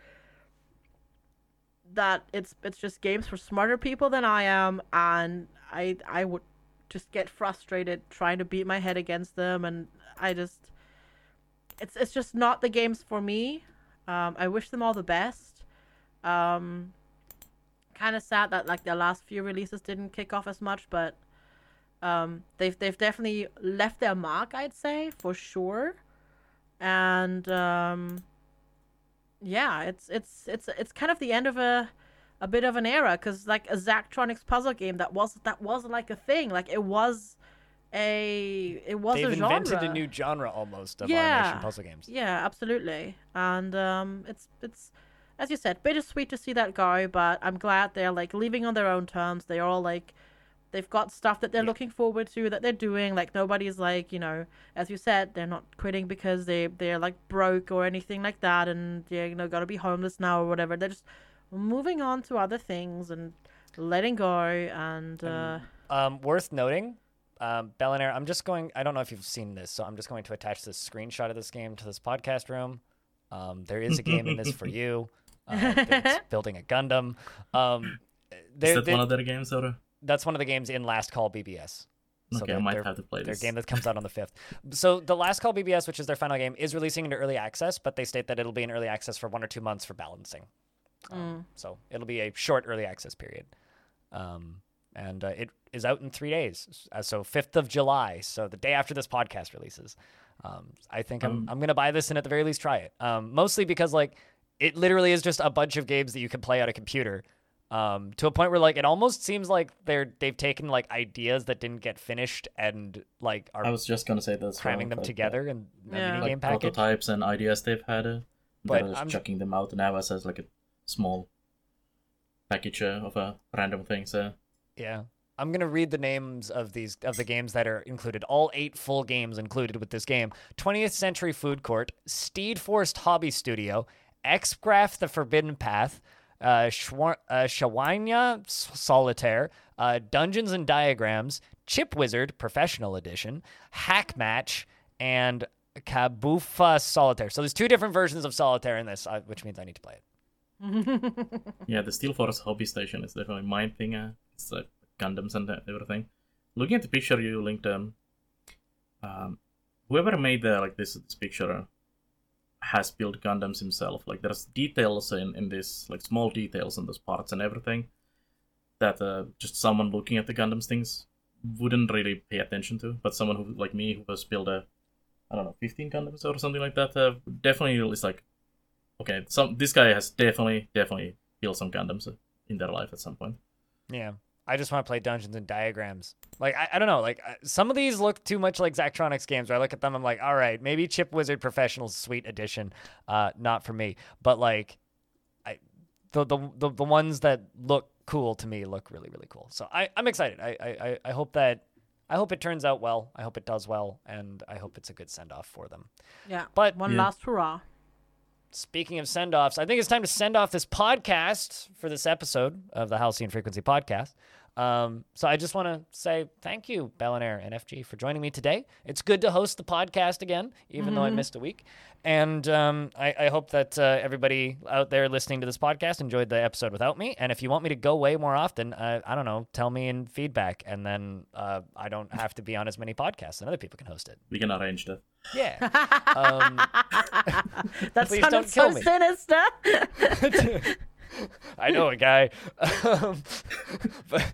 that it's it's just games for smarter people than I am and I I would just get frustrated trying to beat my head against them and I just it's it's just not the games for me. Um, I wish them all the best. Um, kind of sad that like their last few releases didn't kick off as much, but um, they've they've definitely left their mark, I'd say for sure. And um, yeah, it's it's it's it's kind of the end of a a bit of an era because like a Zachtronics puzzle game that was that was like a thing, like it was a it was they've a genre. invented a new genre almost of Yeah. animation puzzle games. Yeah, absolutely. And um, it's it's as you said, bittersweet to see that go, but I'm glad they're like leaving on their own terms. They're all like they've got stuff that they're Yeah. looking forward to that they're doing. Like nobody's like, you know, as you said, they're not quitting because they they're like broke or anything like that and they're you know gotta be homeless now or whatever. They're just moving on to other things and letting go and uh Um, worth noting, um, Bellinaire, I'm just going. I don't know if you've seen this, so I'm just going to attach this screenshot of this game to this podcast room. Um, there is a game in this for you. (laughs) Uh, it's building a Gundam. Um, is that there- one of their games or? that's one of the games in Last Call BBS. So Okay, I might have to play their game that comes out on the 5th. So the Last Call BBS, which is their final game, is releasing into early access, but they state that it'll be in early access for one or two months for balancing. Um, So it'll be a short early access period. Um, and uh, it is out in three days. Uh, so 5th of July. So the day after this podcast releases. Um, I think I'm, Um, I'm going to buy this and at the very least try it. Um, mostly because like it literally is just a bunch of games that you can play on a computer. Um, to a point where like it almost seems like they're they've taken like ideas that didn't get finished and like are I was just gonna say this cramming them together in a Yeah. mini like game package. prototypes and ideas they've had. Uh, But I'm- chucking them out now as like a small package of uh, random things. Uh, Yeah. I'm gonna read the names of these of the games that are included. All eight full games included with this game: 20th Century Food Court, Steel Force Hobby Studio, Xgraph the Forbidden Path, uh, Schwar- uh, Shawanya Solitaire, uh, Dungeons and Diagrams, Chip Wizard Professional Edition, Hack Match, and Kabufa Solitaire. So there's two different versions of Solitaire in this, uh, which means I need to play it. (laughs) Yeah, the Steel Force Hobby Station is definitely my thing. Uh, it's like Gundams and everything. Looking at the picture you linked, um, um whoever made the like this this picture has built Gundams himself. Like there's details in in this, like small details in those parts and everything that uh, just someone looking at the Gundams things wouldn't really pay attention to. But someone who like me who has built a I don't know 15 Gundams or something like that uh, definitely is like okay, some this guy has definitely definitely built some Gundams in their life at some point. Yeah. I just want to play Dungeons and Diagrams. Like I, I don't know. Like uh, some of these look too much like Zachtronics games. Where I look at them, I'm like, all right, maybe Chip Wizard Professional Suite Edition, uh, not for me. But like, I the the the, the ones that look cool to me look really really cool. So I I'm excited. I I I- I hope that I hope it turns out well. I hope it does well, and I hope it's a good send off for them. Yeah. But- one Yeah. last hurrah. Speaking of send offs, I think it's time to send off this podcast for this episode of the Halcyon Frequency Podcast. Um, so I just want to say thank you, Bellinair and FG, for joining me today. It's good to host the podcast again, even though I missed a week. And um, I, I hope that uh, everybody out there listening to this podcast enjoyed the episode without me. And if you want me to go way more often, uh, I don't know, tell me in feedback, and then uh, I don't have to be on as many podcasts, and other people can host it. We can arrange that. Yeah. (laughs) um, That (laughs) Please sounded don't so me. sinister. (laughs) I know a guy. (laughs) Um, but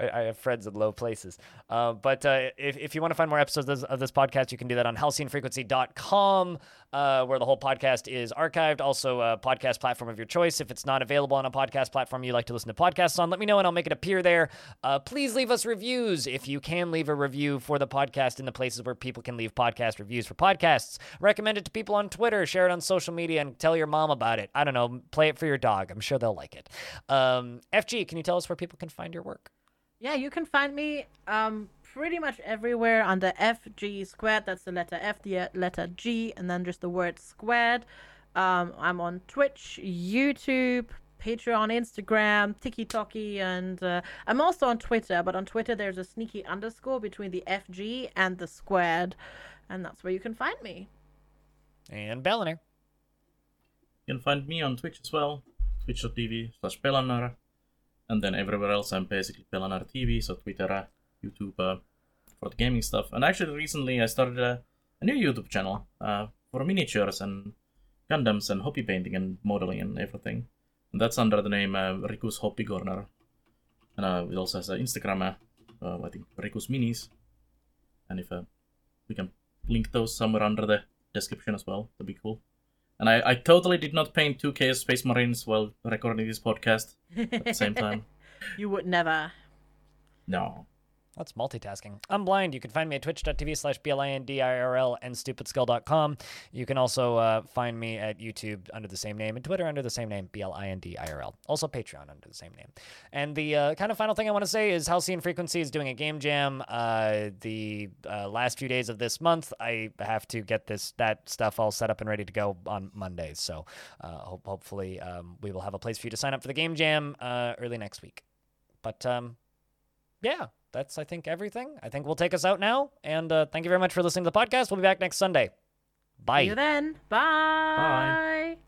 I, have friends in low places. Uh, but uh, if, if you want to find more episodes of this, of this podcast, you can do that on halcyonfrequency.com, uh, where the whole podcast is archived. Also, a podcast platform of your choice. If it's not available on a podcast platform you like to listen to podcasts on, let me know and I'll make it appear there. Uh, please leave us reviews if you can leave a review for the podcast in the places where people can leave podcast reviews for podcasts. Recommend it to people on Twitter, share it on social media, and tell your mom about it. I don't know, play it for your dog. I'm sure they'll like it. Um, FG, can you tell us where people can find your work? Yeah, you can find me um pretty much everywhere under FG squared. That's the letter F, the uh, letter G, and then just the word squared. Um, I'm on Twitch, YouTube, Patreon, Instagram, TikTok, and uh, I'm also on Twitter. But on Twitter, there's a sneaky underscore between the FG and the squared, and that's where you can find me. And Belliner. You can find me on Twitch as well, twitch.tv slash Pelanar. And then everywhere else, I'm basically Pelanar TV, so Twitter, YouTube uh, for the gaming stuff. And actually, recently I started a, a new YouTube channel uh, for miniatures and Gundams and hobby painting and modeling and everything. And that's under the name uh, Riku's Hobby Corner. And uh, it also has an Instagram, uh, uh, I think Riku's Minis. And if uh, we can link those somewhere under the description as well, that'd be cool. And I, I totally did not paint 2K Space Marines while recording this podcast at the same time. (laughs) You would never. No. That's multitasking. I'm blind. You can find me at twitch.tv slash B-L-I-N-D-I-R-L and stupidskill.com. You can also uh, find me at YouTube under the same name and Twitter under the same name, B-L-I-N-D-I-R-L. Also Patreon under the same name. And the uh, kind of final thing I want to say is Halcyon Frequency is doing a game jam uh, the uh, last few days of this month. I have to get this that stuff all set up and ready to go on Monday. So uh, hope, hopefully um, we will have a place for you to sign up for the game jam uh, early next week. But um, yeah, that's I think everything. I think we'll take us out now. And uh, thank you very much for listening to the podcast. We'll be back next Sunday. Bye. See you then. Bye. Bye.